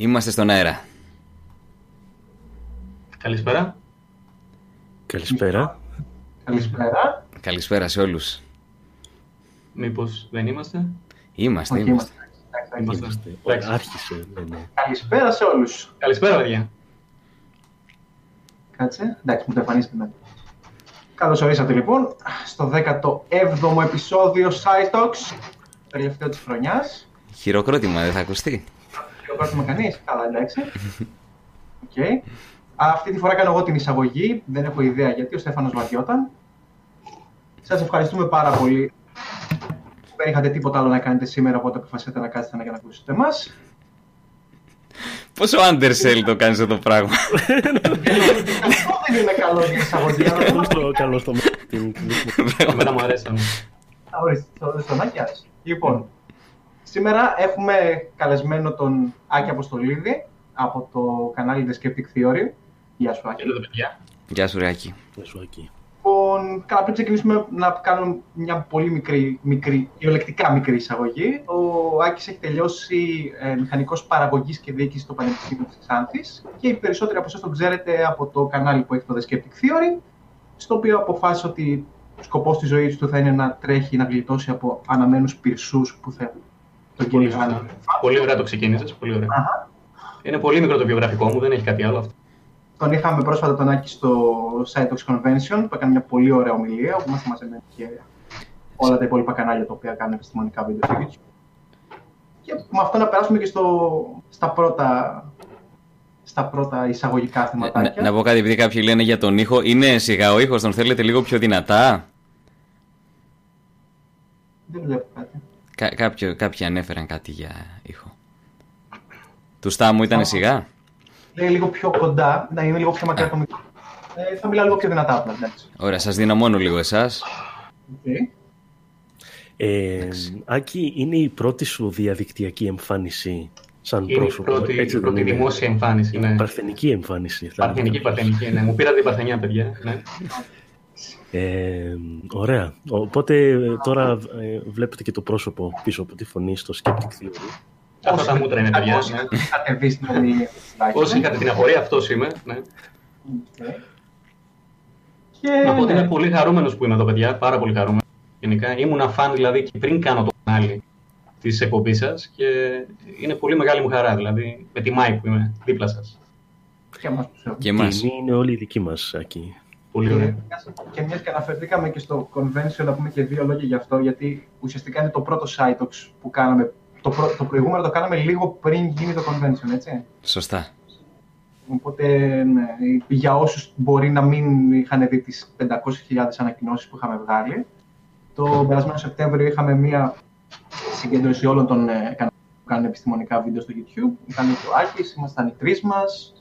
Είμαστε στον αέρα. Καλησπέρα. Καλησπέρα. Καλησπέρα. Καλησπέρα σε όλους. Μήπως δεν είμαστε; Είμαστε, Όχι, είμαστε. είμαστε. Είμαστε. Ωραία, Άρχισε. Ναι, ναι. Καλησπέρα σε όλους. Καλησπέρα, παιδιά. Κάτσε. Εντάξει, μου το εμφανίζεται μετά. Καλώς ορίσατε λοιπόν στο 17ο επεισόδιο Side Talks, τελευταίο της χρονιάς. Χειροκρότημα, δεν θα ακουστεί. Χειροκρότημα κανείς. Καλά, εντάξει. Οκ. Αυτή τη φορά κάνω εγώ την εισαγωγή. Δεν έχω ιδέα γιατί ο Στέφανος βαριόταν. Σας ευχαριστούμε πάρα πολύ. Δεν είχατε τίποτα άλλο να κάνετε σήμερα, οπότε αποφασίσατε να κάτσετε για να ακούσετε εμάς. Πόσο undersell το κάνεις αυτό το πράγμα; Αυτό δεν είναι καλό για εισαγωγή, αλλά Καλώς το- καλώς το την- Εμένα μου αρέσαν. Α, ορίστε, στο- στον Άκη άρεσε. Λοιπόν, σήμερα έχουμε καλεσμένο τον Άκη Αποστολίδη από το κανάλι The Skeptic Theory. Γεια σου, Άκη. Χαίρετε, παιδιά. Γεια σου, Ράκη. Γεια σου, Άκη. Λοιπόν, καλά, πριν ξεκινήσουμε να κάνουμε μια πολύ μικρή, μικρή, ιολεκτικά μικρή εισαγωγή. Ο Άκης έχει τελειώσει ε, μηχανικός παραγωγής και διοίκησης στο Πανεπιστήμιο της Ξάνθης και οι περισσότεροι από εσάς τον ξέρετε από το κανάλι που έχει το The Skeptic Theory, στο οποίο αποφάσισε ότι ο σκοπός της ζωής του θα είναι να τρέχει, να γλιτώσει από αναμένους πυρσούς που θα τον Πολύ κυνηγάνε. σωστά. Πολύ ωραία το ξεκίνησες. Πολύ ωραία. Αχα. Είναι πολύ μικρό το βιογραφικό μου, δεν έχει κάτι άλλο αυτό. Τον είχαμε πρόσφατα τον Άκη στο Cytox Convention που έκανε μια πολύ ωραία ομιλία όπου είμαστε μαζεμένοι και όλα τα υπόλοιπα κανάλια τα οποία κάνουν επιστημονικά βίντεο στο YouTube. Και με αυτό να περάσουμε και στο, στα, πρώτα, στα πρώτα εισαγωγικά Να, θεματάκια. να πω κάτι, επειδή κάποιοι λένε για τον ήχο. Είναι σιγά ο ήχος, τον θέλετε λίγο πιο δυνατά; Δεν βλέπω κάτι. Κα, κάποιο, κάποιοι ανέφεραν κάτι για ήχο. Του στάμου ήταν Α. σιγά; Λέει λίγο πιο κοντά, να είναι λίγο πιο μακριά το μικρό. Ε, θα μιλάω λίγο πιο δυνατά απλά, εντάξει. Ωραία, σας δίνω μόνο λίγο εσάς. Okay. Ε, Άκη, είναι η πρώτη σου διαδικτυακή εμφάνιση σαν Είναι η πρόσωπο. πρώτη, έτσι δεν πρώτη είναι; δημόσια εμφάνιση. Είναι Ναι. Παρθενική εμφάνιση. θα Παρθενική, έλεγα. παρθενική. Ναι. Μου πήρατε την παρθενιά, παιδιά. Ναι. Ε, ωραία. Οπότε ε, τώρα ε, βλέπετε και το πρόσωπο πίσω από τη φωνή στο Skeptic Theory. Αυτά τα μούτρα είναι, παιδιά. Όσοι Ναι. κατεβεί στην ομιλία της Άκη. Όσοι είχατε την απορία, αυτός είμαι. Ναι. Okay. Και, Να πω ότι ναι. είμαι πολύ χαρούμενος που είμαι εδώ, παιδιά. Πάρα πολύ χαρούμενος. Γενικά ήμουν φαν δηλαδή και πριν κάνω το κανάλι της εκπομπής σας και είναι πολύ μεγάλη μου χαρά. Δηλαδή με τιμάει που είμαι δίπλα σας. και εμάς πιστεύω. Και Η εμάς. τιμή είναι όλη η δική μας, Άκη. Πολύ ωραία. Και μια και αναφερθήκαμε και στο convention, να πούμε και δύο λόγια γι' αυτό, γιατί ουσιαστικά είναι το πρώτο Cytox που κάναμε. Το, προ, το προηγούμενο το κάναμε λίγο πριν γίνει το convention, έτσι. Σωστά. Οπότε, ναι, για όσους μπορεί να μην είχαν δει τις 500.000 ανακοινώσεις που είχαμε βγάλει, το περασμένο Σεπτέμβριο είχαμε μία συγκέντρωση όλων των ε, κανάλων που κάνουν επιστημονικά βίντεο στο YouTube. Ήταν και ο Άκης, ήμασταν οι τρεις μας.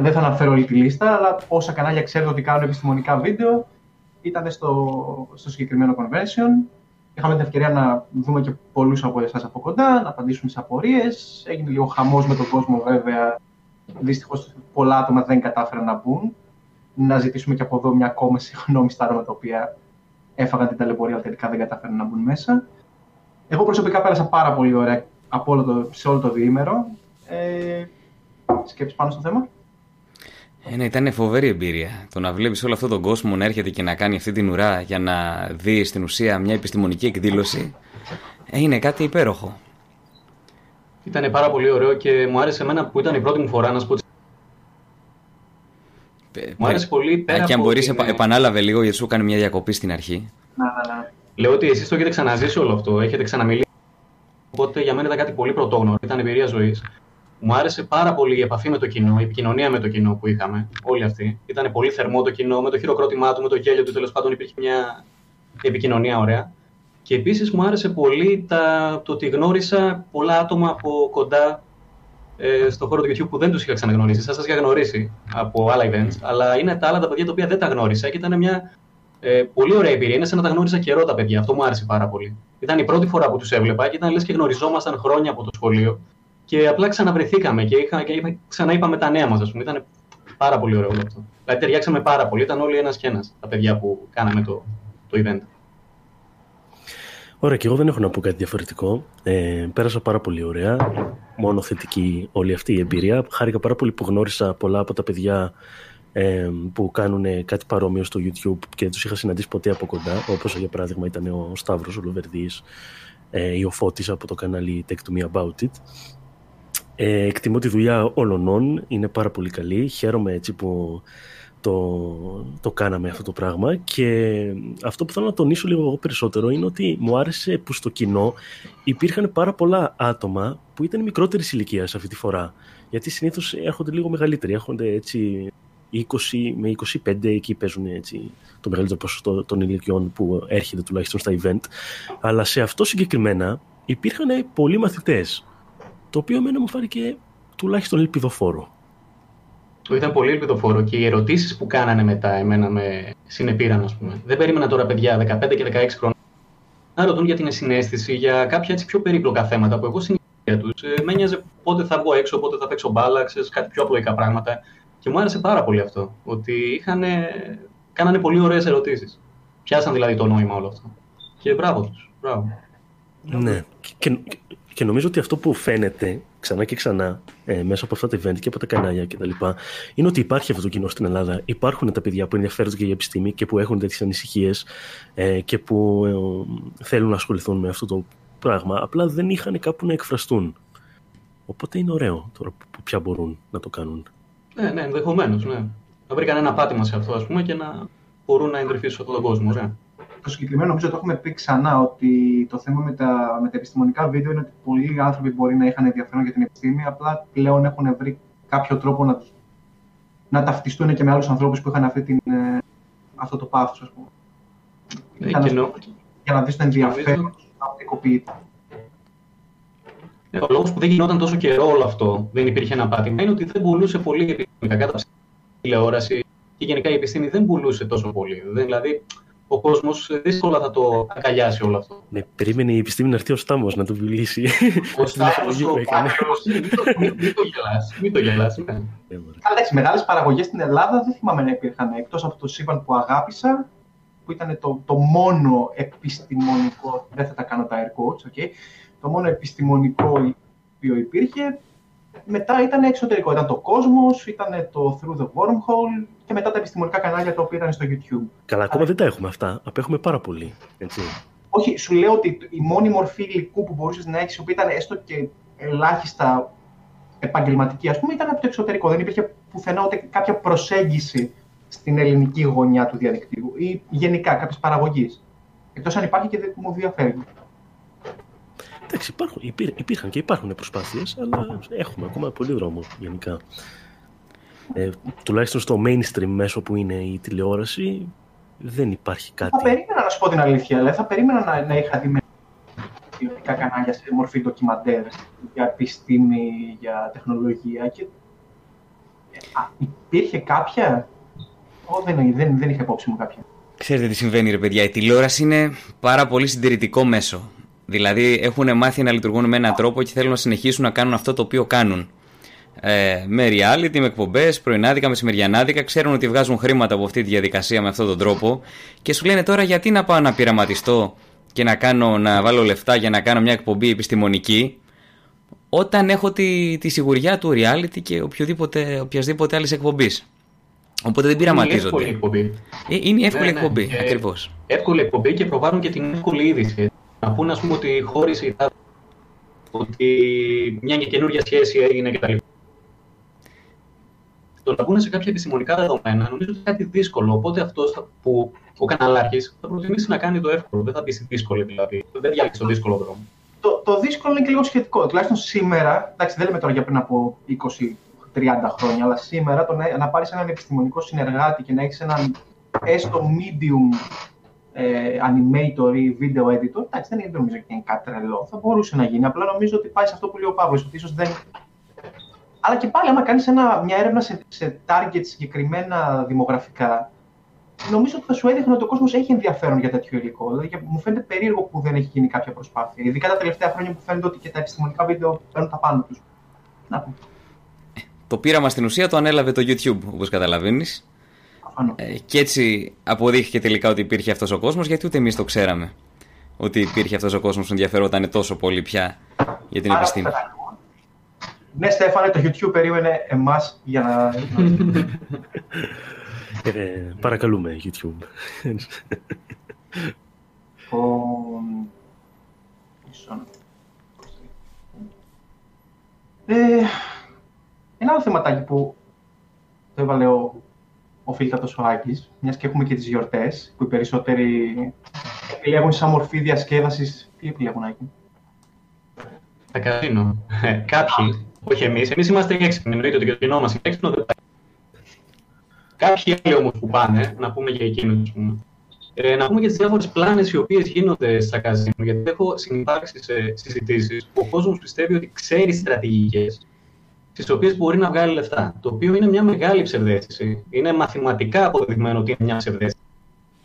Δεν θα αναφέρω όλη τη λίστα, αλλά όσα κανάλια ξέρετε ότι κάνουν επιστημονικά βίντεο ήταν στο, στο συγκεκριμένο convention. Είχαμε την ευκαιρία να δούμε και πολλούς από εσάς από κοντά, να απαντήσουμε σε απορίες. Έγινε λίγο χαμός με τον κόσμο, βέβαια. Δυστυχώς πολλά άτομα δεν κατάφεραν να μπουν. Να ζητήσουμε και από εδώ μια ακόμα συγγνώμη στα άτομα τα οποία έφαγαν την ταλαιπωρία, αλλά τελικά δεν κατάφεραν να μπουν μέσα. Εγώ προσωπικά πέρασα πάρα πολύ ωραία από όλο το, σε όλο το διήμερο. Ε, σκέψεις πάνω στο θέμα; Ε, ναι, ήταν φοβερή εμπειρία. Το να βλέπεις όλο αυτόν τον κόσμο να έρχεται και να κάνει αυτή την ουρά για να δεις στην ουσία μια επιστημονική εκδήλωση. Ε, είναι κάτι υπέροχο. Ήταν πάρα πολύ ωραίο και μου άρεσε εμένα που ήταν η πρώτη μου φορά να σου πω. Ε, Μου άρεσε πολύ πέρα Και αν από μπορείς, την- επανάλαβε λίγο γιατί σου έκανε μια διακοπή στην αρχή. Να, να, να. Λέω ότι εσείς το έχετε ξαναζήσει όλο αυτό, έχετε ξαναμιλήσει. Οπότε για μένα ήταν κάτι πολύ πρωτόγνωρο, ήταν εμπειρία ζωής. Μου άρεσε πάρα πολύ η επαφή με το κοινό, η επικοινωνία με το κοινό που είχαμε, όλοι αυτοί. Ήταν πολύ θερμό το κοινό, με το χειροκρότημά του, με το γέλιο του, τέλος πάντων υπήρχε μια επικοινωνία ωραία. Και επίσης μου άρεσε πολύ τα, το ότι γνώρισα πολλά άτομα από κοντά ε, στον χώρο του YouTube που δεν τους είχα ξαναγνωρίσει. Σας είχα γνωρίσει από άλλα events, αλλά είναι τα άλλα τα παιδιά τα οποία δεν τα γνώρισα και ήταν μια ε, πολύ ωραία εμπειρία. Είναι σαν να τα γνώρισα καιρό τα παιδιά. Αυτό μου άρεσε πάρα πολύ. Ήταν η πρώτη φορά που τους έβλεπα και ήταν λες και γνωριζόμασταν χρόνια από το σχολείο. Και απλά ξαναβρεθήκαμε και, είχα, και είπα, ξαναείπαμε τα νέα μας, ας πούμε. Ήταν πάρα πολύ ωραίο όλο αυτό. Δηλαδή ταιριάξαμε πάρα πολύ. Ήταν όλοι ένας και ένας τα παιδιά που κάναμε το, το event. Ωραία, και εγώ δεν έχω να πω κάτι διαφορετικό. Ε, πέρασα πάρα πολύ ωραία. Μόνο θετική όλη αυτή η εμπειρία. Χάρηκα πάρα πολύ που γνώρισα πολλά από τα παιδιά ε, που κάνουν κάτι παρόμοιο στο YouTube και τους είχα συναντήσει ποτέ από κοντά. Όπως για παράδειγμα ήταν ο Σταύρος ο Λοβερδής ε, ή ο Φώτης από το κανάλι Take to Me About It. Ε, εκτιμώ τη δουλειά όλων, είναι πάρα πολύ καλή. Χαίρομαι έτσι που το, το κάναμε αυτό το πράγμα. Και αυτό που θέλω να τονίσω λίγο εγώ περισσότερο είναι ότι μου άρεσε που στο κοινό υπήρχαν πάρα πολλά άτομα που ήταν μικρότερης ηλικίας αυτή τη φορά. Γιατί συνήθως έρχονται λίγο μεγαλύτεροι, έρχονται έτσι 20 με 25 εκεί παίζουν έτσι το μεγαλύτερο ποσοστό των ηλικιών που έρχεται τουλάχιστον στα event. Αλλά σε αυτό συγκεκριμένα υπήρχαν πολλοί μαθητές το οποίο εμένα μου φάνηκε τουλάχιστον ελπιδοφόρο ήταν πολύ ελπιδοφόρο και οι ερωτήσεις που κάνανε μετά εμένα με συνεπήραν, ας πούμε. Δεν περίμενα τώρα παιδιά 15 και 16 χρόνια να ρωτούν για την συνέστηση, για κάποια έτσι πιο περίπλοκα θέματα που εγώ στην τους. Ε, με ένοιαζε πότε θα βγω έξω, πότε θα παίξω μπάλα, ξέρεις, κάτι πιο απλοϊκά πράγματα. Και μου άρεσε πάρα πολύ αυτό. Ότι είχαν, κάνανε πολύ ωραίες ερωτήσεις. Πιάσαν δηλαδή το νόημα όλο αυτό. Και μπράβο τους. Ναι. Και, και νομίζω ότι αυτό που φαίνεται ξανά και ξανά ε, μέσα από αυτά τα event και από τα κανάλια κτλ. είναι ότι υπάρχει αυτό το κοινό στην Ελλάδα. Υπάρχουν τα παιδιά που ενδιαφέρονται και για επιστήμη και που έχουν τέτοιες ανησυχίες ε, και που ε, θέλουν να ασχοληθούν με αυτό το πράγμα. Απλά δεν είχαν κάπου να εκφραστούν. Οπότε είναι ωραίο τώρα που πια μπορούν να το κάνουν. Ναι, ναι, ενδεχομένως. Ναι. Να βρει κανένα πάτημα σε αυτό ας πούμε, και να μπορούν να εντρυφήσουν αυτόν τον κόσμο. Ναι το συγκεκριμένο νομίζω το έχουμε πει ξανά ότι το θέμα με τα, με τα επιστημονικά βίντεο είναι ότι πολλοί άνθρωποι μπορεί να είχαν ενδιαφέρον για την επιστήμη, απλά πλέον έχουν βρει κάποιο τρόπο να, να ταυτιστούν και με άλλους ανθρώπους που είχαν αυτή την, ε, αυτό το πάθος, ας πούμε. Ναι, για, να, για να δεις το ενδιαφέρον να οπτικοποιείται. Ε, ο λόγος που δεν γινόταν τόσο καιρό όλο αυτό, δεν υπήρχε ένα πάτημα, είναι ότι δεν πουλούσε πολύ επιστημονικά κατά τηλεόραση και γενικά η επιστήμη δεν πουλούσε τόσο πολύ. Δηλαδή, ο κόσμος δύσκολα θα το αγκαλιάσει όλο αυτό. Ναι, περίμενε η επιστήμη να έρθει ο Στάμος να το πουλήσει. Ο Στάμος, ο μην το γελάσει. Μην το γελάσει. Ναι. Εντάξει, μεγάλες παραγωγές στην Ελλάδα δεν θυμάμαι να υπήρχαν εκτός από το σύμπαν που αγάπησα, που ήταν το, το μόνο επιστημονικό. Δεν θα τα κάνω τα air quotes, okay, το μόνο επιστημονικό που υπήρχε μετά ήταν εξωτερικό. Ήταν το κόσμος, ήταν το Through the Wormhole και μετά τα επιστημονικά κανάλια τα οποία ήταν στο YouTube. Καλά, ακόμα δεν τα έχουμε αυτά. Απέχουμε πάρα πολύ. Έτσι. Όχι, σου λέω ότι η μόνη μορφή υλικού που μπορούσες να έχεις, που ήταν έστω και ελάχιστα επαγγελματική, ας πούμε, ήταν από το εξωτερικό. Δεν υπήρχε πουθενά ούτε κάποια προσέγγιση στην ελληνική γωνιά του διαδικτύου ή γενικά κάποια παραγωγή. Εκτός αν υπάρχει και δεν μου ενδιαφέρει. Εντάξει, υπάρχουν, υπήρχαν και υπάρχουν προσπάθειες, αλλά έχουμε ακόμα πολύ δρόμο γενικά. Ε, τουλάχιστον στο mainstream μέσο που είναι η τηλεόραση, δεν υπάρχει κάτι. Θα περίμενα να σου πω την αλήθεια, αλλά θα περίμενα να, να είχα δει με τηλεοπτικά κανάλια σε μορφή ντοκιμαντέρ για επιστήμη, για τεχνολογία. Και... Α, υπήρχε κάποια; Ω, δεν, δεν, δεν είχα υπόψη μου κάποια. Ξέρετε τι συμβαίνει, ρε παιδιά. Η τηλεόραση είναι πάρα πολύ συντηρητικό μέσο. Δηλαδή έχουν μάθει να λειτουργούν με έναν τρόπο και θέλουν να συνεχίσουν να κάνουν αυτό το οποίο κάνουν. Ε, με reality, με εκπομπές, πρωινάδικα, μεσημεριανάδικα, ξέρουν ότι βγάζουν χρήματα από αυτή τη διαδικασία με αυτόν τον τρόπο και σου λένε τώρα γιατί να πάω να πειραματιστώ και να, κάνω, να βάλω λεφτά για να κάνω μια εκπομπή επιστημονική όταν έχω τη, τη σιγουριά του reality και οποιοδήποτε, οποιασδήποτε άλλης εκπομπής. Οπότε δεν πειραματίζονται. Είναι εύκολη εκπομπή. Ε, είναι εύκολη ναι, ναι. εκπομπή, ακριβώς. Εύκολη εκπομπή και προβάλλουν και την εύκολη είδηση να πούνε, ας πούμε, ότι χώρισε ότι μια καινούργια σχέση έγινε κτλ. Το να πούνε σε κάποια επιστημονικά δεδομένα νομίζω ότι είναι κάτι δύσκολο. Οπότε αυτός που ο καναλάρχης θα προτιμήσει να κάνει το εύκολο. Δεν θα πει δύσκολο δηλαδή. Δεν διάλεξε το δύσκολο δρόμο. Το, το δύσκολο είναι και λίγο σχετικό. Τουλάχιστον σήμερα, εντάξει, δεν λέμε τώρα για πριν από 20-30 χρόνια, αλλά σήμερα το να, να πάρεις έναν επιστημονικό συνεργάτη και να έχεις έναν έστω medium ε, animator ή video editor, εντάξει, δεν είναι νομίζω ότι είναι κάτι τρελό. Θα μπορούσε να γίνει. Απλά νομίζω ότι πάει σε αυτό που λέει ο Παύλος, ότι ίσως δεν. Αλλά και πάλι, άμα κάνεις μια έρευνα σε, σε target συγκεκριμένα δημογραφικά, νομίζω ότι θα σου έδειχνε ότι ο κόσμος έχει ενδιαφέρον για τέτοιο υλικό. Δηλαδή, μου φαίνεται περίεργο που δεν έχει γίνει κάποια προσπάθεια. Ειδικά τα τελευταία χρόνια που φαίνεται ότι και τα επιστημονικά βίντεο παίρνουν τα πάνω τους. Το πείραμα στην ουσία το ανέλαβε το YouTube, όπως καταλαβαίνεις. Ε, και έτσι αποδείχθηκε τελικά ότι υπήρχε αυτός ο κόσμος, γιατί ούτε εμείς το ξέραμε ότι υπήρχε αυτός ο κόσμος που ενδιαφερόταν τόσο πολύ πια για την Άρα, επιστήμη. Ναι, Στέφανε, το YouTube περίμενε εμάς για να... Ε, παρακαλούμε, YouTube. Λοιπόν, μισό να- Ε, ένα άλλο θεματάκι που το έβαλε ο, ο φίλτατος ο Άκης, μιας και έχουμε και τις γιορτές, που οι περισσότεροι επιλέγουν σαν μορφή διασκέδασης. Τι επιλέγουν, Άκη; Τα καζίνο. Ε, Κάποιοι, όχι εμείς, εμείς είμαστε έξυπνοι. Εννοείται ότι και το κοινό μας είναι έξυπνο. Δεν πάει. Κάποιοι άλλοι όμως που πάνε, να πούμε για εκείνους, ας πούμε. Ε, να πούμε για τις διάφορες πλάνες οι οποίες γίνονται στα καζίνο. Γιατί έχω συνεπάρξει σε συζητήσεις που ο κόσμος πιστεύει ότι ξέρει στρατηγικές τι οποίες μπορεί να βγάλει λεφτά. Το οποίο είναι μια μεγάλη ψευδέστηση. Είναι μαθηματικά αποδεδειγμένο ότι είναι μια ψευδέστηση.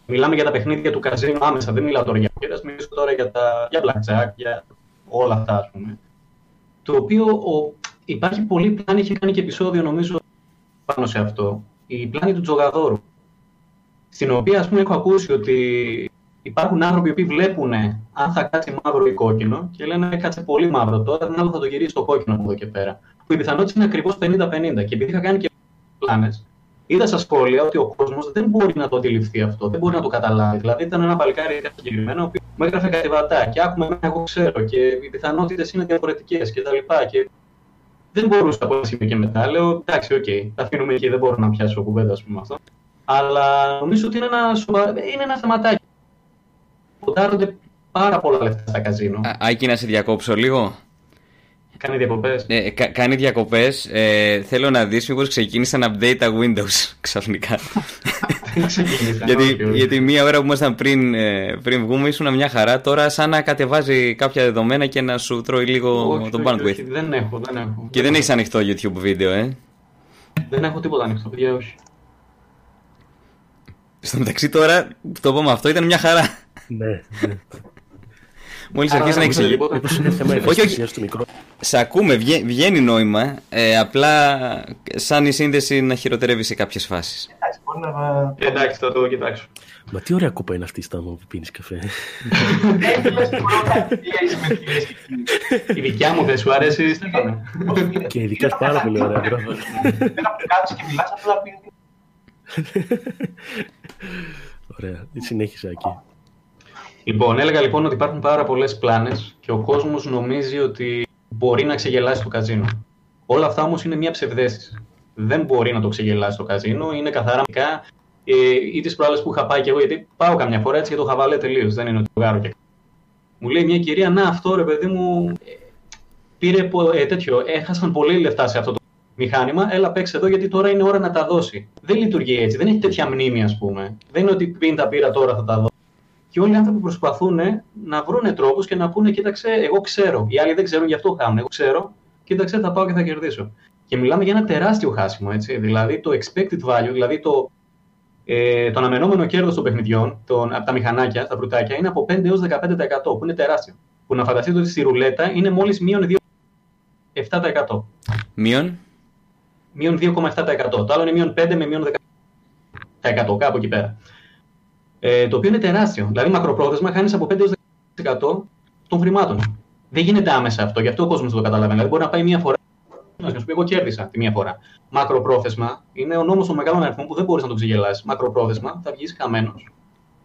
Μιλάμε για τα παιχνίδια του καζίνου άμεσα. Δεν μιλάω τώρα για ποκέρας, μιλήσω τώρα για, τα, για blackjack, για όλα αυτά, ας πούμε. Το οποίο ο, υπάρχει πολύ πλάνη, είχε κάνει και επεισόδιο νομίζω πάνω σε αυτό. Η πλάνη του Τζογαδόρου. Στην οποία, ας πούμε, έχω ακούσει ότι υπάρχουν άνθρωποι που βλέπουν αν θα κάτσει μαύρο ή κόκκινο και λένε «Ε, κάτσε πολύ μαύρο τώρα, την άλλο θα το γυρίσει στο κόκκινο από εδώ και πέρα. Που η πιθανότητα είναι ακριβώς 50-50. Και επειδή είχα κάνει και πλάνες, είδα στα σχόλια ότι ο κόσμος δεν μπορεί να το αντιληφθεί αυτό, δεν μπορεί να το καταλάβει. Δηλαδή, ήταν ένα παλικάρι συγκεκριμένο, ο οποίος μου έγραφε κάτι βατά και άκου με εμένα, εγώ ξέρω και οι πιθανότητες είναι διαφορετικές κτλ. Και, και δεν μπορούσα από ένα σημείο και μετά. Λέω, εντάξει, OK, okay, τα αφήνουμε εκεί, δεν μπορώ να πιάσω κουβέντα, ας πούμε αυτό. Αλλά νομίζω ότι είναι ένα, σοβα... είναι ένα θεματάκι. Ποντάρονται πάρα πολλά λεφτά στα καζίνο. Α, Άκη, να σε διακόψω λίγο. Κάνει διακοπές. Ε, κα, κάνει διακοπές. Ε, θέλω να δεις μήπω ξεκίνησαν update τα Windows ξαφνικά. γιατί, γιατί μία ώρα που ήμασταν πριν, ε, πριν βγούμε ήσουν μια χαρά. Τώρα σαν να κατεβάζει κάποια δεδομένα και να σου τρώει λίγο όχι, τον όχι, bandwidth. όχι, δεν έχω, δεν έχω. Και δεν έχεις ανοιχτό YouTube βίντεο, ε; Δεν έχω τίποτα ανοιχτό, παιδιά, όχι. Στο μεταξύ τώρα που το είπαμε αυτό ήταν μια χαρά. ναι, ναι. Μόλις αρχίσει να εξηγεί. Μήπως είναι θέμα όχι, όχι. ευαισθησίας του μικρό. Σε ακούμε, βγαίνει, βγαίνει νόημα. Ε, απλά σαν η σύνδεση να χειροτερεύει σε κάποιες φάσεις. Εντάξει, μπορεί να... Εντάξει, θα το κοιτάξω. Μα τι ωραία κούπα είναι αυτή η στάμα που πίνεις καφέ. Δεν λες τι μπορώ να μιλήσεις με κυρίες και κύριοι. Η δικιά μου δεν σου αρέσει, Στέφανε. και ειδικά πάρα πολύ ωραία. μπράβο. Δεν κάτσεις και μιλάς, απλά πίνεις. Ωραία, συνέχισα εκεί. Λοιπόν, έλεγα λοιπόν ότι υπάρχουν πάρα πολλές πλάνες και ο κόσμος νομίζει ότι μπορεί να ξεγελάσει το καζίνο. Όλα αυτά όμως είναι μια ψευδέστηση. Δεν μπορεί να το ξεγελάσει το καζίνο, είναι καθαρά μικρά. Ε, ή τις προάλλες που είχα πάει και εγώ, γιατί πάω καμιά φορά έτσι και το χαβαλέ τελείως. Δεν είναι ότι το γάρω και. Μου λέει μια κυρία, Να, αυτό ρε παιδί μου, ε, πήρε πο- ε, τέτοιο, έχασαν πολύ λεφτά σε αυτό το μηχάνημα, έλα παίξε εδώ γιατί τώρα είναι ώρα να τα δώσει. Δεν λειτουργεί έτσι, δεν έχει τέτοια μνήμη, ας πούμε. Δεν είναι ότι πριν τα πήρα τώρα θα τα δω. Και όλοι οι άνθρωποι προσπαθούν να βρουν τρόπους και να πούνε: Κοίταξε, εγώ ξέρω. Οι άλλοι δεν ξέρουν, γι' αυτό χάνουν. Εγώ ξέρω, κοίταξε, θα πάω και θα κερδίσω. Και μιλάμε για ένα τεράστιο χάσιμο. Έτσι. Δηλαδή το expected value, δηλαδή το, ε, το αναμενόμενο κέρδος των παιχνιδιών των, από τα μηχανάκια, τα μπρουτάκια, είναι από 5 έως 15%, που είναι τεράστιο. Που να φανταστείτε ότι στη ρουλέτα είναι μόλις μείον 2,7%. Μείον; Μείον 2,7%. Το άλλο είναι μείον 5 με μείον 10%, κάπου εκεί πέρα. Ε, το οποίο είναι τεράστιο. Δηλαδή, μακροπρόθεσμα χάνεις από 5 10% των χρημάτων. Δεν γίνεται άμεσα αυτό, γι' αυτό ο κόσμος δεν το καταλαβαίνει. Δηλαδή, μπορεί να πάει μία φορά να σου πει: Εγώ κέρδισα τη μία φορά. Μακροπρόθεσμα είναι ο νόμος των μεγάλων αριθμών που δεν μπορείς να τον ξεγελάσεις. Μακροπρόθεσμα θα βγεις χαμένος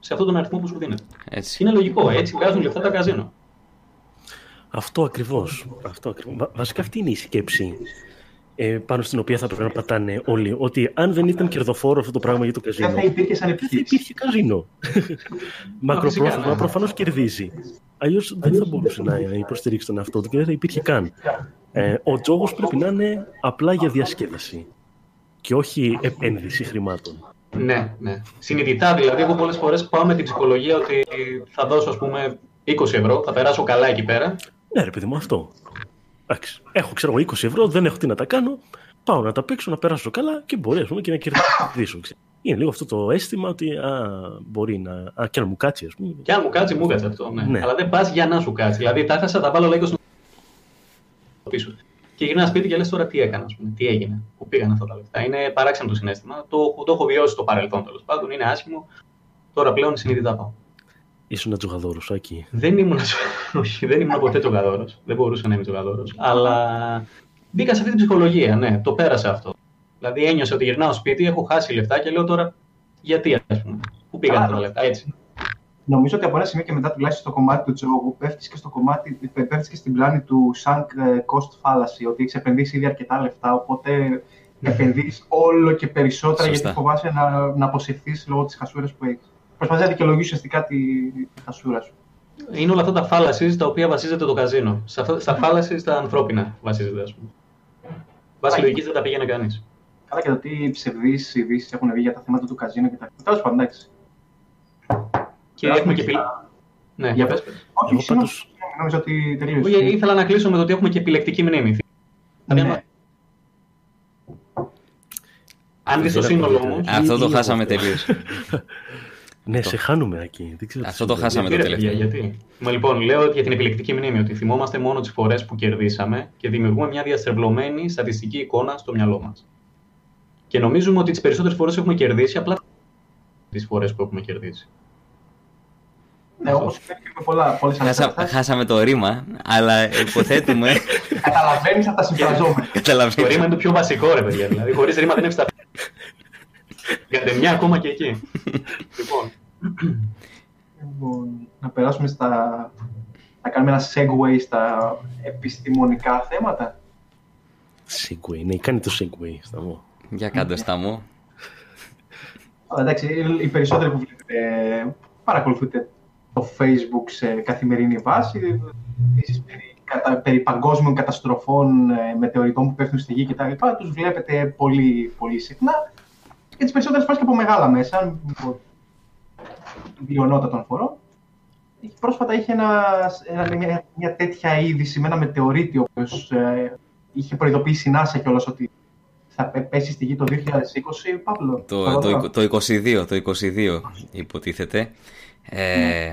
σε αυτόν τον αριθμό που σου δίνεται. Έτσι. Είναι λογικό. Έτσι βγάζουν λεφτά τα καζίνο. Αυτό ακριβώς. Αυτό ακριβώς. Βα- Βασικά αυτή είναι η σκέψη ε, πάνω στην οποία θα πρέπει να πατάνε όλοι. Ότι αν δεν ήταν κερδοφόρο αυτό το πράγμα για το καζίνο, Δεν θα υπήρχε σαν δεν θα επιχείρηση. υπήρχε καζίνο. Μακροπρόθεσμα ναι. προφανώς κερδίζει. Αλλιώς δεν θα μπορούσε να υποστηρίξει τον εαυτό του και δεν θα υπήρχε καν. Ε, ο τζόγος πρέπει να είναι απλά για διασκέδαση και όχι επένδυση χρημάτων. Ναι, ναι. Συνειδητά δηλαδή, εγώ πολλές φορές πάω με την ψυχολογία ότι θα δώσω, ας πούμε, 20 ευρώ, θα περάσω καλά εκεί πέρα. Ναι, ρε παιδί μου, αυτό. Εντάξει. Έχω, ξέρω εγώ, 20 ευρώ, δεν έχω τι να τα κάνω. Πάω να τα παίξω, να περάσω καλά και μπορεί ας πούμε, και να κερδίσω. ξέρω. Είναι λίγο αυτό το αίσθημα ότι α, μπορεί να. Α, και να μου κάτσει, ας πούμε. Και αν μου κάτσει, μου κάτσει αυτό. Ναι. Ναι. Αλλά δεν πας για να σου κάτσει. Δηλαδή, τα έχασα, τα βάλω λίγο στο πίσω. Και γυρνάς σπίτι και λες τώρα τι έκανα, ας πούμε, τι έγινε, που πήγαν αυτά τα λεφτά. Είναι παράξενο το συνέστημα. Το, το έχω βιώσει στο παρελθόν τέλος πάντων, είναι άσχημο. Τώρα πλέον συνειδητά πάω. Ήσουν τζογαδόρο, Άκη. Δεν ήμουν, όχι, δεν ήμουν ποτέ τζογαδόρο. Δεν μπορούσα να είμαι τζογαδόρο. Αλλά μπήκα σε αυτή την ψυχολογία, ναι, το πέρασα αυτό. Δηλαδή ένιωσα ότι γυρνάω σπίτι, έχω χάσει λεφτά και λέω τώρα γιατί, ας πούμε. Πού πήγαν τα λεφτά, έτσι. Νομίζω ότι από ένα σημείο και μετά, τουλάχιστον στο κομμάτι του τζόγου, πέφτεις και, στο κομμάτι, πέφτεις και στην πλάνη του sunk ε, cost fallacy, ότι έχεις επενδύσει ήδη αρκετά λεφτά, οπότε επενδύεις όλο και περισσότερα Σωστά. γιατί φοβάσαι να, να αποσυρθείς λόγω της χασούρας που έχεις. Προσπαθεί να δικαιολογήσει ουσιαστικά τη, τη χασούρα σου. Είναι όλα αυτά τα fallacies τα οποία βασίζεται το καζίνο. Σε αυτά, στα fallacies τα ανθρώπινα βασίζεται, ας πούμε. Βάσει λογικής δεν τα πήγαινε κανείς. Καλά και το τι ψευδείς ειδήσεις έχουν βγει για τα θέματα του καζίνο και τα λοιπά. Τέλος πάντων, εντάξει. Και έχουμε και επιλ... στα- Ναι, Για πες. πες. Όχι, Εγώ συγγνώμη, πάντως- συγγνώμη, νόμιζα ότι τελείωσε. Όχι, ήθελα να κλείσω με το ότι έχουμε και επιλεκτική μνήμη. Δηλαδή, Ναι. Αν δεις το Δεν σύνολο ακούγεται. όμω. Αυτό το ή χάσαμε εγώ. τελείω. Ναι, σε χάνουμε, Άκη. Δεν ξέρω τι Αυτό το συμβαίνει. χάσαμε. το τελευταίο. Γιατί; Μα λοιπόν, λέω για την επιλεκτική μνήμη ότι θυμόμαστε μόνο τις φορές που κερδίσαμε και δημιουργούμε μια διαστρεβλωμένη στατιστική εικόνα στο μυαλό μας. Και νομίζουμε ότι τις περισσότερες φορές έχουμε κερδίσει, απλά τις φορές που έχουμε κερδίσει. Ναι, όπως συμβαίνει και με πολλά, πολλές άλλες Χάσα, καταστάσεις. χάσαμε το ρήμα, αλλά υποθέτουμε. Καταλαβαίνεις αυτά τα συμφραζόμενα. Το Καταλαβαίνω. ρήμα είναι το πιο βασικό, ρε παιδιά. Δηλαδή, χωρίς ρήμα δεν ευσταθεί. Κάντε μια ακόμα και εκεί. λοιπόν, Λοιπόν, να περάσουμε στα... Να κάνουμε ένα segue στα επιστημονικά θέματα. Segway, ναι, κάνει το segway. Σταμό. Για κάντε στα μου. Αλλά εντάξει, οι περισσότεροι που βλέπετε, παρακολουθείτε το Facebook σε καθημερινή βάση, ειδήσεις περί, κατα, περί παγκόσμιων καταστροφών, ε, μετεωρητών που πέφτουν στη γη κτλ. Τους βλέπετε πολύ, πολύ συχνά και τις περισσότερες φορές και από μεγάλα μέσα, μην πω την πλειονότητα των φορών. Πρόσφατα είχε ένα, ένα- μια, μια τέτοια είδηση με ένα μετεωρίτη, ο οποίος ε, είχε προειδοποιήσει η NASA κιόλας ότι θα πε- πέσει στη γη το 2020, Παύλο. Το, παρακαλώ. το, το 22, το 22 υποτίθεται. Ε,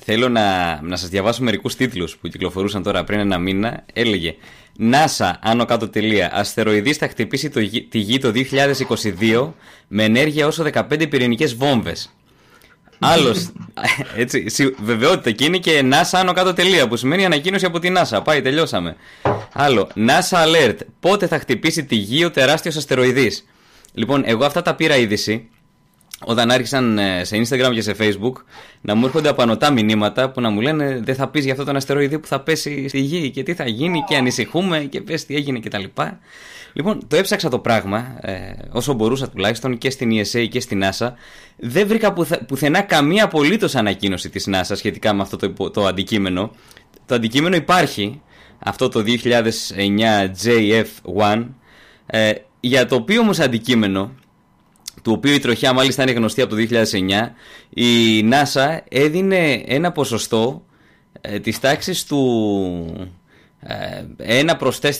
Θέλω να, να σας διαβάσω μερικούς τίτλους που κυκλοφορούσαν τώρα πριν ένα μήνα. Έλεγε NASA, άνω κάτω τελεία, αστεροειδής θα χτυπήσει το, γη- τη γη το 2022 με ενέργεια όσο 15 πυρηνικές βόμβες. Άλλος, έτσι, συ- βεβαιότητα και είναι και NASA άνω κάτω τελεία που σημαίνει ανακοίνωση από τη NASA. Πάει, τελειώσαμε. Άλλο, NASA alert, πότε θα χτυπήσει τη γη ο τεράστιος αστεροειδής. Λοιπόν, εγώ αυτά τα πήρα είδηση όταν άρχισαν ε, σε Instagram και σε Facebook να μου έρχονται απανοτά μηνύματα που να μου λένε δεν θα πεις για αυτό τον αστεροειδή που θα πέσει στη γη και τι θα γίνει και ανησυχούμε και πες τι έγινε κτλ. Λοιπόν, το έψαξα το πράγμα ε, όσο μπορούσα τουλάχιστον και στην ESA και στην NASA. Δεν βρήκα πουθε, πουθενά καμία απολύτως ανακοίνωση της NASA σχετικά με αυτό το, υπο- το αντικείμενο. Το αντικείμενο υπάρχει, αυτό το 2009 JF1, ε, για το οποίο όμως αντικείμενο του οποίου η τροχιά μάλιστα είναι γνωστή από το 2009, η NASA έδινε ένα ποσοστό ε, της τάξης του ε, 1 προς 4.000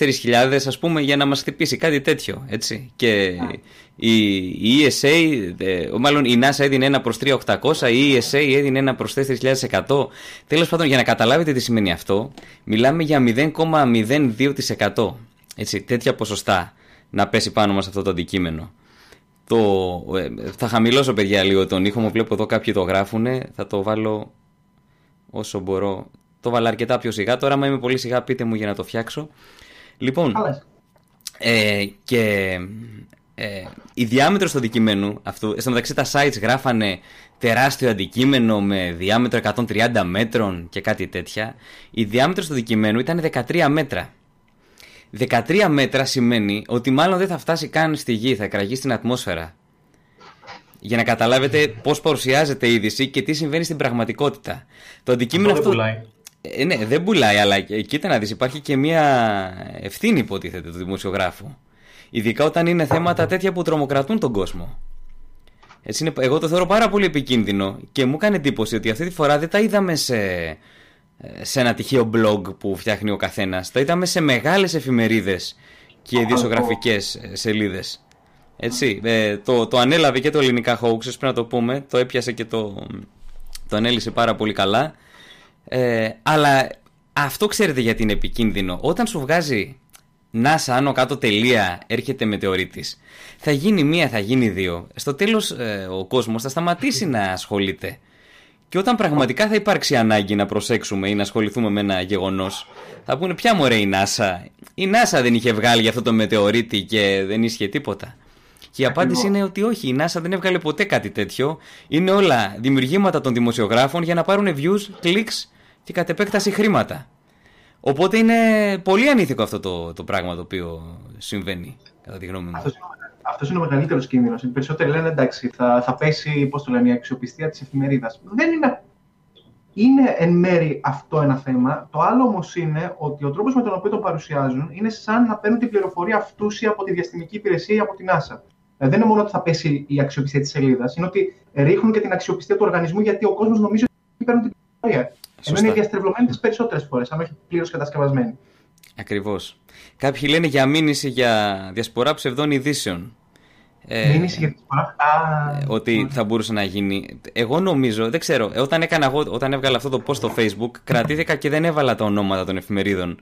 ας πούμε για να μας χτυπήσει κάτι τέτοιο έτσι. Και η, η ESA ε, μάλλον η NASA έδινε 1 προς 3.800 η ESA έδινε 1 προς 4.100 τέλος πάντων για να καταλάβετε τι σημαίνει αυτό μιλάμε για 0,02% έτσι τέτοια ποσοστά να πέσει πάνω μας αυτό το αντικείμενο το, ε, θα χαμηλώσω παιδιά λίγο τον ήχο μου. Βλέπω εδώ κάποιοι το γράφουνε. Θα το βάλω όσο μπορώ. Το βάλα αρκετά πιο σιγά. Τώρα άμα είμαι πολύ σιγά πείτε μου για να το φτιάξω. Λοιπόν Καλά. ε, και ε, η διάμετρος του αντικειμένου αυτού, στο μεταξύ τα sites γράφανε τεράστιο αντικείμενο με διάμετρο 130 μέτρων και κάτι τέτοια. Η διάμετρος του αντικειμένου ήταν 13 μέτρα 13 μέτρα σημαίνει ότι μάλλον δεν θα φτάσει καν στη γη, θα εκραγεί στην ατμόσφαιρα. Για να καταλάβετε πώς παρουσιάζεται η είδηση και τι συμβαίνει στην πραγματικότητα. Το αντικείμενο Αυτό αυτό. δεν πουλάει. Ε, ναι, δεν πουλάει, αλλά ε, κοίτα να δεις, υπάρχει και μια ευθύνη υποτίθεται του δημοσιογράφου. Ειδικά όταν είναι θέματα τέτοια που τρομοκρατούν τον κόσμο. Έτσι είναι, εγώ το θεωρώ πάρα πολύ επικίνδυνο και μου έκανε εντύπωση ότι αυτή τη φορά δεν τα είδαμε σε, σε ένα τυχαίο blog που φτιάχνει ο καθένας. Τα είδαμε σε μεγάλες εφημερίδες και ειδησιογραφικές σελίδες. Έτσι, ε, το, το ανέλαβε και το ελληνικά hoaxes, πρέπει να το πούμε. Το έπιασε και το, το ανέλησε πάρα πολύ καλά. Ε, αλλά αυτό ξέρετε γιατί είναι επικίνδυνο. Όταν σου βγάζει NASA άνω κάτω τελεία έρχεται μετεωρίτης θα γίνει μία, θα γίνει δύο. Στο τέλος ε, ο κόσμος θα σταματήσει να ασχολείται. Και Και όταν πραγματικά θα υπάρξει ανάγκη να προσέξουμε ή να ασχοληθούμε με ένα γεγονός, θα πούνε πια μωρέ η NASA. Η NASA δεν είχε βγάλει για αυτό το μετεωρίτη και δεν ίσχυε τίποτα. Και η απάντηση είναι ότι όχι, η NASA δεν έβγαλε ποτέ κάτι τέτοιο. Είναι όλα δημιουργήματα των δημοσιογράφων για να πάρουν views, clicks και κατ' επέκταση χρήματα. Οπότε είναι πολύ ανήθικο αυτό το, το πράγμα το οποίο συμβαίνει, κατά τη γνώμη μου. Αυτό είναι ο μεγαλύτερος κίνδυνος. Οι περισσότεροι λένε εντάξει, θα, θα πέσει πώς το λένε, η αξιοπιστία της εφημερίδας. Δεν είναι. Είναι εν μέρη αυτό ένα θέμα. Το άλλο όμως είναι ότι ο τρόπος με τον οποίο το παρουσιάζουν είναι σαν να παίρνουν την πληροφορία αυτούσια από τη διαστημική υπηρεσία ή από την NASA. Ε, δεν είναι μόνο ότι θα πέσει η αξιοπιστία της σελίδας, είναι ότι ρίχνουν και την αξιοπιστία του οργανισμού γιατί ο κόσμος νομίζει ότι παίρνουν την πληροφορία. Ενώ είναι διαστρεβλωμένη τι περισσότερες φορές, αν όχι πλήρως κατασκευασμένη. Ακριβώς. Κάποιοι λένε για μήνυση για διασπορά ψευδών ειδήσεων. Ε, μήνυση για διασπορά. Ε, ότι θα μπορούσε να γίνει. Εγώ νομίζω, δεν ξέρω, όταν, έκανα εγώ, όταν έβγαλα αυτό το post στο facebook, κρατήθηκα και δεν έβαλα τα ονόματα των εφημερίδων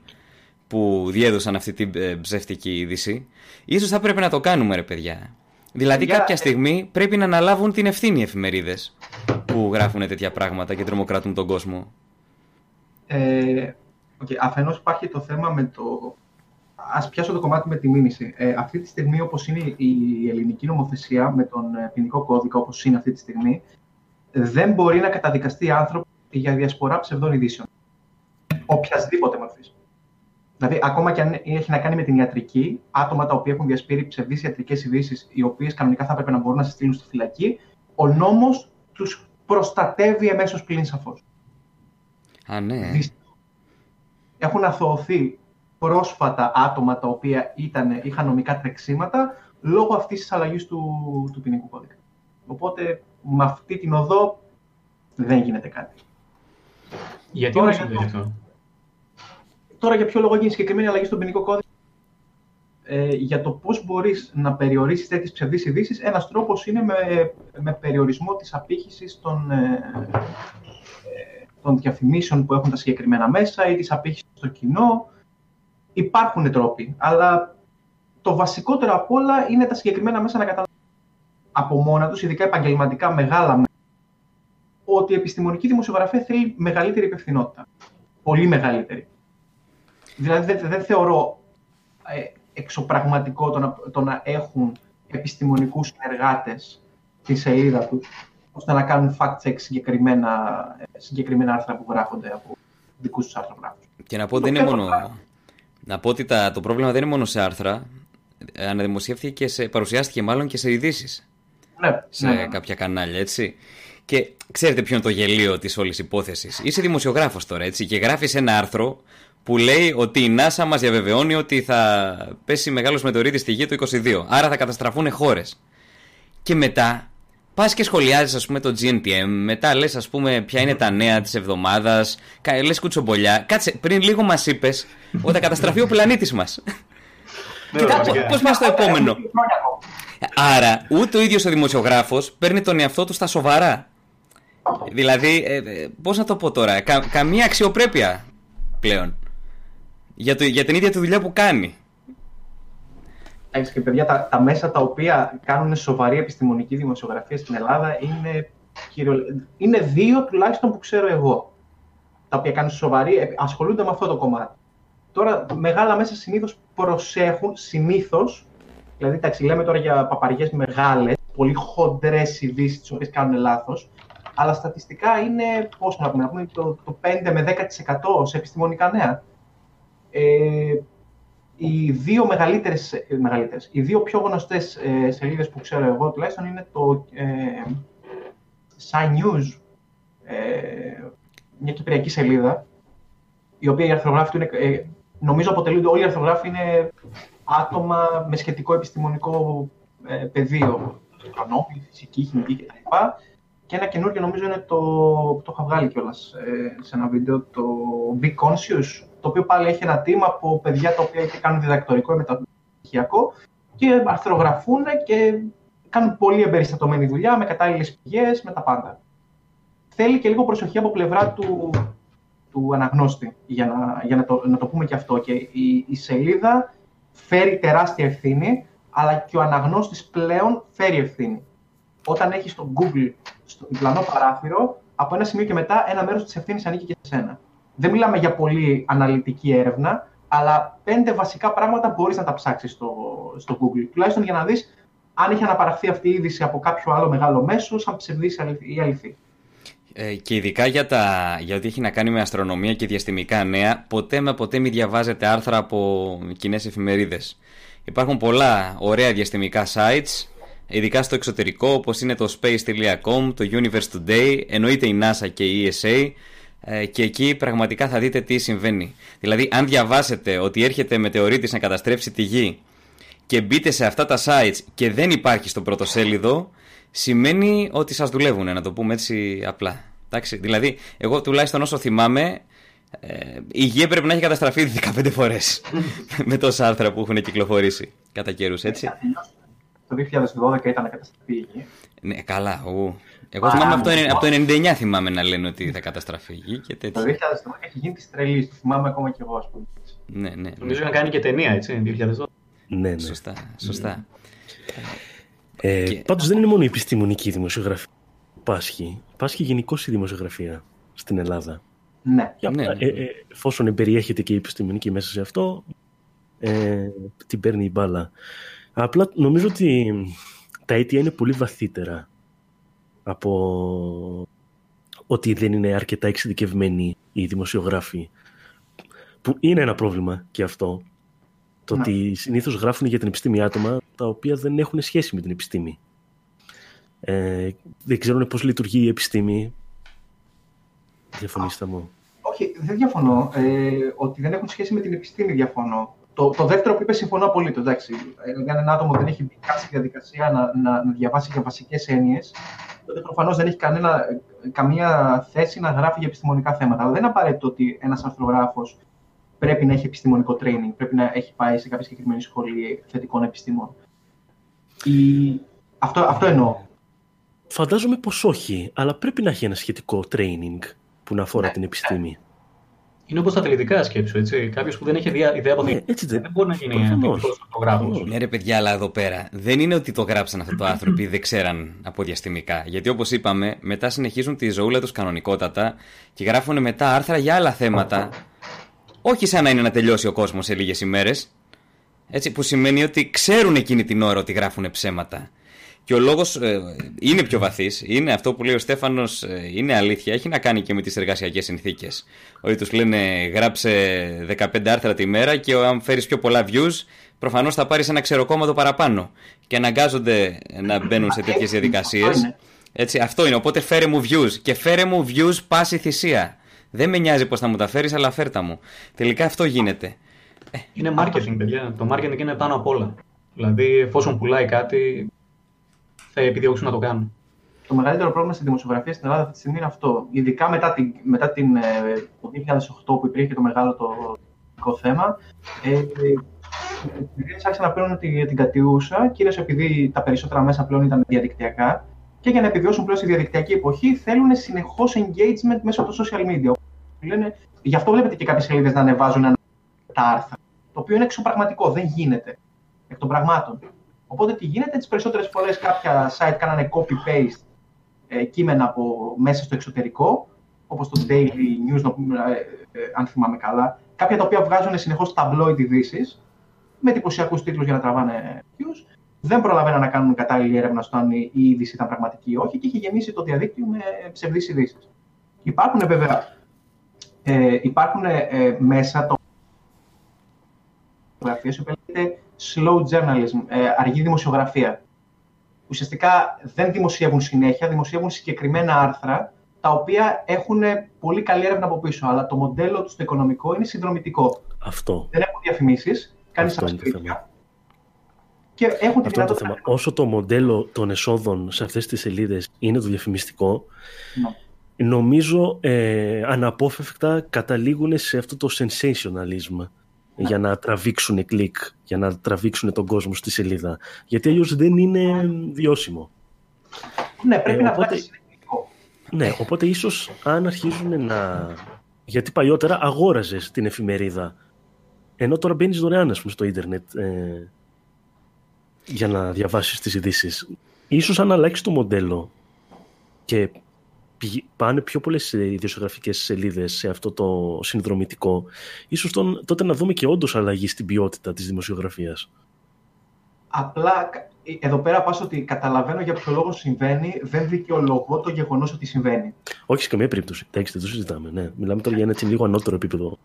που διέδωσαν αυτή την ε, ψεύτικη είδηση. Ίσως θα πρέπει να το κάνουμε ρε παιδιά. Δηλαδή για... κάποια στιγμή πρέπει να αναλάβουν την ευθύνη οι εφημερίδες που γράφουν τέτοια πράγματα και τρομοκρατούν τον κόσμο. Ε, okay. Αφενός υπάρχει το θέμα με το... Ας πιάσω το κομμάτι με τη μήνυση. Ε, αυτή τη στιγμή όπως είναι η ελληνική νομοθεσία με τον ε, ποινικό κώδικα όπως είναι αυτή τη στιγμή δεν μπορεί να καταδικαστεί άνθρωπο για διασπορά ψευδών ειδήσεων. Οποιασδήποτε μορφής. Δηλαδή, ακόμα και αν έχει να κάνει με την ιατρική, άτομα τα οποία έχουν διασπείρει ψευδείς ιατρικές ειδήσεις, οι οποίες κανονικά θα έπρεπε να μπορούν να σε στείλουν στη φυλακή, ο νόμος τους προστατεύει εμέσως πλήν σαφώς. Α, ναι. Έχουν αθωωωθεί πρόσφατα άτομα τα οποία ήταν, είχαν νομικά τρεξίματα λόγω αυτής της αλλαγής του, του ποινικού κώδικα. Οπότε με αυτή την οδό δεν γίνεται κάτι. Γιατί δεν συμβαίνει αυτό; Τώρα για ποιο λόγο γίνει συγκεκριμένη αλλαγή στον ποινικό κώδικα; Ε, για το πώς μπορείς να περιορίσεις τέτοιες ψευδείς ειδήσεις, ένας τρόπος είναι με, με περιορισμό της απήχησης των, ε, ε, των διαφημίσεων που έχουν τα συγκεκριμένα μέσα ή τη απήχηση στο κοινό. Υπάρχουν τρόποι, αλλά το βασικότερο απ' όλα είναι τα συγκεκριμένα μέσα να καταλάβουν από μόνα τους, ειδικά επαγγελματικά μεγάλα μέσα, ότι η επιστημονική δημοσιογραφία θέλει μεγαλύτερη υπευθυνότητα. Πολύ μεγαλύτερη. Δηλαδή δεν, δεν θεωρώ ε, εξωπραγματικό το να, το να έχουν επιστημονικούς συνεργάτες στη σελίδα τους ώστε να κάνουν fact-check συγκεκριμένα, συγκεκριμένα άρθρα που γράφονται από δικούς τους αρθρογράφους. Και να πω, δεν είναι μόνο... να πω ότι τα, το πρόβλημα δεν είναι μόνο σε άρθρα. Αναδημοσιεύτηκε και σε, παρουσιάστηκε μάλλον και σε ειδήσεις. Ναι, σε ναι, ναι. κάποια κανάλια, έτσι. Και ξέρετε ποιο είναι το γελίο της όλης υπόθεσης. Είσαι δημοσιογράφος τώρα, έτσι, και γράφεις ένα άρθρο που λέει ότι η NASA μας διαβεβαιώνει ότι θα πέσει μεγάλος μετεωρίτη στη γη το 22. Άρα θα καταστραφούν χώρες. Και μετά πας και σχολιάζεις ας πούμε το GNTM, μετά λες ας πούμε ποια είναι τα νέα της εβδομάδας, λες κουτσομπολιά. Κάτσε, πριν λίγο μας είπες ότι θα καταστραφεί ο πλανήτης μας. Ναι, και βέβαια. πώς πας στο επόμενο. Άρα, ούτε ο ίδιος ο δημοσιογράφος παίρνει τον εαυτό του στα σοβαρά. Δηλαδή, ε, ε, πώς να το πω τώρα, κα- καμία αξιοπρέπεια πλέον. Για, το, για την ίδια τη δουλειά που κάνει. Εντάξει, και παιδιά, τα, τα μέσα τα οποία κάνουν σοβαρή επιστημονική δημοσιογραφία στην Ελλάδα είναι, κυριολε... είναι δύο τουλάχιστον που ξέρω εγώ. Τα οποία κάνουν σοβαρή, ε, ασχολούνται με αυτό το κομμάτι. Τώρα, μεγάλα μέσα συνήθως προσέχουν, συνήθως, δηλαδή τα λέμε τώρα για παπαριές μεγάλες, πολύ χοντρές ειδήσεις, τις οποίες κάνουν λάθος, αλλά στατιστικά είναι, πώς να πούμε, να πούμε το, το 5 με 10% σε επιστημονικά νέα. Ε, οι δύο μεγαλύτερες, ε, μεγαλύτερες, οι δύο πιο γνωστές ε, σελίδες που ξέρω εγώ τουλάχιστον είναι το ε, Sign News, ε, μια κυπριακή σελίδα, η οποία οι αρθρογράφοι του είναι, ε, νομίζω αποτελούνται όλοι οι αρθρογράφοι είναι άτομα με σχετικό επιστημονικό ε, πεδίο, οικονόμη, φυσική, χημική κτλ. Και ένα καινούργιο νομίζω είναι το, που το είχα βγάλει κιόλας ε, σε ένα βίντεο, το Be Conscious, το οποίο πάλι έχει ένα team από παιδιά τα οποία είτε κάνουν διδακτορικό ή μεταπτυχιακό και αρθρογραφούν και κάνουν πολύ εμπεριστατωμένη δουλειά με κατάλληλες πηγές, με τα πάντα. Θέλει και λίγο προσοχή από πλευρά του, του αναγνώστη, για, να, για να, το, να το πούμε και αυτό. Και η, η σελίδα φέρει τεράστια ευθύνη, αλλά και ο αναγνώστης πλέον φέρει ευθύνη. Όταν έχεις στο Google, στο διπλανό παράθυρο, από ένα σημείο και μετά ένα μέρος της ευθύνης ανήκει και σε σένα. Δεν μιλάμε για πολύ αναλυτική έρευνα, αλλά πέντε βασικά πράγματα μπορείς να τα ψάξεις στο, στο Google. Τουλάχιστον για να δεις αν έχει αναπαραχθεί αυτή η είδηση από κάποιο άλλο μεγάλο μέσο, σαν ψευδής ή αληθή. Ε, και ειδικά για, τα, για ό,τι έχει να κάνει με αστρονομία και διαστημικά νέα, ποτέ με ποτέ μην διαβάζετε άρθρα από κοινές εφημερίδες. Υπάρχουν πολλά ωραία διαστημικά sites, ειδικά στο εξωτερικό, όπως είναι το space.com, το Universe Today, εννοείται η NASA και η ESA, ε, και εκεί πραγματικά θα δείτε τι συμβαίνει. Δηλαδή, αν διαβάσετε ότι έρχεται μετεωρίτης να καταστρέψει τη γη και μπείτε σε αυτά τα sites και δεν υπάρχει στο πρωτοσέλιδο, σημαίνει ότι σας δουλεύουν, να το πούμε έτσι απλά. Εντάξει, δηλαδή, εγώ τουλάχιστον όσο θυμάμαι, ε, η γη πρέπει να έχει καταστραφεί 15 φορές με τόσα άρθρα που έχουν κυκλοφορήσει κατά καιρούς, έτσι. Το 2012 ήταν καταστραφεί η γη. Ναι, καλά. Ου. Εγώ θυμάμαι από το, από το 99 θυμάμαι να λένε ότι θα καταστραφεί η γη και τέτοια. Το 2012 έχει γίνει της τρελής, το θυμάμαι ακόμα και εγώ, ας πούμε. Ναι, ναι. Νομίζω να κάνει και ταινία, έτσι, 2012. Ναι, ναι. Σωστά, σωστά. Ε, και... Πάντως δεν είναι μόνο η επιστημονική δημοσιογραφία που πάσχει. Πάσχει γενικώς η δημοσιογραφία στην Ελλάδα. Ναι. Για, ναι, ναι. Ε, ε, εφόσον εμπεριέχεται και η επιστημονική μέσα σε αυτό, ε, την παίρνει η μπάλα. Απλά νομίζω ότι τα αίτια είναι πολύ βαθύτερα από ότι δεν είναι αρκετά εξειδικευμένοι οι δημοσιογράφοι. Που είναι ένα πρόβλημα και αυτό. Το Ναι. ότι συνήθως γράφουν για την επιστήμη άτομα τα οποία δεν έχουν σχέση με την επιστήμη. Ε, δεν ξέρουν πώς λειτουργεί η επιστήμη. Διαφωνήστε μου. Όχι, δεν διαφωνώ. Ε, ότι δεν έχουν σχέση με την επιστήμη διαφωνώ. Το, το δεύτερο που είπες συμφωνώ απολύτως. Εντάξει. Ε, Για ένα άτομο δεν έχει μπει καν στη διαδικασία να, να, να διαβάσει για βασικές έννοιες, τότε προφανώς δεν έχει κανένα, καμία θέση να γράφει για επιστημονικά θέματα. Αλλά δεν είναι απαραίτητο ότι ένας αρθρογράφος πρέπει να έχει επιστημονικό training, πρέπει να έχει πάει σε κάποια συγκεκριμένη σχολή θετικών επιστήμων. Η... Αυτό, αυτό εννοώ. Φαντάζομαι πως όχι, αλλά πρέπει να έχει ένα σχετικό training που να αφορά Ναι. την επιστήμη. Είναι όπως τα αθλητικά σκέψου, έτσι. Κάποιος που δεν έχει ιδέα, ιδέα από Ναι, την έτσι δεν- δεν μπορεί να γίνει προφανώς. αθλητικό φωτογράφο. Ναι, ρε παιδιά, αλλά εδώ πέρα δεν είναι ότι το γράψαν αυτό το άρθρο επειδή δεν ξέραν από διαστημικά. Γιατί όπως είπαμε, μετά συνεχίζουν τη ζωούλα τους κανονικότατα και γράφουν μετά άρθρα για άλλα θέματα. Όχι σαν να είναι να τελειώσει ο κόσμος σε λίγες ημέρες. Έτσι, που σημαίνει ότι ξέρουν εκείνη την ώρα ότι γράφουν ψέματα. Και ο λόγος είναι πιο βαθύς. Είναι αυτό που λέει ο Στέφανος, είναι αλήθεια. Έχει να κάνει και με τις εργασιακές συνθήκες. Ότι τους λένε γράψε 15 άρθρα τη μέρα και αν φέρεις πιο πολλά views, προφανώς θα πάρεις ένα ξεροκόμματο παραπάνω. Και αναγκάζονται να μπαίνουν σε τέτοιες διαδικασίες. Αυτό είναι. Έτσι, αυτό είναι. Οπότε φέρε μου views. Και φέρε μου views πάση θυσία. Δεν με νοιάζει πώς θα μου τα φέρεις, αλλά φέρτα μου. Τελικά αυτό γίνεται. Είναι marketing, παιδιά. Το marketing είναι πάνω απ' όλα. Δηλαδή, εφόσον πουλάει κάτι, θα επιδιώξουν να το κάνουν. Το μεγαλύτερο πρόβλημα στη δημοσιογραφία στην Ελλάδα αυτή τη στιγμή είναι αυτό. Ειδικά μετά την, μετά την, ε, το 2008 που υπήρχε το μεγάλο το, το θέμα, ε, ε, οι εταιρείες άρχισαν να παίρνουν την, την κατιούσα, κυρίως επειδή τα περισσότερα μέσα πλέον ήταν διαδικτυακά. Και για να επιβιώσουν πλέον στη διαδικτυακή εποχή, θέλουν συνεχώς engagement μέσω των social media. Λένε, γι' αυτό βλέπετε και κάποιες σελίδες να ανεβάζουν τα άρθρα. Το οποίο είναι εξωπραγματικό, δεν γίνεται. Εκ των πραγμάτων. Οπότε τι γίνεται, τις περισσότερες φορές κάποια site κάνανε copy-paste ε, κείμενα από μέσα στο εξωτερικό, όπως το Daily News, νο- ε, ε, αν θυμάμαι καλά, κάποια τα οποία βγάζουν συνεχώς tabloid ειδήσεις με εντυπωσιακούς τίτλους για να τραβάνε views. Δεν προλαβαίναν να κάνουν κατάλληλη έρευνα στο αν η η είδηση ήταν πραγματική ή όχι και είχε γεμίσει το διαδίκτυο με ψευδείς ειδήσεις. Υπάρχουν βέβαια ε, υπάρχουν ε, μέσα το δημοσιογραφίες που λέγεται slow journalism, ε, αργή δημοσιογραφία. Ουσιαστικά δεν δημοσιεύουν συνέχεια, δημοσιεύουν συγκεκριμένα άρθρα τα οποία έχουν πολύ καλή έρευνα από πίσω, αλλά το μοντέλο τους στο οικονομικό είναι συνδρομητικό. Αυτό. Δεν έχουν διαφημίσεις, κάνεις Αυτό είναι το subscription και έχουν τη Αυτό είναι το δυνατότητα. θέμα. Όσο το μοντέλο των εσόδων σε αυτές τις σελίδες είναι το διαφημιστικό, Ναι. νομίζω ε, αναπόφευκτα καταλήγουν σε αυτό το sensationalism Ναι. Για να τραβήξουν κλικ, για να τραβήξουν τον κόσμο στη σελίδα. Γιατί αλλιώς δεν είναι βιώσιμο. Ναι, πρέπει Ε, να οπότε- βγάλεις συνεχικό. Ναι, οπότε ίσως αν αρχίζουν να... Γιατί παλιότερα αγόραζες την εφημερίδα, ενώ τώρα μπαίνεις δωρεάν ας πούμε, στο ίντερνετ ε, για να διαβάσεις τις ειδήσεις. Ίσως αν αλλάξεις το μοντέλο και πάνε πιο πολλές ιδιοσιογραφικές σελίδες σε αυτό το συνδρομητικό, ίσως τότε να δούμε και όντως αλλαγή στην ποιότητα της δημοσιογραφίας. Απλά εδώ πέρα πας ότι καταλαβαίνω για ποιο λόγο συμβαίνει, δεν δικαιολογώ το γεγονός ότι συμβαίνει. Όχι σε καμία περίπτωση. Εντάξει, δεν το συζητάμε. Ναι. Μιλάμε τώρα για ένα έτσι λίγο ανώτερο επίπεδο.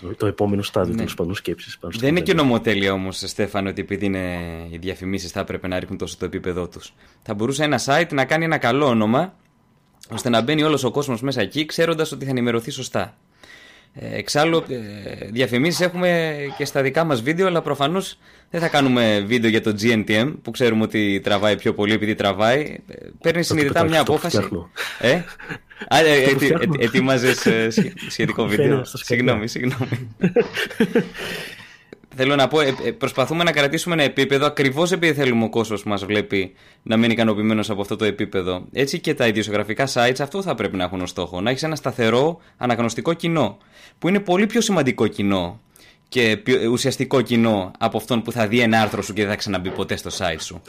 το, το επόμενο στάδιο ναι. τέλος πάντων σκέψης. Δεν είναι και νομοτέλεια όμως, Στέφανο, ότι επειδή είναι οι διαφημίσεις θα έπρεπε να ρίχνουν τόσο το επίπεδό τους. Θα μπορούσε ένα site να κάνει ένα καλό όνομα, ώστε να μπαίνει όλος ο κόσμος μέσα εκεί, ξέροντας ότι θα ενημερωθεί σωστά. Ε, εξάλλου, ε, διαφημίσεις έχουμε και στα δικά μας βίντεο, αλλά προφανώς δεν θα κάνουμε βίντεο για το GNTM, που ξέρουμε ότι τραβάει πιο πολύ επειδή τραβάει. Ε, παίρνει συνειδητά μια απόφαση. Ε; Α, ετοίμαζες σχετικό βίντεο. Συγγνώμη, συγγνώμη. Θέλω να πω, προσπαθούμε να κρατήσουμε ένα επίπεδο ακριβώς επειδή θέλουμε ο κόσμος που μας βλέπει να μείνει ικανοποιημένος από αυτό το επίπεδο. Έτσι και τα ιδιοσιογραφικά sites αυτό θα πρέπει να έχουν ως στόχο. Να έχεις ένα σταθερό αναγνωστικό κοινό που είναι πολύ πιο σημαντικό κοινό και ουσιαστικό κοινό από αυτόν που θα δει ένα άρθρο σου και δεν θα ξαναμπεί ποτέ στο site σου.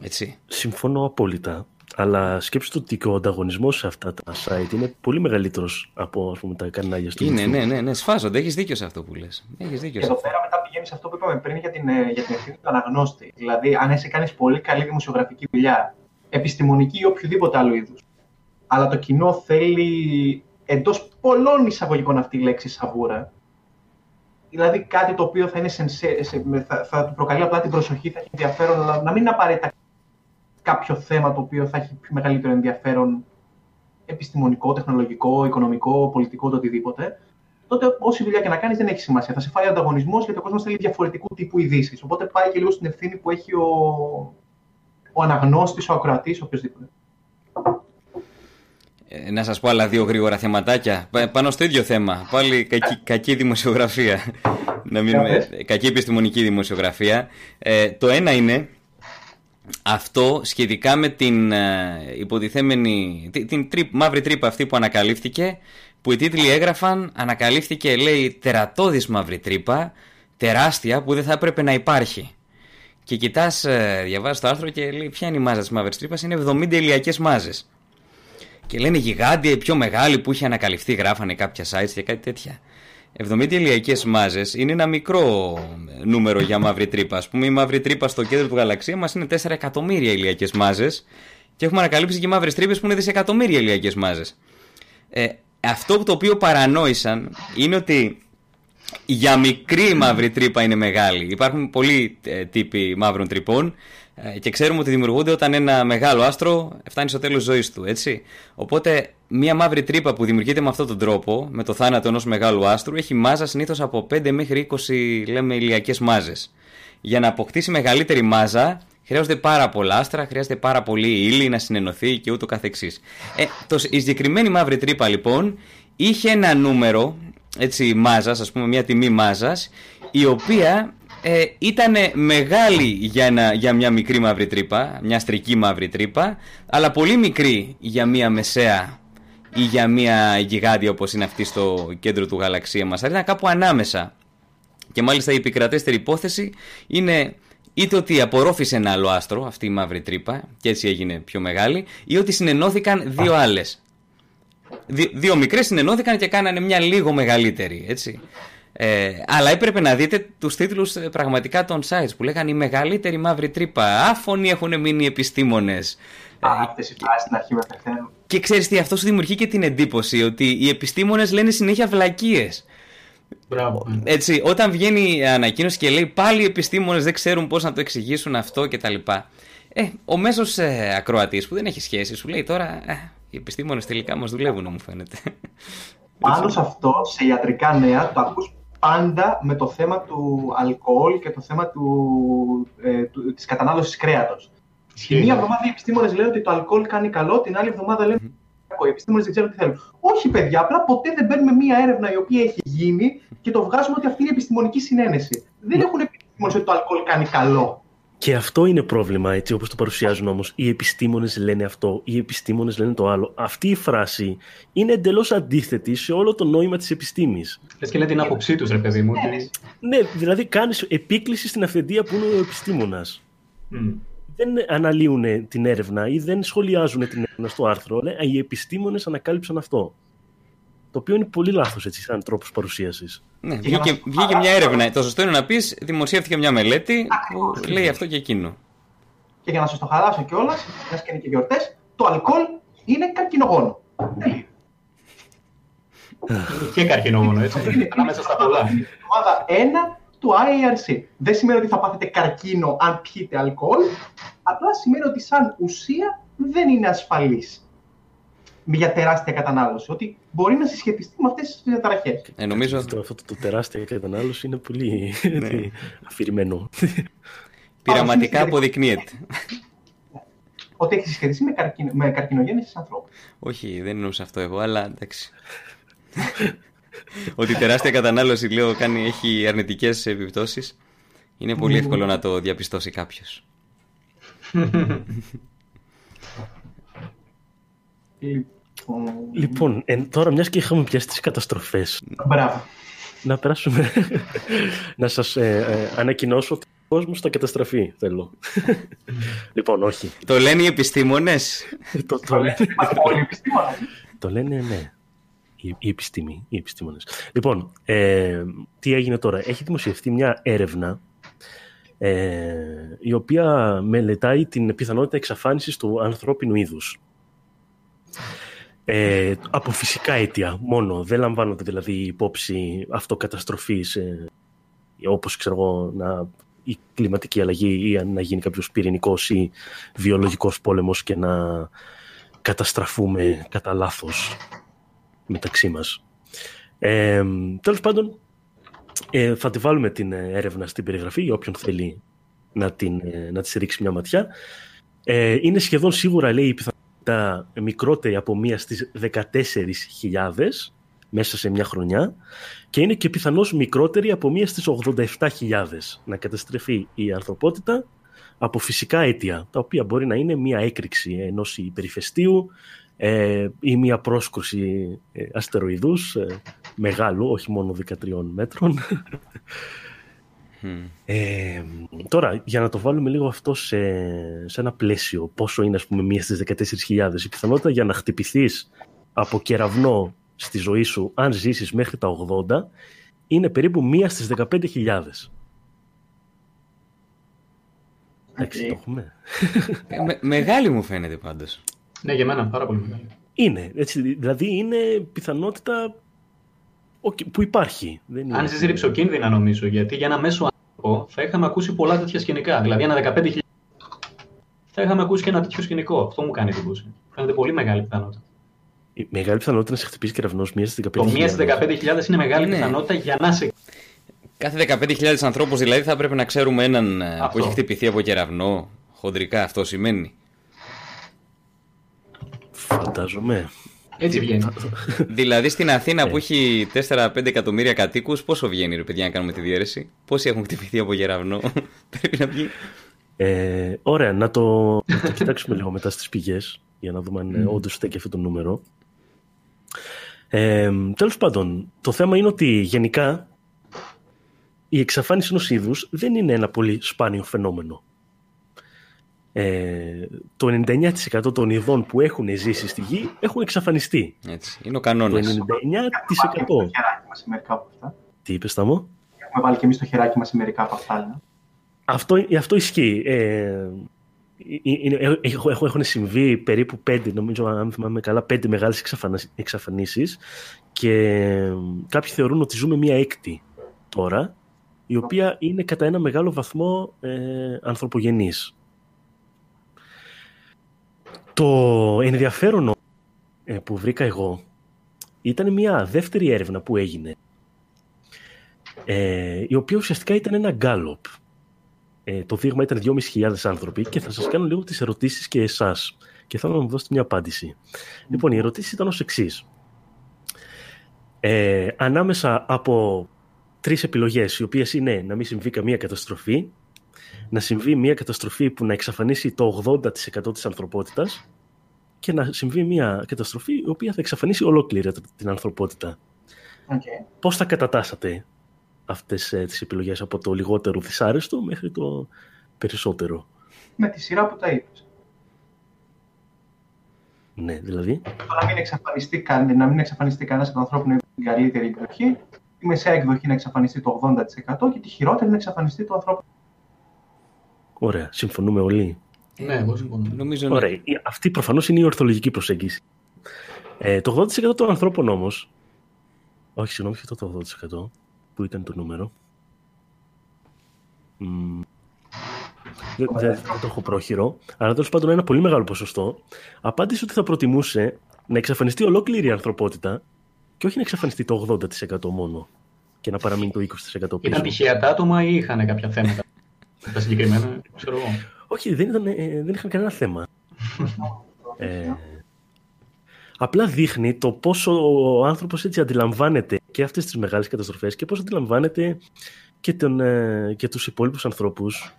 Έτσι. Συμφωνώ απόλυτα. Αλλά σκέψτε ότι και ο ανταγωνισμός σε αυτά τα site είναι πολύ μεγαλύτερος από ας πούμε, τα κανάλια στο Είναι, ναι, ναι, ναι, σφάζονται. Έχεις δίκιο σε αυτό που λες. Εδώ πέρα μετά πηγαίνεις σε αυτό που είπαμε πριν για την, ε, για την ευθύνη του αναγνώστη. Δηλαδή, αν εσύ κάνεις πολύ καλή δημοσιογραφική δουλειά, επιστημονική ή οποιοδήποτε άλλο είδους, αλλά το κοινό θέλει εντός πολλών εισαγωγικών αυτή η λέξη σαβούρα. Δηλαδή κάτι το οποίο θα, είναι σε, σε, θα, θα του προκαλεί απλά την προσοχή, θα έχει ενδιαφέρον, αλλά να μην είναι απαραίτητα κάποιο θέμα το οποίο θα έχει μεγαλύτερο ενδιαφέρον επιστημονικό, τεχνολογικό, οικονομικό, πολιτικό, το οτιδήποτε, τότε όση δουλειά και να κάνεις δεν έχει σημασία. Θα σε φάει ανταγωνισμός γιατί ο κόσμος θέλει διαφορετικού τύπου ειδήσεις. Οπότε πάει και λίγο στην ευθύνη που έχει ο, ο αναγνώστης, ο ακροατής, οποιοδήποτε. Ε, να σας πω άλλα δύο γρήγορα θεματάκια. Πάνω στο ίδιο θέμα. Πάλι κακή, κακή δημοσιογραφία. να μείνουμε, κακή επιστημονική δημοσιογραφία. Ε, το ένα είναι αυτό σχετικά με την ε, υποτιθέμενη, την, την τρύπ, μαύρη τρύπα αυτή που ανακαλύφθηκε, που οι τίτλοι έγραφαν, ανακαλύφθηκε λέει τερατώδης μαύρη τρύπα, τεράστια που δεν θα έπρεπε να υπάρχει. Και κοιτάς, ε, διαβάζεις το άρθρο και λέει ποια είναι η μάζα της μαύρης τρύπας, είναι 70 ηλιακές μάζες. Και λένε γιγάντια, η πιο μεγάλη που είχε ανακαλυφθεί, γράφανε κάποια sites και κάτι τέτοια. 70 ηλιακές μάζες είναι ένα μικρό νούμερο για μαύρη τρύπα. Α πούμε, η μαύρη τρύπα στο κέντρο του γαλαξία μας είναι 4 εκατομμύρια ηλιακές μάζες και έχουμε ανακαλύψει και μαύρες τρύπες που είναι δισεκατομμύρια ηλιακές μάζες. Ε, αυτό το οποίο παρανόησαν είναι ότι για μικρή μαύρη τρύπα είναι μεγάλη. Υπάρχουν πολλοί ε, τύποι μαύρων τρυπών ε, και ξέρουμε ότι δημιουργούνται όταν ένα μεγάλο άστρο φτάνει στο τέλος ζωής του, έτσι. Οπότε, μία μαύρη τρύπα που δημιουργείται με αυτόν τον τρόπο, με το θάνατο ενός μεγάλου άστρου, έχει μάζα συνήθως από 5 μέχρι 20 λέμε ηλιακές μάζες. Για να αποκτήσει μεγαλύτερη μάζα, χρειάζονται πάρα πολλά άστρα, χρειάζεται πάρα πολύ ύλη να συνενωθεί και ούτω καθεξής. Ε, το, η συγκεκριμένη μαύρη τρύπα λοιπόν είχε ένα νούμερο έτσι μάζας, ας πούμε μια τιμή μάζας, η οποία ε, ήταν μεγάλη για, για μια μικρή μαύρη τρύπα, μια στρική μαύρη τρύπα, αλλά πολύ μικρή για μια μεσαία ή για μια γιγάντια όπως είναι αυτή στο κέντρο του γαλαξία μας. Αλλά ήταν κάπου ανάμεσα. Και μάλιστα η επικρατέστερη υπόθεση είναι είτε ότι απορρόφησε ένα άλλο άστρο, αυτή η μαύρη τρύπα, και έτσι έγινε πιο μεγάλη, ή ότι συνενώθηκαν δύο άλλες. Δύο μικρές συνενώθηκαν και κάνανε μια λίγο μεγαλύτερη, έτσι. Ε, αλλά έπρεπε να δείτε τους τίτλους ε, πραγματικά των sites που λέγανε η μεγαλύτερη μαύρη τρύπα. Άφωνοι έχουν μείνει οι επιστήμονες. Αυτές οι φάσεις στην αρχή με Και ξέρεις τι, αυτό σου δημιουργεί και την εντύπωση ότι οι επιστήμονες λένε συνέχεια βλακίες. Μπράβο. Έτσι, όταν βγαίνει η ανακοίνωση και λέει πάλι οι επιστήμονες δεν ξέρουν πώς να το εξηγήσουν αυτό κτλ. Ε, ο μέσος ε, ακροατής που δεν έχει σχέση σου λέει τώρα ε, οι επιστήμονες τελικά μας δουλεύουν μου φαίνεται. Πάνω σε αυτός, σε ιατρικά νέα, το ακούς πάντα με το θέμα του αλκοόλ και το θέμα του, ε, του, της κατανάλωσης κρέατος. Τη μία εβδομάδα οι επιστήμονες λένε ότι το αλκοόλ κάνει καλό, την άλλη εβδομάδα λένε ότι οι επιστήμονες δεν ξέρουν τι θέλουν. Όχι, παιδιά, απλά ποτέ δεν παίρνουμε μία έρευνα η οποία έχει γίνει και το βγάζουμε ότι αυτή είναι η επιστημονική συνένεση. Δεν έχουν επιστήμονες ότι το αλκοόλ κάνει καλό. Και αυτό είναι πρόβλημα, έτσι όπως το παρουσιάζουν όμως. Οι επιστήμονες λένε αυτό, οι επιστήμονες λένε το άλλο. Αυτή η φράση είναι εντελώς αντίθετη σε όλο το νόημα της επιστήμης. Λες και λέει την άποψή τους, ρε παιδί μου. Ναι, δηλαδή κάνεις επίκληση στην αυθεντία που είναι ο επιστήμονας. δεν αναλύουν την έρευνα ή δεν σχολιάζουν την έρευνα στο άρθρο. Λένε, οι επιστήμονες ανακάλυψαν αυτό. Το οποίο είναι πολύ λάθος έτσι, σαν τρόπος παρουσίασης. Ναι, Και για βγήκε, να- βγήκε μια έρευνα. Το σωστό είναι να πεις: Δημοσιεύτηκε μια μελέτη που λέει αυτό και εκείνο. Και για να σας το χαλάσω κιόλας, μιας και είναι και γιορτές, το αλκοόλ είναι καρκινογόνο. Τελεία. Και καρκινόμονο, έτσι. Ανάμεσα στα πολλά. Η ομάδα 1 του IARC. Δεν σημαίνει ότι θα πάθετε καρκίνο αν πιείτε αλκοόλ, απλά σημαίνει ότι σαν ουσία δεν είναι ασφαλής για τεράστια κατανάλωση. Ότι μπορεί να συσχετιστεί με αυτές τις διαταραχές. Ε, νομίζω Αυτό, αυτό το, το τεράστιο κατανάλωση είναι πολύ Ναι. αφηρημένο. πειραματικά αποδεικνύεται. Ότι έχει συσχετιστεί με, καρκίνο, με καρκινογέννησης ανθρώπου. Όχι, δεν εννοούσα αυτό εγώ, αλλά εντάξει. Ότι η τεράστια κατανάλωση, λέω, κάνει, έχει αρνητικές επιπτώσεις. Είναι πολύ εύκολο να το διαπιστώσει κάποιος. Λοιπόν, λοιπόν, ε, τώρα μιας και είχαμε πιάσει τις καταστροφές, Μπράβο. να περάσουμε να σας ε, ε, ανακοινώσω ότι ο κόσμος θα καταστραφεί, θέλω. λοιπόν, όχι. Το λένε οι επιστήμονες. το, το, λένε, Είμαστε όλοι επιστήμονες. το λένε, ναι. Η, η επιστήμη, οι επιστήμονες. Λοιπόν, ε, τι έγινε τώρα. Έχει δημοσιευτεί μια έρευνα ε, η οποία μελετάει την πιθανότητα εξαφάνισης του ανθρώπινου είδους. Ε, από φυσικά αίτια μόνο. Δεν λαμβάνονται δηλαδή υπόψη αυτοκαταστροφής ε, όπως ξέρω εγώ να, η κλιματική αλλαγή ή αν να γίνει κάποιος πυρηνικός ή βιολογικός πόλεμος και να καταστραφούμε κατά λάθος μεταξύ μας. Ε, τέλος πάντων, ε, θα τη βάλουμε την ε, έρευνα στην περιγραφή για όποιον θέλει να, την, ε, να της ρίξει μια ματιά. Ε, είναι σχεδόν σίγουρα, λέει, η πιθανότητα μικρότερη από μία στις 14.000 μέσα σε μια χρονιά και είναι και πιθανώς μικρότερη από μία στις 87.000 να καταστρεφεί η ανθρωπότητα από φυσικά αίτια, τα οποία μπορεί να είναι μία έκρηξη ενός υπερηφαιστείου ε, ή μία πρόσκρουση ε, αστεροειδούς ε, μεγάλου, όχι μόνο 13 μέτρων. Μμ. Ε, τώρα, για να το βάλουμε λίγο αυτό σε, σε ένα πλαίσιο, πόσο είναι ας πούμε μία στις 14.000, η πιθανότητα για να χτυπηθείς από κεραυνό στη ζωή σου, αν ζήσεις μέχρι τα 80, είναι περίπου μία στις 15.000. Εντάξει, Οκ. το έχουμε. Ε, με- μεγάλη μου φαίνεται πάντως. Ναι, για μένα πάρα πολύ μεγάλη. Είναι, έτσι, δηλαδή είναι πιθανότητα οκ, που υπάρχει. Δεν είναι... Αν ζει ριψοκίνδυνα, νομίζω, γιατί για ένα μέσο άνθρωπο θα είχαμε ακούσει πολλά τέτοια σκηνικά. Δηλαδή, ένα 15.000 θα είχαμε ακούσει και ένα τέτοιο σκηνικό. Αυτό μου κάνει εντύπωση. Φαίνεται πολύ μεγάλη πιθανότητα. Η μεγάλη πιθανότητα να σε χτυπήσει κεραυνός μία στις 15.000. Το μία στις 15.000 είναι μεγάλη Ναι. πιθανότητα για να σε. Κάθε 15.000 ανθρώπους δηλαδή θα πρέπει να ξέρουμε έναν ε, που Αυτό. έχει χτυπηθεί από κεραυνό. Χοντρικά αυτό σημαίνει. Φαντάζομαι. Έτσι βγαίνει. δηλαδή στην Αθήνα Ναι. που έχει 4-5 εκατομμύρια κατοίκους, πόσο βγαίνει ρε παιδιά να κάνουμε τη διαίρεση; Πόσοι έχουν χτυπηθεί από κεραυνό. Πρέπει να βγει. Ε, ωραία, να το, να το κοιτάξουμε λίγο μετά στις πηγές για να δούμε αν mm. όντως στέκει αυτό το νούμερο. Ε, τέλος πάντων, το θέμα είναι ότι γενικά η εξαφάνιση ενός είδους δεν είναι ένα πολύ σπάνιο φαινόμενο. Ε, το 99% των ειδών που έχουν ζήσει στη γη έχουν εξαφανιστεί. Έτσι. Είναι ο Το κανόνα. 99%. Έχουμε βάλει και το χεράκι μας σε μερικά από αυτά. Τι είπες, Σταμό; Έχουμε βάλει και εμείς το χεράκι μας σε μερικά από αυτά. ναι. Αυτό, αυτό ισχύει. Ε, είναι, έχω, έχω- έχουν συμβεί περίπου πέντε, νομίζω, αν θυμάμαι καλά, πέντε μεγάλες εξαφανίσεις- εξαφανίσεις και ε, κάποιοι θεωρούν ότι ζούμε μία έκτη τώρα, η οποία είναι κατά ένα μεγάλο βαθμό ε, ανθρωπογενής. Το ενδιαφέρον ε, που βρήκα εγώ ήταν μια δεύτερη έρευνα που έγινε ε, η οποία ουσιαστικά ήταν ένα γκάλοπ. Ε, το δείγμα ήταν 2.500 άνθρωποι και θα σας κάνω λίγο τις ερωτήσεις και εσάς και θέλω να μου δώσετε μια απάντηση. Λοιπόν, οι ερωτήσεις ήταν ως εξής. Ε, ανάμεσα από τρεις επιλογές, οι οποίες είναι να μην συμβεί καμία καταστροφή, να συμβεί μια καταστροφή που να εξαφανίσει το 80% της ανθρωπότητας και να συμβεί μια καταστροφή η οποία θα εξαφανίσει ολόκληρη την ανθρωπότητα. Οκ. Πώς θα κατατάσσατε αυτές ε, τις επιλογές από το λιγότερο δυσάρεστο μέχρι το περισσότερο; με τη σειρά που τα είπες. Ναι, δηλαδή. Το να μην εξαφανιστεί, κα- να μην εξαφανιστεί κανένας από τον ανθρώπινο είναι την καλύτερη εκδοχή, η μεσαία εκδοχή να εξαφανιστεί το 80% και τη χειρότερη να εξαφανιστεί το ανθρώπινο. Ωραία, συμφωνούμε όλοι. Ναι, εγώ συμφωνώ. Νομίζω ναι. Ωραία. Η- Αυτή προφανώς είναι η ορθολογική προσέγγιση. Ε, το 80% των ανθρώπων όμως. Όχι, συγγνώμη, όχι το 80% που ήταν το νούμερο. Μμ, Δεν, δεν- δεν το έχω πρόχειρο, αλλά τέλος πάντων ένα πολύ μεγάλο ποσοστό απάντησε ότι θα προτιμούσε να εξαφανιστεί ολόκληρη η ανθρωπότητα και όχι να εξαφανιστεί το 80% μόνο και να παραμείνει το 20% πίσω. Ήταν τυχαία τα άτομα ή είχαν κάποια θέματα; Τα συγκεκριμένα, ξέρω εγώ. Όχι, δεν, ήταν, ε, δεν είχαν κανένα θέμα. Ε, απλά δείχνει το πόσο ο άνθρωπος έτσι αντιλαμβάνεται και αυτές τις μεγάλες καταστροφές και πώς αντιλαμβάνεται και, τον, ε, και τους υπόλοιπους ανθρώπους.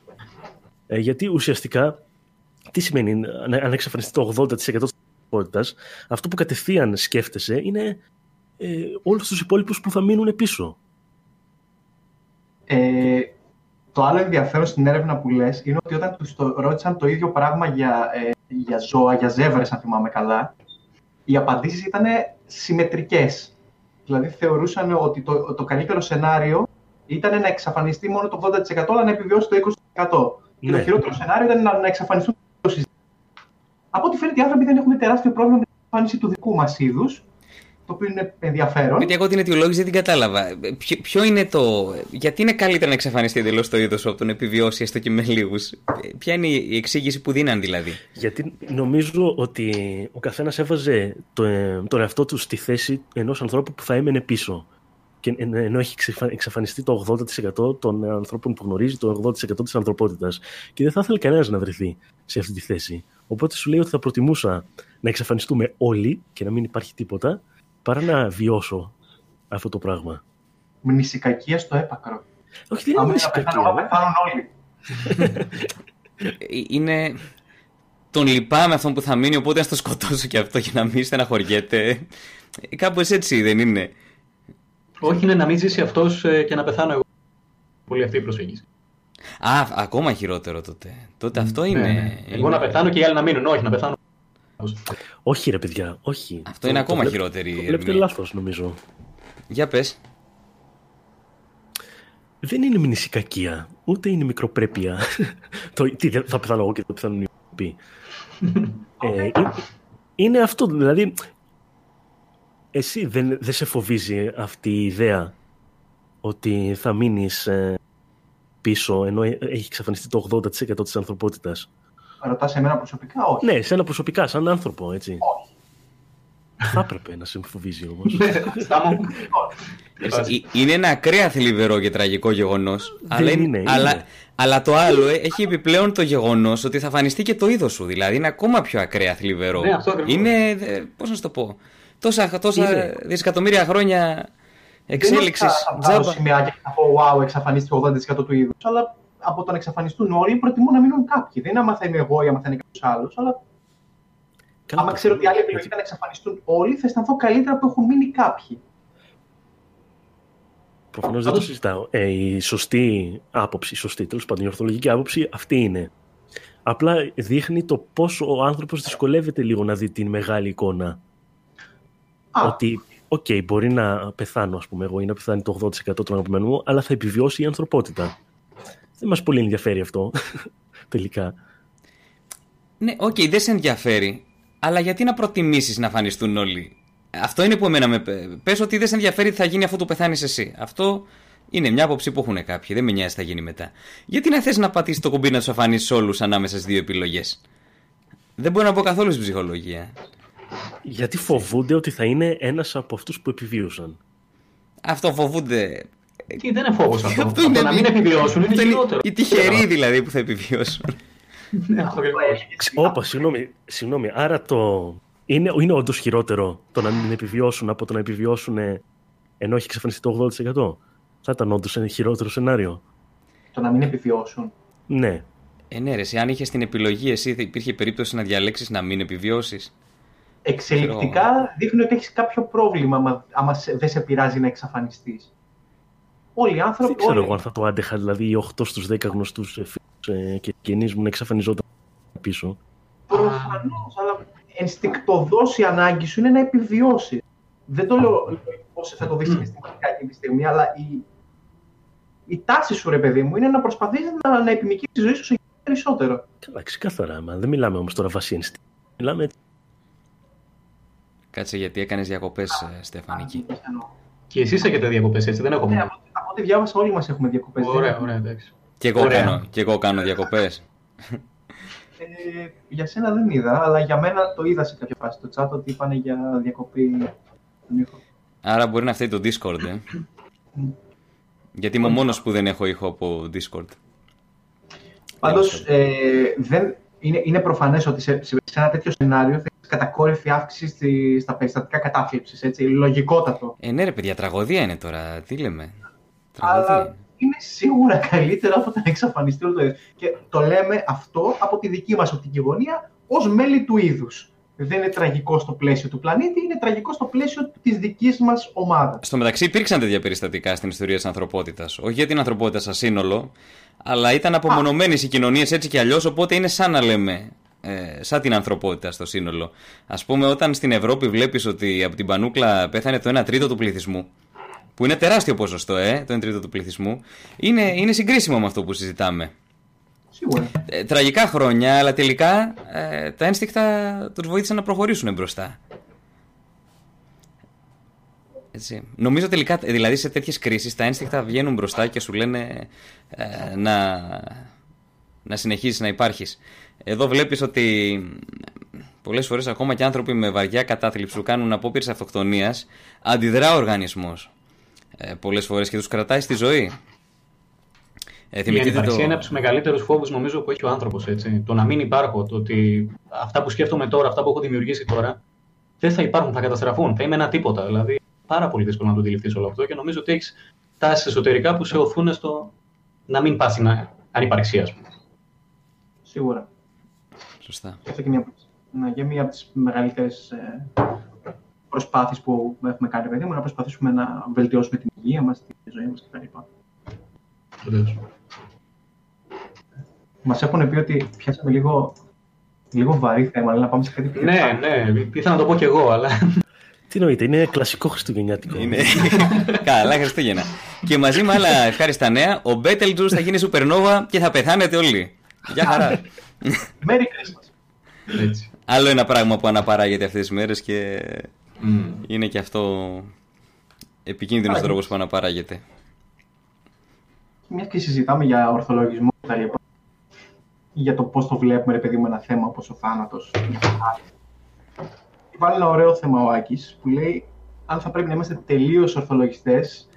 Ε, γιατί ουσιαστικά, τι σημαίνει αν, αν εξαφανιστεί το 80% της ανθρωπότητας, αυτό που κατευθείαν σκέφτεσαι είναι ε, όλους τους υπόλοιπους που θα μείνουν πίσω. Ε, το άλλο ενδιαφέρον στην έρευνα που λες είναι ότι όταν τους το ρώτησαν το ίδιο πράγμα για, ε, για ζώα, για ζέβρες αν θυμάμαι καλά, οι απαντήσεις ήταν συμμετρικές. Δηλαδή θεωρούσαν ότι το, το καλύτερο σενάριο ήταν να εξαφανιστεί μόνο το 80% αλλά να επιβιώσει το 20%. Και Ναι. το χειρότερο σενάριο ήταν να, να εξαφανιστούν το συζήτημα. Από ό,τι φαίνεται οι άνθρωποι δεν έχουμε τεράστιο πρόβλημα με την εμφάνιση του δικού μας είδους, το οποίο είναι ενδιαφέρον. Γιατί εγώ την αιτιολόγηση δεν την κατάλαβα. Ε, Ποιο, ποιο είναι το. Γιατί είναι καλύτερα να εξαφανιστεί εντελώς το είδος από το να επιβιώσει έστω και με λίγους; Ποια είναι η εξήγηση που δίναν δηλαδή; Γιατί νομίζω ότι ο καθένας έβαζε το, ε, τον εαυτό του στη θέση ενός ανθρώπου που θα έμενε πίσω. Και, εν- ενώ έχει εξεφα- εξαφανιστεί το 80% των ανθρώπων που γνωρίζει, το 80% της ανθρωπότητας. Και δεν θα ήθελε κανένας να βρεθεί σε αυτή τη θέση. Οπότε σου λέει ότι θα προτιμούσα να εξαφανιστούμε όλοι και να μην υπάρχει τίποτα, παρά να βιώσω αυτό το πράγμα. Μνησικακία στο έπακρο. Όχι, δεν είναι Αν δεν μνησικακία. πεθάνουν, πεθάνουν όλοι. Ε, Είναι. Τον λυπάμαι αυτόν που θα μείνει, οπότε να το σκοτώσω και αυτό για να μην στεναχωριέται. Κάπως έτσι δεν είναι. Όχι, είναι να μην ζήσει αυτός και να πεθάνω εγώ. Πολύ αυτή η προσέγγιση. Α, ακόμα χειρότερο τότε. Τότε αυτό είναι. Ναι, ναι. Εγώ είναι- να πεθάνω και οι άλλοι να μείνουν. Όχι, να πεθάνω. Όχι ρε παιδιά, όχι. Αυτό είναι ακόμα βλέπ- χειρότερη Το βλέπετε ερμηνεία. λάθος νομίζω. Για πες. Δεν είναι μνησικακία, ούτε είναι μικροπρέπεια. το, τι, δεν- θα πεθάνω εγώ και θα πεθάνουν οι υπόλοιποι. ε, είναι, είναι αυτό, δηλαδή, εσύ δεν, δεν σε φοβίζει αυτή η ιδέα ότι θα μείνεις ε, πίσω ενώ ε- έχει εξαφανιστεί το 80% της ανθρωπότητας; Ρωτάς εμένα προσωπικά, όχι. Ναι, σένα προσωπικά, σαν άνθρωπο, έτσι. Όχι. θα έπρεπε να σε φοβίζει όμως. Στάμω. Ε, Είναι ένα ακραία θλιβερό και τραγικό γεγονός. Αλλά, είναι, είναι- είναι. αλλά, αλλά το άλλο ε, έχει επιπλέον το γεγονός ότι θα φανιστεί και το είδος σου. Δηλαδή είναι ακόμα πιο ακραία θλιβερό. Ναι, αυτό ακριβώς. είναι. Πώς να σου το πω. Τόσα, τόσα Είναι. δισεκατομμύρια χρόνια εξέλιξη. Δεν θα, θα βγάλω σημαίακια και θα πω wow, εξαφανίστηκε 80% του είδους. Αλλά από το να εξαφανιστούν όλοι, προτιμώ να μείνουν κάποιοι. Δεν είναι άμα θα είμαι εγώ ή άμα θα είναι κάποιος άλλος. Αλλά Καλά, άμα ξέρω ότι η άλλη έτσι. επιλογή ήταν να εξαφανιστούν όλοι, θα αισθανθώ καλύτερα που έχουν μείνει κάποιοι. Προφανώς δεν το Πάντως- συζητάω. Ε, η σωστή άποψη, η σωστή τέλος πάντων, η ορθολογική άποψη αυτή είναι. Απλά δείχνει το πόσο ο άνθρωπος δυσκολεύεται λίγο να δει την μεγάλη εικόνα. Α, Ότι, οκ, μπορεί να πεθάνω, ας πούμε, εγώ ή να πεθάνει το 80% των αγαπημένων μου, αλλά θα επιβιώσει η ανθρωπότητα. Δεν μας πολύ ενδιαφέρει αυτό, τελικά. Ναι, οκ, δεν σε ενδιαφέρει. Αλλά γιατί να προτιμήσεις να αφανιστούν όλοι; Αυτό είναι που εμένα με. Πες ότι δεν σε ενδιαφέρει τι θα γίνει αφού το πεθάνεις εσύ. Αυτό είναι μια άποψη που έχουν κάποιοι. Δεν με νοιάζει τι θα γίνει μετά. Γιατί να θες να πατήσεις το κουμπί να τους αφανίσει όλους ανάμεσα στις δύο επιλογές; Δεν μπορώ να μπω καθόλου στην ψυχολογία. Γιατί φοβούνται ότι θα είναι ένας από αυτούς που επιβίωσαν; Αυτό φοβούνται. Τι, δεν είναι φόβο αυτό. Αυτό Αυτό είναι- να μην επιβιώσουν είναι Αυτό είναι χειρότερο. Οι τυχεροί δηλαδή που θα επιβιώσουν. Ναι, αυτό ακριβώς. Όπα, συγγνώμη, συγγνώμη. Άρα το. Είναι, είναι όντως χειρότερο το να μην επιβιώσουν από το να επιβιώσουν ε, ενώ έχει εξαφανιστεί το 80%. Θα ήταν όντως ένα χειρότερο σενάριο. το να μην επιβιώσουν. Ναι. Ε, ναι, ρε, εσύ, αν είχες την επιλογή, εσύ θα υπήρχε περίπτωση να διαλέξεις να μην επιβιώσεις; Εξελικτικά δείχνει ότι έχεις κάποιο πρόβλημα άμα, άμα σε- δεν σε πειράζει να εξαφανιστείς. Όλοι οι άνθρωποι. Δεν ξέρω όλοι- εγώ αν θα το άντεχα, δηλαδή οι 8 στους 10 γνωστούς φίλου ε, και γενείς μου να εξαφανιζόταν πίσω. Προφανώς, αλλά ενστικτοδός η ανάγκη σου είναι να επιβιώσει. Δεν το λέω πώς θα το δεις συναισθηματικά εκείνη τη στιγμή, αλλά η, η τάση σου, ρε παιδί μου, είναι να προσπαθήσει να, να επιμηκύνεις τη ζωή σου όσο περισσότερο. Καλά, ξεκάθαρα. Μα δεν μιλάμε όμως τώρα βάσει ενστικτή. Μιλάμε Κάτσε γιατί έκανες διακοπές, Στεφανική. Και εσεί έχετε διακοπές, έτσι, δεν έχω Ναι, μόνο. Από, από ό,τι διάβασα, όλοι μας έχουμε διακοπές. Ωραία, ωραία, εντάξει. Και εγώ Ωραία. κάνω, και εγώ κάνω διακοπές. Ε, για σένα δεν είδα, αλλά για μένα το είδα σε κάποια φάση στο chat ότι είπανε για διακοπή τον ήχο. Άρα μπορεί να φταίει το Discord, ε. Γιατί είμαι ο μόνος που δεν έχω ήχο από Discord. Πάντως, ε, δεν, είναι, είναι προφανές ότι σε, σε, σε ένα τέτοιο σενάριο θα έχει κατακόρυφη αύξηση στη, στα περιστατικά κατάθλιψης. Έτσι, λογικότατο. Ε, ναι, ρε παιδιά, τραγωδία είναι τώρα. Τι λέμε. Αλλά Τραγωδία. είναι. είναι σίγουρα καλύτερο από το να εξαφανιστεί όλο το είδος. Και το λέμε αυτό από τη δική μας οπτική γωνία ως μέλη του είδους. Δεν είναι τραγικό στο πλαίσιο του πλανήτη, είναι τραγικό στο πλαίσιο της δικής μας ομάδας. Στο μεταξύ υπήρξαν τέτοια περιστατικά στην ιστορία της ανθρωπότητας. Όχι για την ανθρωπότητα σαν σύνολο, αλλά ήταν απομονωμένες οι κοινωνίες έτσι κι αλλιώς, οπότε είναι σαν να λέμε. Ε, σαν την ανθρωπότητα στο σύνολο. Α πούμε, όταν στην Ευρώπη βλέπεις ότι από την πανούκλα πέθανε το 1 τρίτο του πληθυσμού, που είναι τεράστιο ποσοστό, ε, το 1 τρίτο του πληθυσμού, είναι, είναι συγκρίσιμο με αυτό που συζητάμε. Σίγουρα. Ε, τραγικά χρόνια, αλλά τελικά ε, τα ένστικτα τους βοήθησαν να προχωρήσουν μπροστά. Έτσι. Νομίζω τελικά, δηλαδή σε τέτοιες κρίσεις, τα ένστικτα βγαίνουν μπροστά και σου λένε ε, να, να συνεχίσεις να υπάρχεις. Εδώ βλέπεις ότι πολλές φορές ακόμα και άνθρωποι με βαριά κατάθλιψη που κάνουν απόπειρες αυτοκτονίας, αντιδρά ο οργανισμός ε, πολλές φορές και τους κρατάει στη ζωή. Ε, Η θυμηθείτε ανυπαρξία είναι από τους μεγαλύτερους φόβους νομίζω που έχει ο άνθρωπος. Το να μην υπάρχω, το ότι αυτά που σκέφτομαι τώρα, αυτά που έχω δημιουργήσει τώρα, δεν θα υπάρχουν, θα καταστραφούν, θα είμαι ένα τίποτα. Δηλαδή, πάρα πολύ δύσκολο να το αντιληφθείς όλο αυτό και νομίζω ότι έχεις τάσεις εσωτερικά που σε οθούν στο να μην πας στην ανυπαρξία, ας πούμε. Σίγουρα. Σωστά. Και αυτό και μια, ναι, και μία από τις μεγαλύτερες ε, προσπάθειες που έχουμε κάνει, παιδί μου, να προσπαθήσουμε να βελτιώσουμε την υγεία μας, τη ζωή μας κτλ. Μας έχουν πει ότι πιάσαμε λίγο, λίγο βαρύ θέμα, αλλά να πάμε σε κάτι πιο Ναι, ναι, ήθελα να το πω κι εγώ, αλλά. Τι νοείται, είναι κλασικό χριστουγεννιάτικο. Είναι... Καλά, Χριστούγεννα. και μαζί με άλλα ευχάριστα νέα, ο Μπέτελτζου θα γίνει supernova και θα πεθάνετε όλοι. Γεια χαρά. Merry Christmas. Έτσι. Άλλο ένα πράγμα που αναπαράγεται αυτές τις μέρες και Mm. είναι και αυτό επικίνδυνος Άρα, τρόπος που αναπαράγεται. Μια και συζητάμε για ορθολογισμό και τα λοιπά, για το πώς το βλέπουμε, ρε παιδί μου, ένα θέμα όπως ο θάνατος. Βάλει ένα ωραίο θέμα ο Άκης που λέει αν θα πρέπει να είμαστε τελείως ορθολογιστές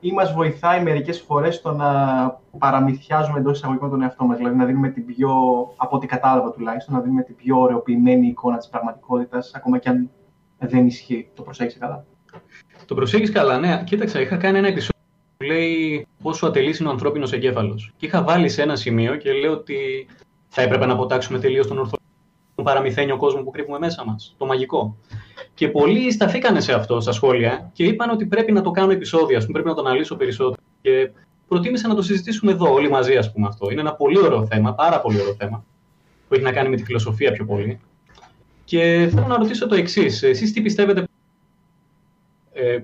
ή μας βοηθάει μερικές φορές το να παραμυθιάζουμε εντός εισαγωγικών τον εαυτό μας. Δηλαδή να δίνουμε την πιο, από ό,τι κατάλαβα τουλάχιστον, να δίνουμε την πιο ωρεοποιημένη εικόνα της πραγματικότητας, ακόμα και αν δεν ισχύει. Το προσέξει καλά. Το προσέχει καλά, ναι. Κοίταξα, είχα κάνει ένα επεισόδιο που λέει πόσο ατελής είναι ο ανθρώπινος εγκέφαλος. Και είχα βάλει σε ένα σημείο και λέω ότι θα έπρεπε να αποτάξουμε τελείως τον ορθολογισμό, τον παραμυθένιο κόσμο που κρύβουμε μέσα μας, το μαγικό. Και πολλοί σταθήκανε σε αυτό στα σχόλια και είπαν ότι πρέπει να το κάνω επεισόδιο, ας πούμε, πρέπει να το αναλύσω περισσότερο. Και προτίμησα να το συζητήσουμε εδώ, όλοι μαζί, ας πούμε αυτό. Είναι ένα πολύ ωραίο θέμα, πάρα πολύ ωραίο θέμα, που έχει να κάνει με τη φιλοσοφία πιο πολύ. Και θέλω να ρωτήσω το εξής. Εσείς τι πιστεύετε. Ε,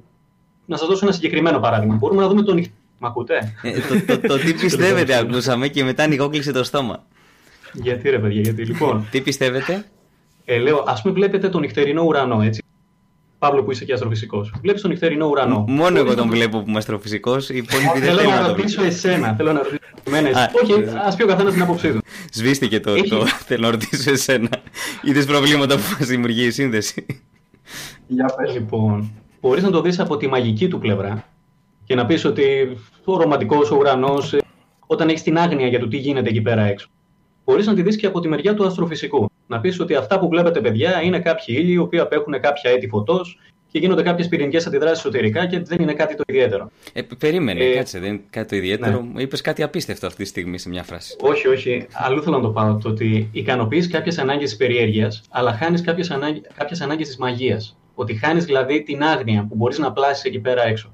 να σας δώσω ένα συγκεκριμένο παράδειγμα. Μπορούμε να δούμε τον νυχτερινό. Μ' ακούτε; Ε, το, το, το τι πιστεύετε ακούσαμε και μετά νοικόκλεισε το στόμα. γιατί ρε παιδιά, γιατί λοιπόν. Τι πιστεύετε; Ε, λέω, ας πούμε, βλέπετε τον νυχτερινό ουρανό, έτσι. Παύλο που είσαι και αστροφυσικός. Βλέπεις τον νυχτερινό ουρανό. Μόνο εγώ τον βλέπω που είμαι αστροφυσικός. Οι υπόλοιποι δεν Θέλω θέλουν να να το ρωτήσω βλέπουν. εσένα. Θέλω να ρωτήσω εμένα. εσύ. Α, Όχι, ε, ας πει ο καθένας την άποψή του. Σβήστηκε το, Έχει. το θέλω να ρωτήσω εσένα. Είδες προβλήματα που μας δημιουργεί η σύνδεση; Για πες. Λοιπόν, μπορείς να το δεις από τη μαγική του πλευρά και να πεις ότι ο ρομαντικός, ο ουρανός, όταν έχεις την άγνοια για το τι γίνεται εκεί πέρα έξω. Μπορείς να τη δεις και από τη μεριά του αστροφυσικού. Να πεις ότι αυτά που βλέπετε, παιδιά, είναι κάποιοι ήλιοι οι οποίοι απέχουν κάποια έτη φωτός και γίνονται κάποιες πυρηνικές αντιδράσεις εσωτερικά και δεν είναι κάτι το ιδιαίτερο. Ε, περίμενε, Ε, κάτσε, δεν είναι κάτι το ιδιαίτερο. ναι. Μου είπες κάτι απίστευτο αυτή τη στιγμή σε μια φράση. Όχι, όχι. Αλλού θέλω να το πάω. Το ότι ικανοποιείς κάποιες ανάγκες της περιέργειας, αλλά χάνεις κάποιες ανάγκες της μαγείας. Ότι χάνεις δηλαδή την άγνοια που μπορείς να πλάσεις εκεί πέρα έξω.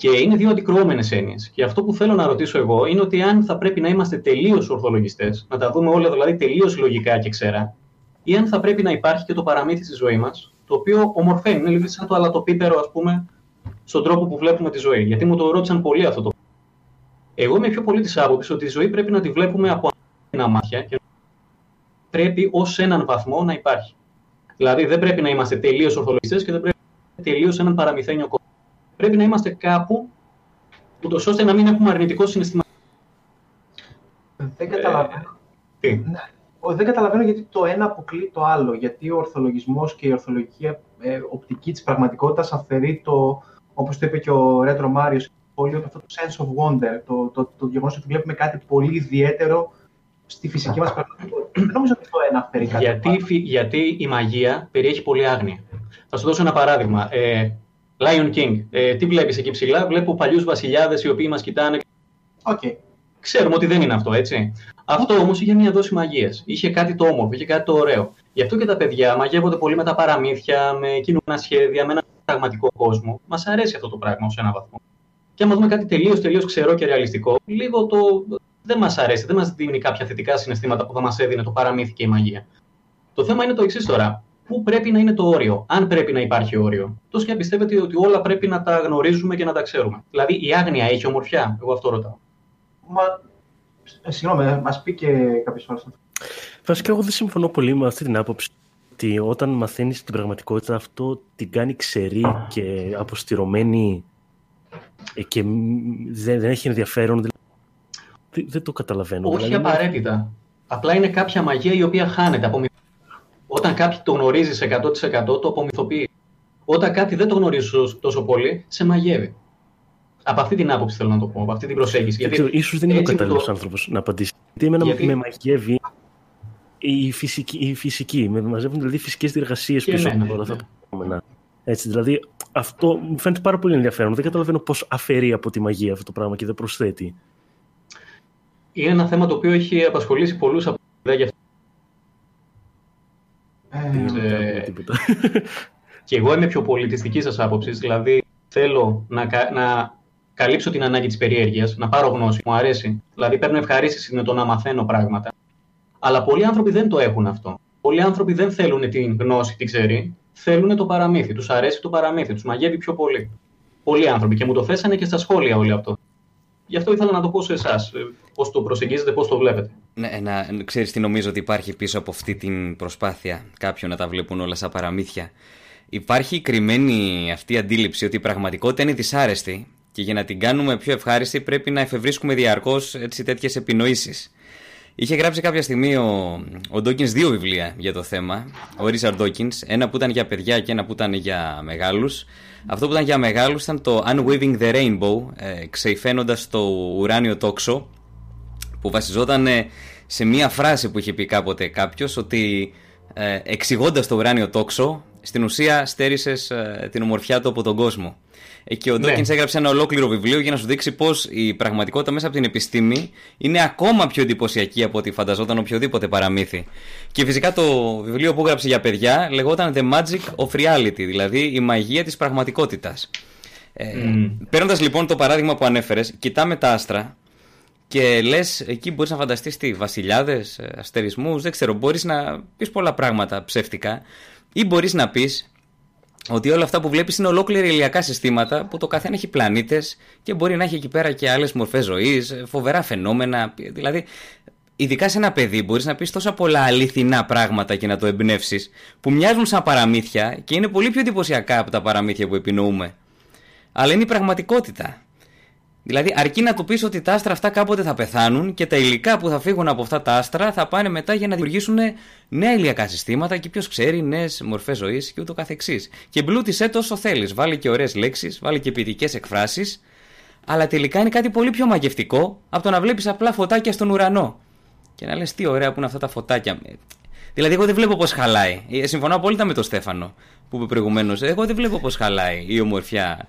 Και είναι δύο αντικρουόμενες έννοιες. Και αυτό που θέλω να ρωτήσω εγώ είναι ότι αν θα πρέπει να είμαστε τελείως ορθολογιστές, να τα δούμε όλα δηλαδή τελείως λογικά και ξέρα, ή αν θα πρέπει να υπάρχει και το παραμύθι στη ζωή μας, το οποίο ομορφαίνει. Είναι λίγο σαν το αλατοπίπερο, ας πούμε, στον τρόπο που βλέπουμε τη ζωή. Γιατί μου το ρώτησαν πολύ αυτό το Εγώ είμαι πιο πολύ της άποψης ότι η ζωή πρέπει να τη βλέπουμε από ένα μάτια και πρέπει ως έναν βαθμό να υπάρχει. Δηλαδή δεν πρέπει να είμαστε τελείως ορθολογιστές και δεν πρέπει να είμαστε τελείως έναν παραμυθένιο κόσμο. Πρέπει να είμαστε κάπου, ούτως ώστε να μην έχουμε αρνητικό συναισθημα. Δεν καταλαβαίνω. Ε, ναι. Δεν καταλαβαίνω γιατί το ένα αποκλεί το άλλο. Γιατί ο ορθολογισμός και η ορθολογική ε, οπτική της πραγματικότητας αφαιρεί το, όπως το είπε και ο Ρέτρο Μάριος, αυτό το sense of wonder, το, το, το γεγονός ότι βλέπουμε κάτι πολύ ιδιαίτερο στη φυσική μας πραγματικότητα. Δεν νομίζω ότι το ένα αφαιρεί κάτι γιατί, γιατί η μαγεία περιέχει πολύ άγνοια. Θα σου δώσω ένα παράδειγμα. Ε, Lion King. Ε, τι βλέπεις εκεί ψηλά, βλέπω παλιούς βασιλιάδες οι οποίοι μας κοιτάνε. Okay. Ξέρουμε ότι δεν είναι αυτό, έτσι. Αυτό όμως είχε μια δόση μαγείας. Είχε κάτι το όμορφο, είχε κάτι το ωραίο. Γι' αυτό και τα παιδιά μαγεύονται πολύ με τα παραμύθια, με κινούμενα σχέδια, με ένα πραγματικό κόσμο. Μας αρέσει αυτό το πράγμα σε έναν βαθμό. Και άμα δούμε κάτι τελείως τελείως ξερό και ρεαλιστικό, λίγο το δεν μας αρέσει, δεν μας δίνει κάποια θετικά συναισθήματα που θα μας έδινε το παραμύθι και η μαγεία. Το θέμα είναι το εξής τώρα. Πού πρέπει να είναι το όριο, αν πρέπει να υπάρχει όριο. Τόσο και πιστεύετε ότι όλα πρέπει να τα γνωρίζουμε και να τα ξέρουμε. Δηλαδή η άγνοια έχει ομορφιά. Εγώ αυτό ρωτάω. Μα ε, συγγνώμη, μας πει και κάποιες φορές αυτό. Βασικά, εγώ δεν συμφωνώ πολύ με αυτή την άποψη ότι όταν μαθαίνεις την πραγματικότητα αυτό την κάνει ξερή και αποστηρωμένη ε, και δεν, δεν έχει ενδιαφέρον. Δεν, δεν το καταλαβαίνω. Όχι δηλαδή, απαραίτητα. Απλά είναι κάποια μαγεία η οποία χάνεται. Όταν κάτι το γνωρίζει 100% το απομυθοποιεί. Όταν κάτι δεν το γνωρίζει τόσο πολύ, σε μαγεύει. Από αυτή την άποψη θέλω να το πω, από αυτή την προσέγγιση. Γιατί ξέρω, ίσως δεν είναι ο κατάλληλος το... άνθρωπος να απαντήσει. Γιατί εμένα Γιατί... με μαγεύει η φυσική. Η φυσική. Με μαζεύουν δηλαδή φυσικές διεργασίες πίσω από όλα αυτά τα πράγματα. Έτσι, δηλαδή αυτό μου φαίνεται πάρα πολύ ενδιαφέρον. Δεν καταλαβαίνω πώς αφαιρεί από τη μαγεία αυτό το πράγμα και δεν προσθέτει. Είναι ένα θέμα το οποίο έχει απασχολήσει πολλούς από την ε, και εγώ είμαι πιο πολύ τη δική σας άποψης. Δηλαδή, θέλω να, να καλύψω την ανάγκη της περιέργειας, να πάρω γνώση, μου αρέσει. Δηλαδή, παίρνω ευχαρίστηση με το να μαθαίνω πράγματα. Αλλά πολλοί άνθρωποι δεν το έχουν αυτό. Πολλοί άνθρωποι δεν θέλουν την γνώση, την ξέρει. Θέλουν το παραμύθι. Τους αρέσει το παραμύθι. Τους μαγεύει πιο πολύ. Πολλοί άνθρωποι. Και μου το θέσανε και στα σχόλια όλοι αυτό. Γι' αυτό ήθελα να το πω σε εσάς. Ε, πώς το προσεγγίζετε, πώς το βλέπετε. Ναι, να ξέρεις τι νομίζω ότι υπάρχει πίσω από αυτή την προσπάθεια κάποιον να τα βλέπουν όλα σαν παραμύθια. Υπάρχει η κρυμμένη αυτή αντίληψη ότι η πραγματικότητα είναι δυσάρεστη και για να την κάνουμε πιο ευχάριστη πρέπει να εφευρίσκουμε διαρκώς τέτοιες επινοήσεις. Είχε γράψει κάποια στιγμή ο, ο δύο βιβλία για το θέμα, ο Ρίτσαρντ Ντόκινς, ένα που ήταν για παιδιά και ένα που ήταν για μεγάλους. Αυτό που ήταν για μεγάλους ήταν το Unweaving the Rainbow, ε, ξεϊφαίνοντας το ουράνιο τόξο, που βασιζόταν ε, σε μία φράση που είχε πει κάποτε κάποιος ότι ε, εξηγώντας το ουράνιο τόξο, στην ουσία στέρισες ε, την ομορφιά του από τον κόσμο. Ε, και ο ναι. Ντόκινς έγραψε ένα ολόκληρο βιβλίο για να σου δείξει πώς η πραγματικότητα μέσα από την επιστήμη είναι ακόμα πιο εντυπωσιακή από ό,τι φανταζόταν οποιοδήποτε παραμύθι. Και φυσικά το βιβλίο που έγραψε για παιδιά λεγόταν The Magic of Reality, δηλαδή η μαγεία της πραγματικότητας. Ε, mm. Παίρνοντας λοιπόν το παράδειγμα που ανέφερες, κοιτάμε τα άστρα και λες, εκεί μπορείς να φανταστείς τι, βασιλιάδες, ε, αστερισμούς, δεν ξέρω, μπορείς να πεις πολλά πράγματα ψεύτικα. Ή μπορείς να πεις ότι όλα αυτά που βλέπεις είναι ολόκληρα ηλιακά συστήματα που το καθένα έχει πλανήτες και μπορεί να έχει εκεί πέρα και άλλες μορφές ζωής, φοβερά φαινόμενα. Δηλαδή, ειδικά σε ένα παιδί μπορείς να πεις τόσα πολλά αληθινά πράγματα και να το εμπνεύσεις που μοιάζουν σαν παραμύθια και είναι πολύ πιο εντυπωσιακά από τα παραμύθια που επινοούμε. Αλλά είναι η πραγματικότητα. Δηλαδή, αρκεί να του πεις ότι τα άστρα αυτά κάποτε θα πεθάνουν και τα υλικά που θα φύγουν από αυτά τα άστρα θα πάνε μετά για να δημιουργήσουν νέα ηλιακά συστήματα και ποιος ξέρει, νέες μορφές ζωής και ούτω καθεξής. Και μπλούτισε τόσο θέλεις. Βάλει και ωραίες λέξεις, βάλει και ποιητικές εκφράσεις, αλλά τελικά είναι κάτι πολύ πιο μαγευτικό από το να βλέπεις απλά φωτάκια στον ουρανό. Και να λες τι ωραία που είναι αυτά τα φωτάκια. Δηλαδή, εγώ δεν βλέπω πώς χαλάει. Ε, συμφωνώ απόλυτα με τον Στέφανο που είπε προηγουμένως. Εγώ δεν βλέπω πώς χαλάει η ομορφιά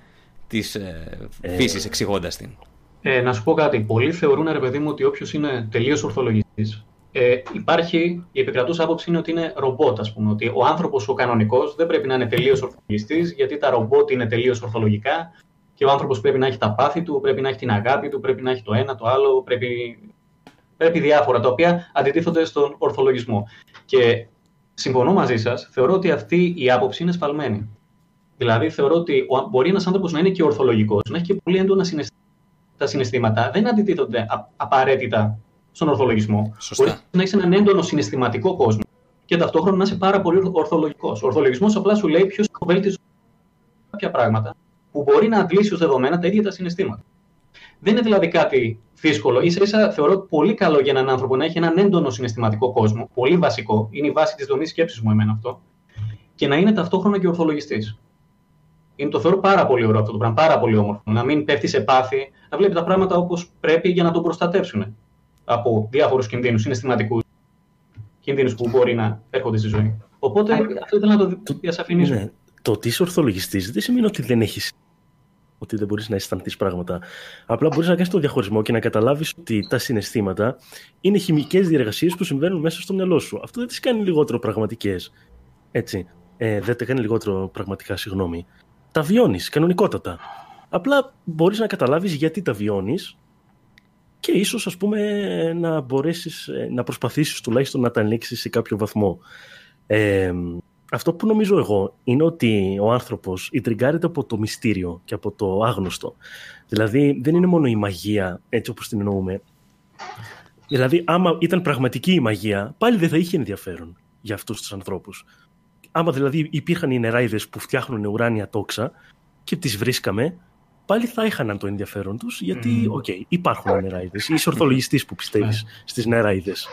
της ε, ε, φύσης, εξηγώντας την. Ε, να σου πω κάτι. Πολλοί θεωρούν, ρε παιδί μου, ότι όποιος είναι τελείως ορθολογιστής, ε, υπάρχει, η επικρατούσα άποψη είναι ότι είναι ρομπότ, ας πούμε. Ότι ο άνθρωπος ο κανονικός δεν πρέπει να είναι τελείως ορθολογιστής, γιατί τα ρομπότ είναι τελείως ορθολογικά και ο άνθρωπος πρέπει να έχει τα πάθη του, πρέπει να έχει την αγάπη του, πρέπει να έχει το ένα, το άλλο, πρέπει, πρέπει διάφορα τα οποία αντιτίθονται στον ορθολογισμό. Και συμφωνώ μαζί σας, θεωρώ ότι αυτή η άποψη είναι σφαλμένη. Δηλαδή, θεωρώ ότι μπορεί ένας άνθρωπος να είναι και ορθολογικός, να έχει και πολύ έντονα συναισθήματα. Τα συναισθήματα δεν αντιτίθονται απαραίτητα στον ορθολογισμό. Σωστά. Μπορεί να έχει έναν έντονο συναισθηματικό κόσμο και ταυτόχρονα να είσαι πάρα πολύ ορθολογικός. Ο ορθολογισμός απλά σου λέει ποιος βέλτιζε κάποια πράγματα που μπορεί να αντλήσει ως δεδομένα τα ίδια τα συναισθήματα. Δεν είναι δηλαδή κάτι δύσκολο. σα ίσα θεωρώ πολύ καλό για έναν άνθρωπο να έχει έναν έντονο συναισθηματικό κόσμο. Πολύ βασικό. Είναι η βάση της δομής σκέψης μου εμένα αυτό. Και να είναι ταυτόχρονα και ορθολογιστής. Είναι το θεωρώ πάρα πολύ ωραίο αυτό το πράγμα. Πάρα πολύ όμορφο. Να μην πέφτει σε πάθη, να βλέπει τα πράγματα όπως πρέπει για να τον προστατεύσουν από διάφορους κινδύνους συναισθηματικούς κινδύνους που μπορεί να έρχονται στη ζωή. Οπότε αυτό ήθελα να το διασαφηνίσω. Ναι. Το ότι είσαι ορθολογιστής δεν σημαίνει ότι δεν έχει ότι δεν μπορείς να αισθανθείς πράγματα. Απλά μπορείς να κάνεις το διαχωρισμό και να καταλάβεις ότι τα συναισθήματα είναι χημικές διεργασίες που συμβαίνουν μέσα στο μυαλό σου. Αυτό δεν τις κάνει λιγότερο πραγματικές. Έτσι. Ε, δεν τα κάνει λιγότερο πραγματικά, συγγνώμη. Τα βιώνεις κανονικότατα. Απλά μπορείς να καταλάβεις γιατί τα βιώνεις και ίσως, ας πούμε να μπορέσεις ε, να προσπαθήσεις τουλάχιστον να τα ανοίξεις σε κάποιο βαθμό. Ε, αυτό που νομίζω εγώ είναι ότι ο άνθρωπος ιντριγκάρεται από το μυστήριο και από το άγνωστο. Δηλαδή δεν είναι μόνο η μαγεία έτσι όπως την εννοούμε. Δηλαδή άμα ήταν πραγματική η μαγεία πάλι δεν θα είχε ενδιαφέρον για αυτούς τους ανθρώπους. Άμα δηλαδή υπήρχαν οι νεράιδες που φτιάχνουν ουράνια τόξα και τις βρίσκαμε πάλι θα είχαν το ενδιαφέρον τους γιατί, OK, okay, υπάρχουν νεράιδες. Είσαι ορθολογιστής που πιστεύεις στις νεράιδες.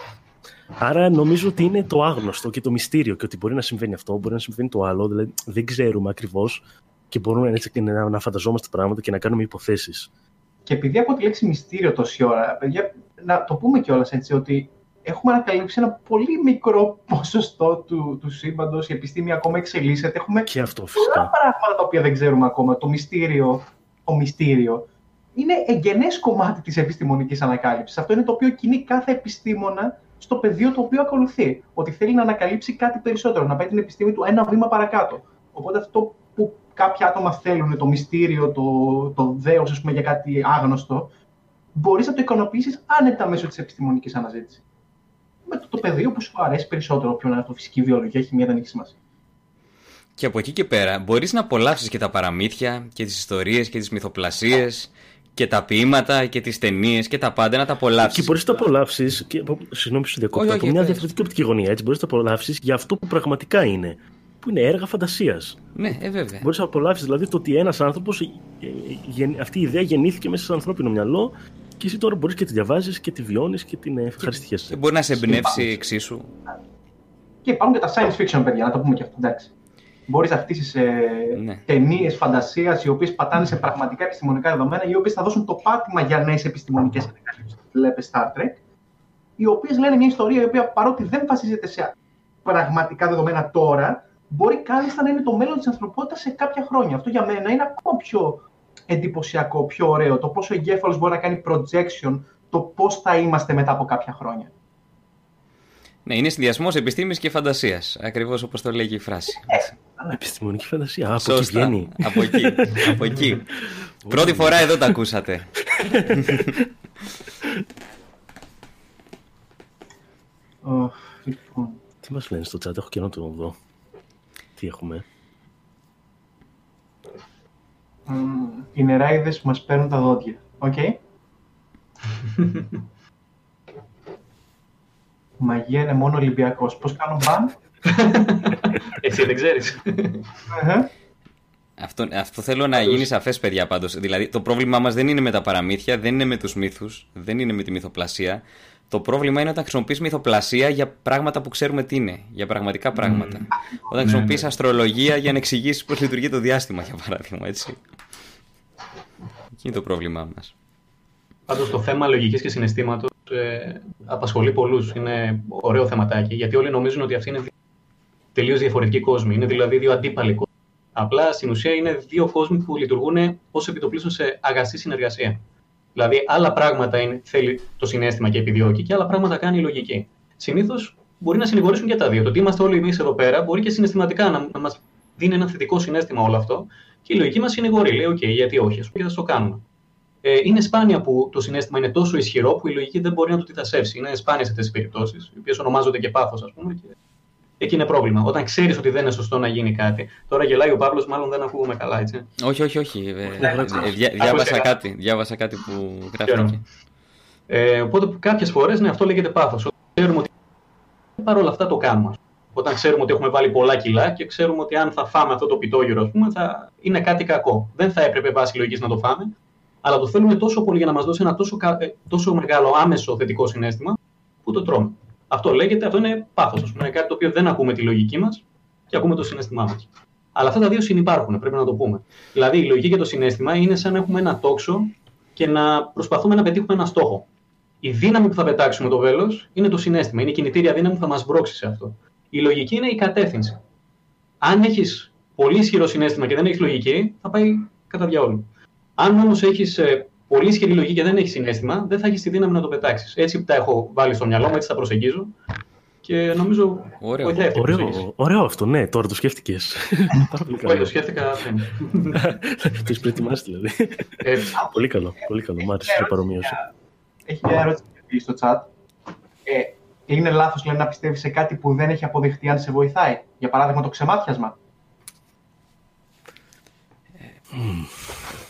Άρα νομίζω ότι είναι το άγνωστο και το μυστήριο και ότι μπορεί να συμβαίνει αυτό, μπορεί να συμβαίνει το άλλο. Δηλαδή δεν ξέρουμε ακριβώς και μπορούμε έτσι, να, να φανταζόμαστε πράγματα και να κάνουμε υποθέσεις. Και επειδή από τη λέξη μυστήριο τόση ώρα, παιδιά, να το πούμε κιόλας έτσι, ότι έχουμε ανακαλύψει ένα πολύ μικρό ποσοστό του, του σύμπαντος. Η επιστήμη ακόμα εξελίσσεται. Έχουμε και αυτό, φυσικά. πολλά πράγματα τα οποία δεν ξέρουμε ακόμα. Το μυστήριο, το μυστήριο είναι εγγενές κομμάτι της επιστημονικής ανακάλυψης. Αυτό είναι το οποίο κινεί κάθε επιστήμονα στο πεδίο το οποίο ακολουθεί. Ότι θέλει να ανακαλύψει κάτι περισσότερο, να πάει την επιστήμη του ένα βήμα παρακάτω. Οπότε αυτό που κάποια άτομα θέλουν, το μυστήριο, το, το δέος, ας πούμε, για κάτι άγνωστο, μπορείς να το ικανοποιήσει άνετα μέσω της επιστημονικής αναζήτησης. Με το, το πεδίο που σου αρέσει περισσότερο, όποιο να είναι το φυσική βιολογία, χημία δεν έχει σημασία. Και από εκεί και πέρα μπορείς να απολαύσεις και τα παραμύθια και τις ιστορίες και τις μυθοπλασίες και τα ποίηματα και τις ταινίες και τα πάντα να τα απολαύσεις. Και μπορείς να τα απολαύσεις. Συγγνώμη που σου διακόπτω. Από μια διαφορετική οπτική γωνία. Έτσι μπορείς να τα απολαύσεις για αυτό που πραγματικά είναι. Που είναι έργα φαντασίας. Ναι, ε, βέβαια. Μπορείς να απολαύσεις δηλαδή το ότι ένας άνθρωπος. Ε, ε, αυτή η ιδέα γεννήθηκε μέσα σε ανθρώπινο μυαλό και εσύ τώρα μπορείς και τη διαβάζεις και τη βιώνεις και την ευχαριστιέσαι. Και μπορεί να σε εμπνεύσει εξίσου. Και υπάρχουν και τα science fiction, παιδιά, να το πούμε και αυτό. Εντάξει μπορείς να χτίσεις ε, ναι. ταινίες φαντασίας οι οποίες πατάνε σε πραγματικά επιστημονικά δεδομένα, οι οποίες θα δώσουν το πάτημα για νέες επιστημονικές ανακαλύψεις. Βλέπετε Star Trek, οι οποίες λένε μια ιστορία η οποία παρότι δεν βασίζεται σε πραγματικά δεδομένα τώρα, μπορεί κάλλιστα να είναι το μέλλον της ανθρωπότητας σε κάποια χρόνια. Αυτό για μένα είναι ακόμα πιο εντυπωσιακό, πιο ωραίο. Το πόσο ο εγκέφαλος μπορεί να κάνει projection, το πώς θα είμαστε μετά από κάποια χρόνια. Ναι, είναι συνδυασμός επιστήμης και φαντασίας. Ακριβώς όπως το λέγει η φράση. Επιστημονική φαντασία. Από εκεί βγαίνει. Από εκεί. από εκεί. Πρώτη φορά εδώ τα ακούσατε. Λοιπόν. Τι μας λένε στο chat, έχω και να το δω. Τι έχουμε. Οι νεράιδες μας παίρνουν τα δόντια. Οκ. Μαγεία είναι μόνο Ολυμπιακός. Πώς κάνω ban. Εσύ δεν ξέρεις. Αυτό, αυτό θέλω να γίνει σαφές, παιδιά, πάντως. Δηλαδή, το πρόβλημά μας δεν είναι με τα παραμύθια, δεν είναι με τους μύθους, δεν είναι με τη μυθοπλασία. Το πρόβλημα είναι όταν χρησιμοποιείς μυθοπλασία για πράγματα που ξέρουμε τι είναι, για πραγματικά πράγματα. Όταν χρησιμοποιείς ναι, ναι. αστρολογία για να εξηγήσεις πώς λειτουργεί το διάστημα, για παράδειγμα, έτσι. Εκεί είναι το πρόβλημά μας. Πάντως το θέμα λογικής και συναισθήματος ε, απασχολεί πολλούς. Είναι ωραίο θεματάκι, γιατί όλοι νομίζουν ότι αυτή είναι τελείως διαφορετικοί κόσμοι. Είναι δηλαδή δύο αντίπαλοι κόσμοι. Απλά στην ουσία είναι δύο κόσμοι που λειτουργούν ως επιτοπλίστων σε αγαστή συνεργασία. Δηλαδή, άλλα πράγματα είναι, θέλει το συνέστημα και επιδιώκει, και άλλα πράγματα κάνει η λογική. Συνήθως μπορεί να συνηγορήσουν και τα δύο. Το ότι είμαστε όλοι εμείς εδώ πέρα μπορεί και συναισθηματικά να, να μας δίνει ένα θετικό συνέστημα όλο αυτό Και η λογική μας είναι γορή. Λέει, OK, γιατί όχι, ας πούμε, και θα το κάνουμε. Ε, είναι σπάνια που το συνέστημα είναι τόσο ισχυρό που η λογική δεν μπορεί να το τιτασεύσει. Είναι σπάνια σε τέτοιε περιπτώσεις, οι οποίες ονομάζονται και πάθος, ας πούμε. Και εκεί είναι πρόβλημα. Όταν ξέρεις ότι δεν είναι σωστό να γίνει κάτι. Τώρα γελάει ο Παύλος, μάλλον δεν ακούγουμε καλά, έτσι. Όχι, όχι, όχι. Ε, ε, διά, διάβασα, κάτι, διάβασα κάτι που γράφει. Ε, οπότε κάποιες φορές ναι, αυτό λέγεται πάθος. Ξέρουμε ότι παρόλα αυτά το κάνουμε. Όταν ξέρουμε ότι έχουμε βάλει πολλά κιλά και ξέρουμε ότι αν θα φάμε αυτό το πιτόγυρο, ας πούμε, θα είναι κάτι κακό. Δεν θα έπρεπε βάσει λογικής να το φάμε, αλλά το θέλουμε τόσο πολύ για να μας δώσει ένα τόσο, ε, τόσο μεγάλο άμεσο θετικό συνέστημα που το τρώμε. Αυτό λέγεται, αυτό είναι πάθος. Είναι κάτι το οποίο δεν ακούμε τη λογική μας και ακούμε το συνέστημά μας. Αλλά αυτά τα δύο συνεπάρχουν, πρέπει να το πούμε. Δηλαδή, η λογική και το συνέστημα είναι σαν να έχουμε ένα τόξο και να προσπαθούμε να πετύχουμε ένα στόχο. Η δύναμη που θα πετάξουμε το βέλος είναι το συνέστημα. Είναι η κινητήρια δύναμη που θα μας μπρόξει σε αυτό. Η λογική είναι η κατεύθυνση. Αν έχεις πολύ ισχυρό συνέστημα και δεν έχεις λογική, θα πάει κατά διαόλου. Αν όμως έχεις ε, πολύ ισχυρή λογική και δεν έχει συνέστημα, δεν θα έχεις τη δύναμη να το πετάξεις. Έτσι τα έχω βάλει στο μυαλό μου, έτσι θα προσεγγίζω. Και νομίζω. Ωραίο, ωραίο, ωραίο αυτό, ναι, τώρα το σκέφτηκες. Πάρα πολύ καλό. το σκέφτηκα πριν. το έχει προετοιμάσει δηλαδή. Ε, πολύ καλό, πολύ καλό. Μ' άρεσε η παρομοίωση. Έχει μια ερώτηση στο chat. Ε, είναι λάθος να πιστεύεις σε κάτι που δεν έχει αποδειχτεί αν σε βοηθάει. Για παράδειγμα, το ξεμάτιασμα.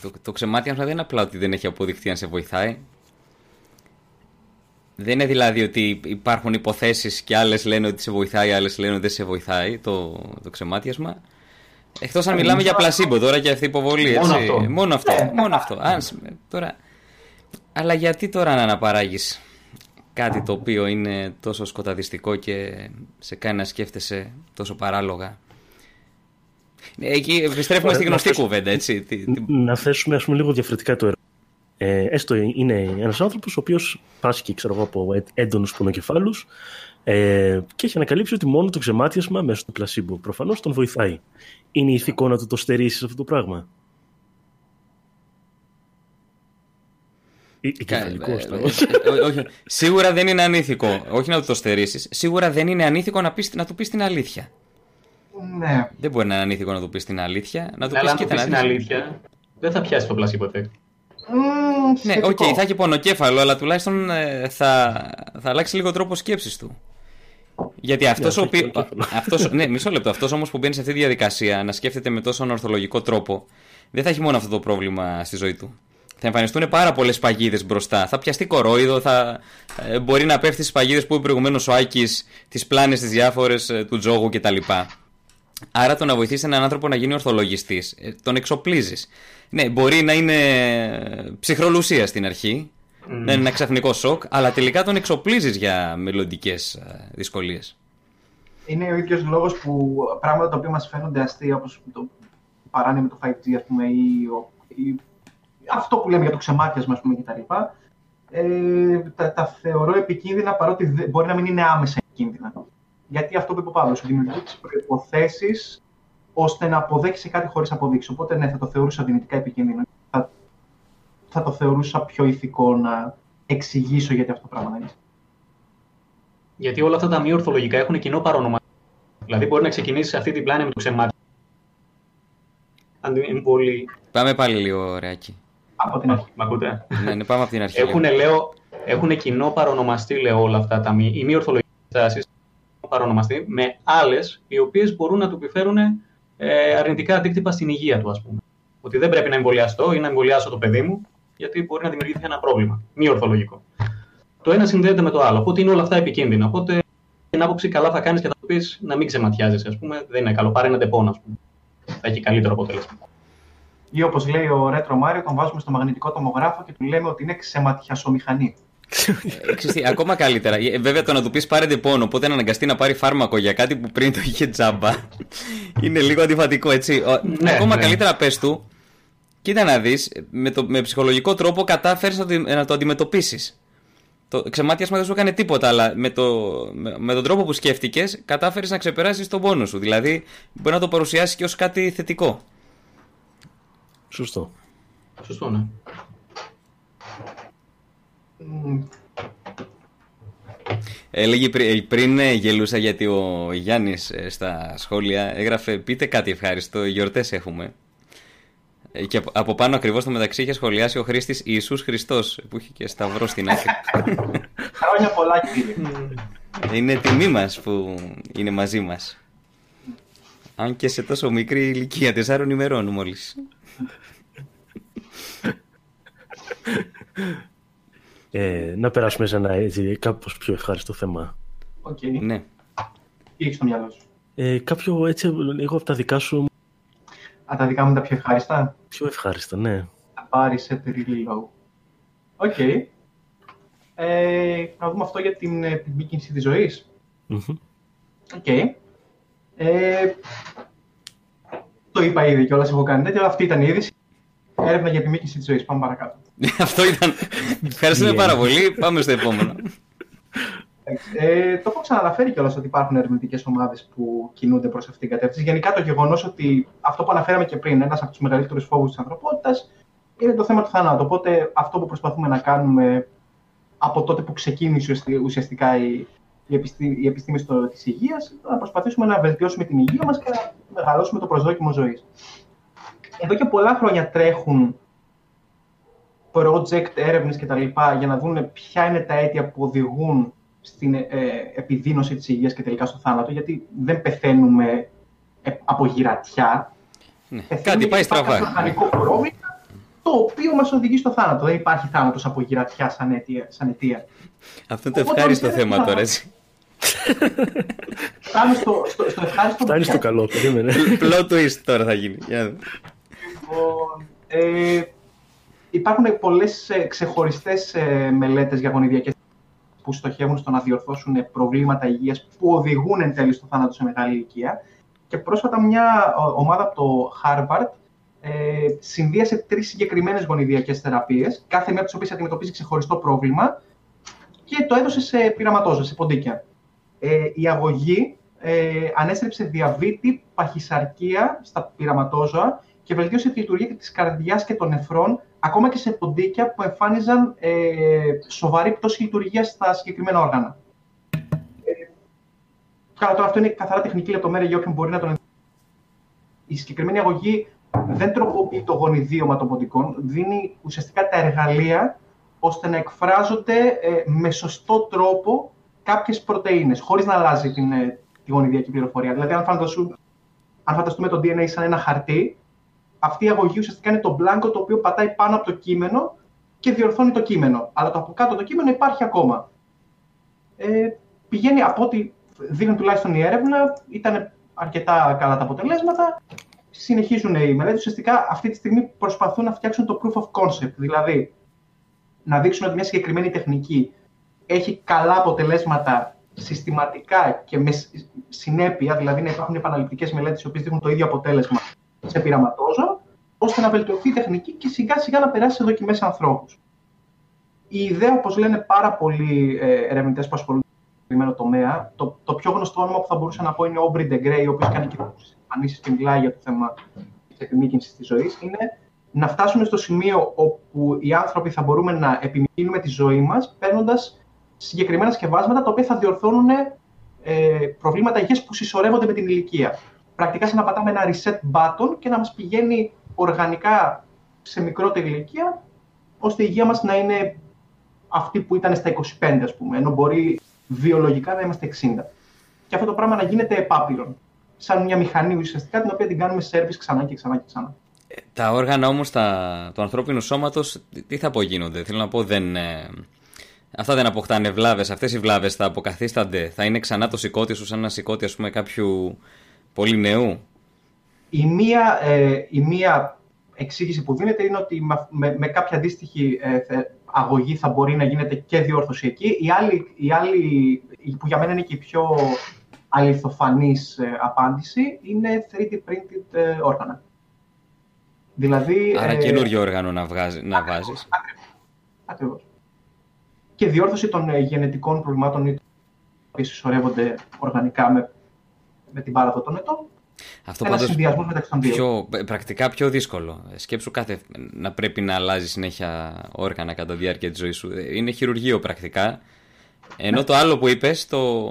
Το, το ξεμάτιασμα δεν είναι απλά ότι δεν έχει αποδειχθεί αν σε βοηθάει. Δεν είναι δηλαδή ότι υπάρχουν υποθέσεις και άλλες λένε ότι σε βοηθάει, άλλες λένε ότι δεν σε βοηθάει το, το ξεμάτιασμα. Εκτός αν μιλάμε για πλασίμπο τώρα και αυτή υποβολή. Έτσι. Μόνο αυτό. Μόνο αυτό. Ναι. Μόνο αυτό. Αν, τώρα... Αλλά γιατί τώρα να αναπαράγεις κάτι το οποίο είναι τόσο σκοταδιστικό και σε κάνει να σκέφτεσαι τόσο παράλογα; Εκεί επιστρέφουμε στη γνωστή κουβέντα, έτσι. Να θέσουμε ας πούμε, λίγο διαφορετικά το έργο. Ε, έστω είναι ένας άνθρωπος ο οποίος πάσχει ξέρω εγώ, από έντονους πονοκεφάλους ε, και έχει ανακαλύψει ότι μόνο το ξεμάτιασμα μέσω του πλασίμπο προφανώς τον βοηθάει. Είναι ηθικό να το, το στερήσει αυτό το πράγμα. Σίγουρα δεν είναι ανήθικο. Όχι να το στερήσεις. Σίγουρα δεν είναι ανήθικο να, πεις, να του πεις την αλήθεια. Ναι. Δεν μπορεί να είναι ανήθικο να του πεις την αλήθεια. Να του πεις και την αλήθεια. Δεν θα πιάσει το πλασί ποτέ. ναι, OK, okay, θα έχει πονοκέφαλο, αλλά τουλάχιστον ε, θα, θα αλλάξει λίγο τρόπο σκέψης του. Γιατί αυτός ο οποίος. ναι, μισό λεπτό. Αυτός όμως που μπαίνει σε αυτή τη διαδικασία να σκέφτεται με τόσο ορθολογικό τρόπο, δεν θα έχει μόνο αυτό το πρόβλημα στη ζωή του. Θα εμφανιστούν πάρα πολλές παγίδες μπροστά. Θα πιαστεί κορόιδο, θα ε, μπορεί να πέφτει στις παγίδες που είπε προηγουμένως ο Άκης, τις πλάνες, τις διάφορες ε, του τζόγου κτλ. Άρα το να βοηθήσει έναν άνθρωπο να γίνει ορθολογιστής, ε, τον εξοπλίζεις. Ναι, μπορεί να είναι ψυχρολουσία στην αρχή, mm. να είναι ένα ξαφνικό σοκ, αλλά τελικά τον εξοπλίζεις για μελλοντικές δυσκολίες. Είναι ο ίδιος λόγος που πράγματα τα οποία μας φαίνονται αστεία, όπως το παράνοια με το 5G, ας πούμε, ή, ή αυτό που λέμε για το ξεμάτιασμα, ας πούμε, κτλ. Ε, τα, τα θεωρώ επικίνδυνα παρότι μπορεί να μην είναι άμεσα επικίνδυνα. Γιατί αυτό που είπε ο Παύλος, δημιουργεί τις προποθέσει ώστε να αποδέξει κάτι χωρίς αποδείξεις. Οπότε ναι, θα το θεωρούσα δυνητικά επικίνδυνο. Θα, θα το θεωρούσα πιο ηθικό να εξηγήσω γιατί αυτό το πράγμα είναι. Γιατί όλα αυτά τα μη ορθολογικά έχουν κοινό παρόνομα. Δηλαδή, μπορεί να ξεκινήσεις αυτή την πλάνη με το ξεμάτι. πολύ. Πάμε πάλι λίγο, Ρεάκι. Από την αρχή. Μ' ακούτε; ναι, ναι, πάμε από την αρχή. Έχουν, λέω, έχουν κοινό παρονομαστή, λέω, όλα αυτά τα μη, οι μη ορθολογικές τάσει παρονομαστεί με άλλες οι οποίες μπορούν να του επιφέρουν ε, αρνητικά αντίκτυπα στην υγεία του, ας πούμε. Ότι δεν πρέπει να εμβολιαστώ ή να εμβολιάσω το παιδί μου, γιατί μπορεί να δημιουργηθεί ένα πρόβλημα. Μη ορθολογικό. Το ένα συνδέεται με το άλλο. Οπότε είναι όλα αυτά επικίνδυνα. Οπότε την άποψη καλά θα κάνεις και θα του πεις να μην ξεματιάζεσαι, ας πούμε. Δεν είναι καλό. Πάρε ένα τεπών, ας πούμε. Θα έχει καλύτερο αποτέλεσμα. Ή όπως λέει ο Ρέτρο Μάριο, τον βάζουμε στο μαγνητικό τομογράφο και του λέμε ότι είναι ξεματιασομηχανή. Ε, ακόμα καλύτερα. Ε, βέβαια το να του πεις πάρετε πόνο, οπότε να αναγκαστεί να πάρει φάρμακο για κάτι που πριν το είχε τζάμπα. είναι λίγο αντιφατικό, έτσι. Ναι, ακόμα ναι. καλύτερα πες του, κοίτα να δεις, με, με ψυχολογικό τρόπο κατάφερες να, να το αντιμετωπίσεις. Το ξεμάτιασμα δεν σου έκανε τίποτα, αλλά με, το, με, τον τρόπο που σκέφτηκες, κατάφερες να ξεπεράσεις τον πόνο σου. Δηλαδή, μπορεί να το παρουσιάσεις και ως κάτι θετικό. Σωστό. Σωστό, ναι. Έλεγε πριν ε, γελούσα γιατί ο Γιάννης ε, στα σχόλια έγραφε πείτε κάτι ευχάριστο, γιορτές έχουμε. Ε, και από πάνω ακριβώς στο μεταξύ είχε σχολιάσει ο χρήστης Ιησούς Χριστός που είχε και σταυρό στην άκρη. Χρόνια πολλά, κύριε. Είναι τιμή μας που είναι μαζί μας. Αν και σε τόσο μικρή ηλικία, τεσσάρων ημερών μόλις. Ε, να περάσουμε σε ένα έτσι, κάπως πιο ευχάριστο θέμα. Οκ. Ναι. Τι έχεις στο μυαλό σου; Ε, κάποιο έτσι, λίγο από τα δικά σου Α, τα δικά μου τα πιο ευχάριστα; πιο ευχάριστα, ναι. The bar is set really low. Οκ. Ε, να δούμε αυτό για την ε, επιμήκυνση της ζωής. Μμμ. Οκ. Ε, το είπα ήδη κιόλας, έχω κάνει τέτοιο, αλλά αυτή ήταν η είδηση. Έρευνα για επιμήκυνση της ζωής. Πάμε παρακάτω. Αυτό ήταν. Ευχαριστούμε πάρα πολύ. Πάμε στο επόμενο. Εντάξει. Ε, το έχω ξαναναφέρει κιόλας ότι υπάρχουν ερευνητικές ομάδες που κινούνται προς αυτήν την κατεύθυνση. Γενικά το γεγονός ότι αυτό που αναφέραμε και πριν, ένας από τους μεγαλύτερους φόβους της ανθρωπότητας, είναι το θέμα του θανάτου. Οπότε αυτό που προσπαθούμε να κάνουμε από τότε που ξεκίνησε ουσιαστικά- ουσιαστικά η, η, επιστή, η επιστήμη στο, της υγείας, να προσπαθήσουμε να βελτιώσουμε την υγεία μας και να μεγαλώσουμε το προσδόκιμο ζωής. Εδώ και πολλά χρόνια τρέχουν project, έρευνες κτλ. για να δουν ποια είναι τα αίτια που οδηγούν στην ε, επιδείνωση της υγείας και τελικά στο θάνατο, γιατί δεν πεθαίνουμε ε, από γυρατιά. Ναι. Πεθαίνουμε Κάτι πάει γιατί υπάρχει κάποιο στραβά. οργανικό πρόβλημα, το οποίο μας οδηγεί στο θάνατο. Δεν υπάρχει θάνατος από γυρατιά σαν αιτία. Σαν αιτία. Αυτό είναι το Οπότε, ευχάριστο δεν θέμα θα- τώρα, έτσι. Φτάνουμε στο, στο, στο ευχάριστο Φτάνεις στο καλό, περίμενε. Plot twist τώρα θα γίνει. Για να δούμε. Λοιπόν, ε, υπάρχουν πολλές ε, ξεχωριστές ε, μελέτες για γονιδιακές που στοχεύουν στο να διορθώσουν ε, προβλήματα υγείας που οδηγούν εν τέλει στο θάνατο σε μεγάλη ηλικία. Και πρόσφατα μια ο- ομάδα από το Harvard ε, συνδύασε τρεις συγκεκριμένες γονιδιακές θεραπείες, κάθε μία από τις οποίες αντιμετωπίζει ξεχωριστό πρόβλημα και το έδωσε σε πειραματόζωα, σε ποντίκια. Ε, η αγωγή ε, ανέστρεψε διαβήτη, παχυσαρκία στα πειραματόζωα και βελτίωσε τη λειτουργία της καρδιάς και των νεφρών, ακόμα και σε ποντίκια που εμφάνιζαν ε, σοβαρή πτώση λειτουργίας στα συγκεκριμένα όργανα. Ε, Καλά, τώρα αυτό είναι καθαρά τεχνική λεπτομέρεια για όποιον μπορεί να τον ενδιαφέρει. Η συγκεκριμένη αγωγή δεν τροποποιεί το γονιδίωμα των ποντικών, δίνει ουσιαστικά τα εργαλεία ώστε να εκφράζονται ε, με σωστό τρόπο κάποιες πρωτενε, χωρίς να αλλάζει την, ε, τη γονιδιακή πληροφορία. Δηλαδή, αν, φαντασού, αν φανταστούμε το DNA σαν ένα χαρτί, αυτή η αγωγή ουσιαστικά είναι το μπλάνκο το οποίο πατάει πάνω από το κείμενο και διορθώνει το κείμενο. Αλλά το από κάτω το κείμενο υπάρχει ακόμα. Ε, πηγαίνει από ό,τι δείχνει τουλάχιστον η έρευνα, ήταν αρκετά καλά τα αποτελέσματα. Συνεχίζουν οι μελέτες. Ουσιαστικά αυτή τη στιγμή προσπαθούν να φτιάξουν το proof of concept. Δηλαδή, να δείξουν ότι μια συγκεκριμένη τεχνική έχει καλά αποτελέσματα συστηματικά και με σ- συνέπεια, δηλαδή να υπάρχουν επαναληπτικές μελέτες οι οποίες δείχνουν το ίδιο αποτέλεσμα σε πειραματόζω, ώστε να βελτιωθεί η τεχνική και σιγά σιγά να περάσει σε δοκιμές σε ανθρώπους. Η ιδέα, όπως λένε πάρα πολλοί ε, ερευνητές που ασχολούνται με το συγκεκριμένο τομέα, το, το πιο γνωστό όνομα που θα μπορούσα να πω είναι ο Aubrey de Grey, ο οποίος κάνει και εμφανίσεις και μιλάει για το θέμα της επιμήκυνσης της ζωής, είναι να φτάσουμε στο σημείο όπου οι άνθρωποι θα μπορούμε να επιμείνουμε τη ζωή μας παίρνοντας συγκεκριμένα σκευάσματα τα οποία θα διορθώνουν ε, προβλήματα υγείας που συσσωρεύονται με την ηλικία. Πρακτικά σαν να πατάμε ένα reset button και να μας πηγαίνει οργανικά σε μικρότερη ηλικία, ώστε η υγεία μας να είναι αυτή που ήταν στα 25, ας πούμε, ενώ μπορεί βιολογικά να είμαστε 60. Και αυτό το πράγμα να γίνεται επάπειρον. Σαν μια μηχανή ουσιαστικά την οποία την κάνουμε service ξανά και ξανά και ξανά. Τα όργανα όμως τα, του ανθρώπινου σώματος τι θα απογίνονται; Θέλω να πω δεν... ε, αυτά δεν αποκτάνε βλάβες. Αυτές οι βλάβες θα αποκαθίστανται. Θα είναι ξανά το σηκώτη σου σαν ένα σηκώτη ας πούμε κάποιου πολύ νεού. Η μία, ε, η μία εξήγηση που δίνεται είναι ότι με, με, με κάποια αντίστοιχη ε, θε- αγωγή θα μπορεί να γίνεται και διόρθωση εκεί. Η άλλη, η άλλη η που για μένα είναι και η πιο αληθοφανής ε, απάντηση, είναι 3D printed ε, όργανα. Δηλαδή, Άρα ε, καινούριο όργανο να, βγάζει, να βάζεις. Ακριβώς. Και διόρθωση των ε, γενετικών προβλημάτων ή που συσσωρεύονται οργανικά με, με την πάραδο των ετών. Αυτό Ένας πάντως συνδυασμός μεταξύ των δύο. πιο, ε, πρακτικά πιο δύσκολο. Σκέψου κάθε να πρέπει να αλλάζει συνέχεια όργανα κατά τη διάρκεια της ζωής σου. Ε, Είναι χειρουργείο πρακτικά. Ενώ το άλλο που είπες, το...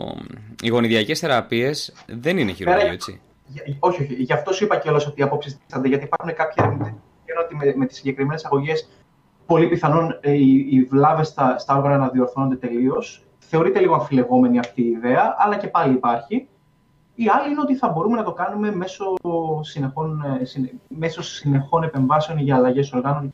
οι γονιδιακές θεραπείες δεν είναι χειρουργείο, Πέρα- έτσι. Για- Όχι, όχι. Γι' αυτό σου είπα κιόλας ότι οι απόψεις δίστανται, γιατί υπάρχουν κάποιοι ερευνητέ που ότι με, με τις συγκεκριμένες αγωγές πολύ πιθανόν ε, οι, οι βλάβες στα, στα όργανα να διορθώνονται τελείως. Θεωρείται λίγο αμφιλεγόμενη αυτή η ιδέα, αλλά και πάλι υπάρχει. Η άλλη είναι ότι θα μπορούμε να το κάνουμε μέσω συνεχών, ε, συνε, μέσω συνεχών επεμβάσεων για αλλαγές οργάνων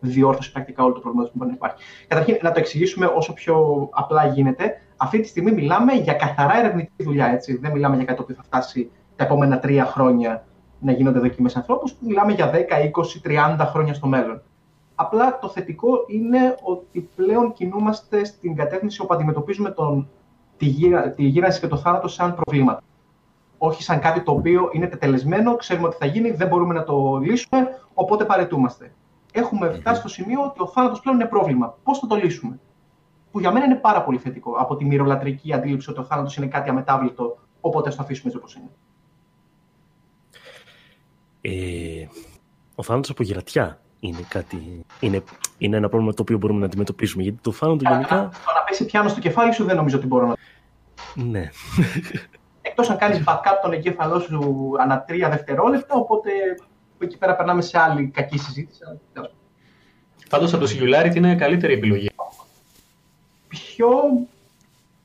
διόρθωση πρακτικά όλο το πρόβλημα που μπορεί να υπάρχει. Καταρχήν, να το εξηγήσουμε όσο πιο απλά γίνεται. Αυτή τη στιγμή μιλάμε για καθαρά ερευνητική δουλειά. Έτσι. Δεν μιλάμε για κάτι που θα φτάσει τα επόμενα τρία χρόνια να γίνονται δοκιμές ανθρώπους. Μιλάμε για 10, 20, 30 χρόνια στο μέλλον. Απλά το θετικό είναι ότι πλέον κινούμαστε στην κατεύθυνση όπου αντιμετωπίζουμε τον, τη, γύρα, τη γύρανση και το θάνατο σαν προβλήματα. Όχι σαν κάτι το οποίο είναι τετελεσμένο, ξέρουμε ότι θα γίνει, δεν μπορούμε να το λύσουμε, οπότε παρετούμαστε. Έχουμε φτάσει στο σημείο ότι ο θάνατος πλέον είναι πρόβλημα. Πώς θα το λύσουμε, Που για μένα είναι πάρα πολύ θετικό από τη μυρολατρική αντίληψη ότι ο θάνατος είναι κάτι αμετάβλητο, οπότε ας το αφήσουμε έτσι όπως είναι. Ε, ο θάνατος από γερατιά είναι, κάτι, είναι, είναι ένα πρόβλημα το οποίο μπορούμε να αντιμετωπίσουμε. Γιατί το θάνατο γενικά. Το να πέσει πιάνω στο κεφάλι σου δεν νομίζω ότι μπορώ να. Ναι. Εκτός αν κάνεις backup τον εγκέφαλό σου ανά τρία δευτερόλεπτα, οπότε εκεί πέρα περνάμε σε άλλη κακή συζήτηση. Πάντω από το Singularity είναι καλύτερη επιλογή. Πιο.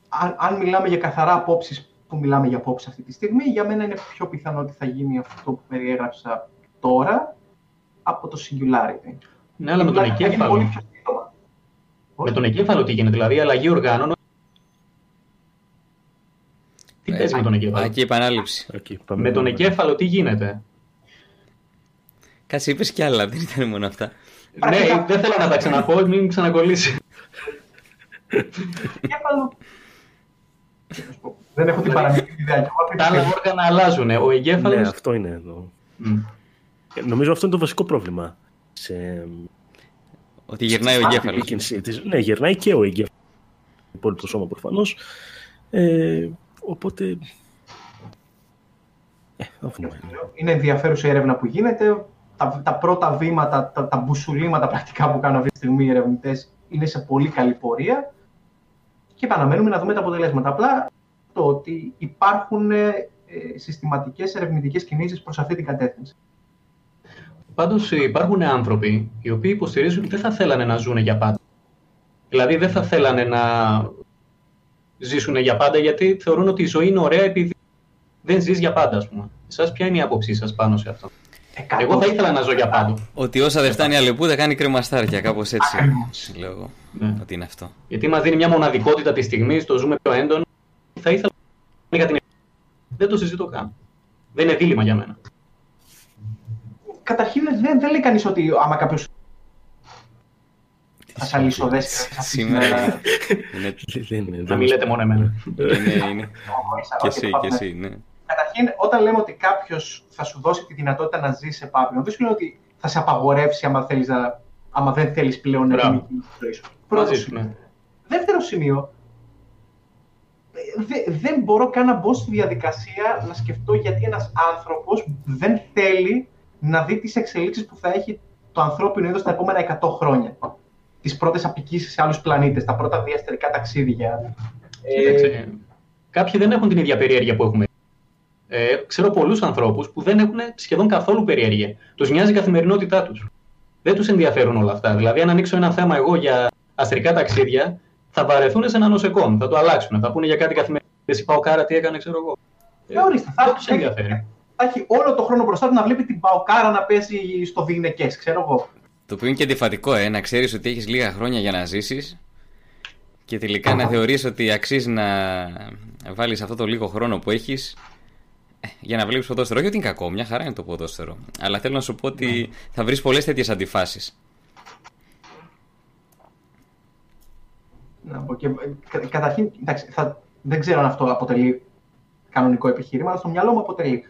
Αν, αν μιλάμε για καθαρά απόψεις που μιλάμε για απόψη αυτή τη στιγμή, για μένα είναι πιο πιθανό ότι θα γίνει αυτό που περιέγραψα τώρα από το Singularity. Ναι, αλλά με τον εγκέφαλο. Με τον εγκέφαλο τι γίνεται, δηλαδή αλλαγή οργάνων. Τι παίζει με τον εγκέφαλο; Ακή επανάληψη. Με τον εγκέφαλο τι γίνεται; Κάτσε, είπες κι άλλα, δεν ήταν μόνο αυτά. ναι, δεν θέλω να τα ξαναπώ, μην ξανακολλήσει. Εγκέφαλο. Δεν έχω την παραμικρή ιδέα. Τα άλλα όργανα αλλάζουν. Ο εγκέφαλο. Ναι, αυτό είναι εδώ. Νομίζω αυτό είναι το βασικό πρόβλημα. Σε... Ότι γυρνάει ο εγκέφαλος. Ναι, γυρνάει και ο εγκέφαλος. Υπόλοιπο σώμα προφανώς. Ε, οπότε. Ε, είναι ενδιαφέρουσα η έρευνα που γίνεται. Τα, τα πρώτα βήματα, τα, τα μπουσουλήματα πρακτικά που κάνουν αυτή τη στιγμή οι ερευνητές είναι σε πολύ καλή πορεία και επαναμένουμε να δούμε τα αποτελέσματα. Απλά το ότι υπάρχουν ε, συστηματικές ερευνητικές κινήσεις προς αυτή την κατεύθυνση. Πάντως υπάρχουν άνθρωποι οι οποίοι υποστηρίζουν ότι δεν θα θέλανε να ζουν για πάντα. Δηλαδή δεν θα θέλανε να ζήσουν για πάντα γιατί θεωρούν ότι η ζωή είναι ωραία επειδή δεν ζεις για πάντα, ας πούμε. Εσάς ποια είναι η άποψή σας πάνω σε αυτό; Εγώ θα ήθελα να ζω για πάντα. Ότι όσα δεν φτάνει αλλεπού δεν κάνει κρεμαστάρια, κάπως έτσι. Λέω εγώ. Ναι. Ότι είναι αυτό. Γιατί μας δίνει μια μοναδικότητα τη στιγμή, το ζούμε πιο έντονο. Θα ήθελα να την Δεν το συζητώ καν. Δεν είναι δίλημα για μένα. Καταρχήν δεν, δεν λέει κανείς ότι άμα κάποιος. Θα σα λύσω Σήμερα. Να μην λέτε μόνο εμένα. Είναι, είναι. Και εσύ, και εσύ, ναι. Καταρχήν, όταν λέμε ότι κάποιος θα σου δώσει τη δυνατότητα να ζεις σε Πάπινο, δεν σημαίνει ότι θα σε απαγορεύσει άμα, θέλεις να, άμα δεν θέλεις πλέον να γίνει τη ζωή σου. Πρώτο σημείο. Δεύτερο σημείο, δεν μπορώ καν να μπω στη διαδικασία να σκεφτώ γιατί ένας άνθρωπος δεν θέλει να δει τις εξελίξεις που θα έχει το ανθρώπινο είδος τα επόμενα 100 χρόνια. Τις πρώτες απικήσεις σε άλλους πλανήτες, τα πρώτα διαστερικά ταξίδια. Ε... Κάποιοι δεν έχουν την ίδια περιέργεια που έχουμε ε, ξέρω πολλούς ανθρώπους που δεν έχουν σχεδόν καθόλου περιέργεια. Τους νοιάζει η καθημερινότητά τους. Δεν τους ενδιαφέρουν όλα αυτά. Δηλαδή, αν ανοίξω ένα θέμα εγώ για αστρικά ταξίδια, θα βαρεθούν σε ένα νοσεκόμ. Θα το αλλάξουν. Θα πούνε για κάτι καθημερινό. Δεν Παοκάρα τι έκανε, ξέρω εγώ. Ε, ορίστε, θα, τους ενδιαφέρει. Θα έχει όλο το χρόνο μπροστά του να βλέπει την Παοκάρα να παίζει στο Δινεκέ, ξέρω εγώ. Το οποίο είναι και αντιφατικό, ε, να ξέρεις ότι έχεις λίγα χρόνια για να ζήσεις και τελικά να θεωρείς ότι αξίζει να βάλεις αυτό το λίγο χρόνο που έχεις για να βλέπεις ποδόσφαιρο. Όχι ότι είναι κακό, μια χαρά είναι το ποδόσφαιρο. Αλλά θέλω να σου πω ότι ναι. θα βρεις πολλές τέτοιες αντιφάσεις. Να πω και, καταρχήν, εντάξει, θα, δεν ξέρω αν αυτό αποτελεί κανονικό επιχείρημα, αλλά στο μυαλό μου αποτελεί.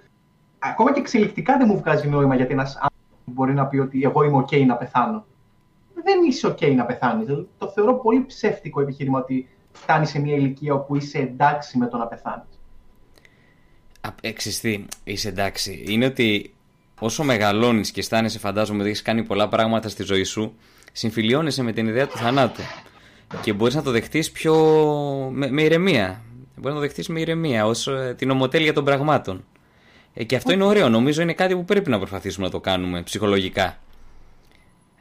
Ακόμα και εξελικτικά δεν μου βγάζει νόημα γιατί ένας άνθρωπος μπορεί να πει ότι εγώ είμαι OK να πεθάνω. Δεν είσαι OK να πεθάνεις. Το θεωρώ πολύ ψεύτικο επιχείρημα ότι φτάνει σε μια ηλικία όπου είσαι εντάξει με το να πεθάνεις. Εξιστή, είσαι εντάξει. Είναι ότι όσο μεγαλώνεις και αισθάνεσαι, φαντάζομαι ότι έχεις κάνει πολλά πράγματα στη ζωή σου, συμφιλιώνεσαι με την ιδέα του θανάτου. Και μπορείς να το δεχτείς πιο. Με, με ηρεμία. Μπορείς να το δεχτείς με ηρεμία, ως ε, την ομοτέλεια των πραγμάτων. Ε, και αυτό είναι ωραίο. Νομίζω είναι κάτι που πρέπει να προσπαθήσουμε να το κάνουμε ψυχολογικά.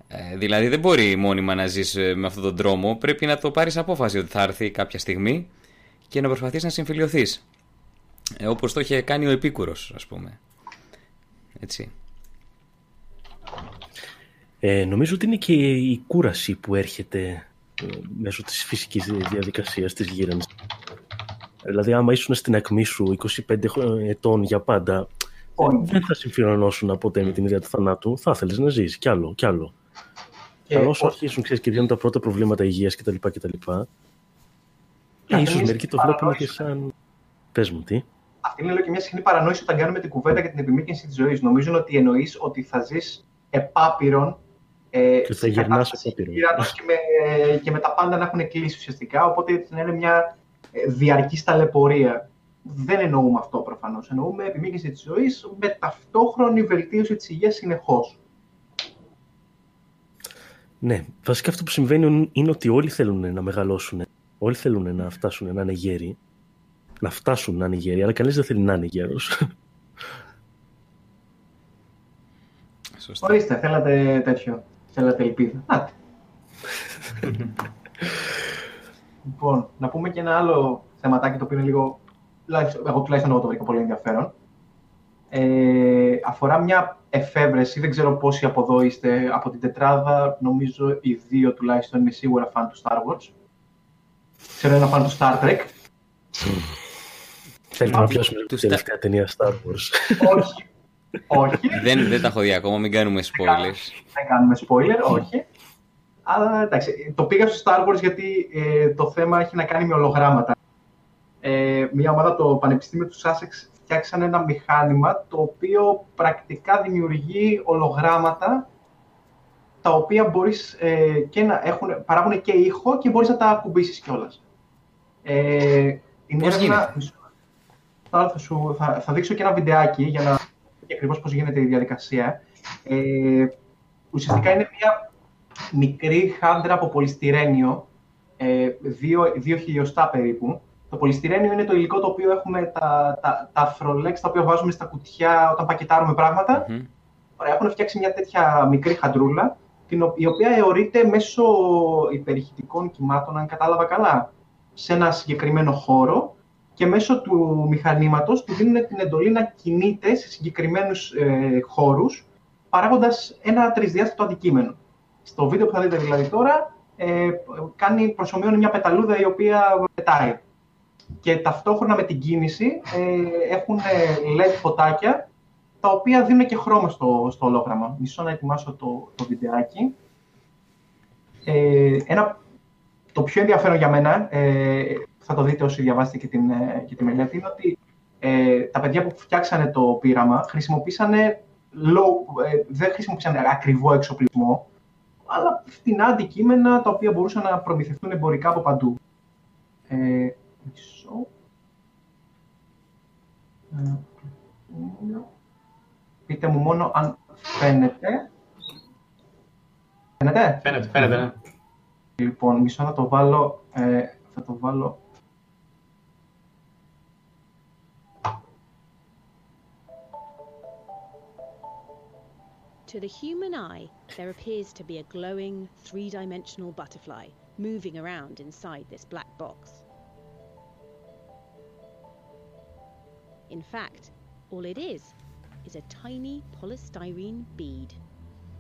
Ε, δηλαδή δεν μπορεί μόνιμα να ζεις ε, με αυτόν τον τρόμο, πρέπει να το πάρεις απόφαση ότι θα έρθει κάποια στιγμή και να προσπαθείς να συμφιλειωθείς. Ε, όπως το είχε κάνει ο Επίκουρος, ας πούμε. Έτσι. Ε, νομίζω ότι είναι και η κούραση που έρχεται ε, μέσω της φυσικής διαδικασίας της γύρανσης. Δηλαδή, άμα ήσουν στην ακμή σου 25 ετών για πάντα, δεν θα συμφιλωνώσουν ποτέ με την ιδέα του θανάτου. Θα ήθελε να ζήσει κι άλλο, κι άλλο. Και Αλλά όσο αρχίσουν ξέρεις, και βγαίνουν τα πρώτα προβλήματα υγείας κτλ. κτλ ε, ίσως μερικοί το βλέπουν και σαν. Πες μου, τι; Αυτή είναι και μια συχνή παρανόηση όταν κάνουμε την κουβέντα για την επιμήκυνση της ζωής. Νομίζουν ότι εννοείς ότι θα ζεις επάπειρον. Ε, και θα γυρνάς επάπειρον. Και με, και με τα πάντα να έχουν κλείσει ουσιαστικά. Οπότε να είναι μια ε, διαρκής ταλαιπωρία. Δεν εννοούμε αυτό προφανώς. Εννοούμε επιμήκυνση της ζωής με ταυτόχρονη βελτίωση της υγείας συνεχώς. Ναι, βασικά αυτό που συμβαίνει είναι ότι όλοι θέλουν να μεγαλώσουν. Όλοι θέλουν να φτάσουν να είναι γέροι. Να φτάσουν να είναι γέροι, αλλά κανείς δεν θέλει να είναι γέρος. Ορίστε, θέλατε τέτοιο. Θέλατε ελπίδα. Να. λοιπόν, να πούμε και ένα άλλο θεματάκι το οποίο είναι λίγο. Εγώ τουλάχιστον εγώ το βρήκα πολύ ενδιαφέρον. Ε, αφορά μια εφεύρεση, δεν ξέρω πόσοι από εδώ είστε από την τετράδα, νομίζω οι δύο τουλάχιστον είναι σίγουρα φαν του Star Wars. Ξέρω ένα φαν του Star Trek. Θέλεις να πιάσουμε την τελευταία ταινία Star Wars. Όχι. όχι. δεν, δεν τα έχω δει ακόμα, μην κάνουμε spoilers. Δεν κάνουμε spoiler, όχι. Αλλά εντάξει, το πήγα στο Star Wars γιατί ε, το θέμα έχει να κάνει με ολογράμματα. Ε, μια ομάδα το Πανεπιστήμιο του Sussex φτιάξαν ένα μηχάνημα το οποίο πρακτικά δημιουργεί ολογράμματα τα οποία μπορείς ε, και να έχουν, παράγουν και ήχο και μπορείς να τα ακουμπήσεις κιόλας. Ε, πώς γίνεται; Θα, θα, θα, θα, δείξω και ένα βιντεάκι για να δείτε ακριβώς πώς γίνεται η διαδικασία. Ε, ουσιαστικά είναι μια μικρή χάντρα από πολυστηρένιο, ε, δύο, δύο χιλιοστά περίπου, το πολυστηρένιο είναι το υλικό το οποίο έχουμε τα, τα, τα αφρολέξ, τα οποία βάζουμε στα κουτιά όταν πακετάρουμε πράγματα. Mm-hmm. Ωραία, έχουν φτιάξει μια τέτοια μικρή χαντρούλα, την, η οποία αιωρείται μέσω υπερηχητικών κυμάτων, αν κατάλαβα καλά, σε ένα συγκεκριμένο χώρο και μέσω του μηχανήματος του δίνουν την εντολή να κινείται σε συγκεκριμένους ε, χώρους, παράγοντας ένα τρισδιάστατο αντικείμενο. Στο βίντεο που θα δείτε δηλαδή τώρα, ε, κάνει προσωμιώνει μια πεταλούδα η οποία πετάει και ταυτόχρονα με την κίνηση ε, έχουν LED φωτάκια τα οποία δίνουν και χρώμα στο, στο ολόγραμμα. Μισό να ετοιμάσω το, το βιντεάκι. Ε, ένα, το πιο ενδιαφέρον για μένα, ε, θα το δείτε όσοι διαβάσετε και, την, ε, και τη μελέτη, είναι ότι ε, τα παιδιά που φτιάξανε το πείραμα χρησιμοποίησανε low, ε, δεν χρησιμοποίησαν ακριβό εξοπλισμό, αλλά φτηνά αντικείμενα τα οποία μπορούσαν να προμηθευτούν εμπορικά από παντού. Ε, Μισό. Πείτε μου μόνο αν φαίνεται. Φαίνεται; Φαίνεται, φαίνεται, ναι. Λοιπόν, μισό να το βάλω, ε, θα το βάλω To the human eye, there appears to be a glowing, three-dimensional butterfly moving around inside this black box. In fact, all it is is a tiny polystyrene bead.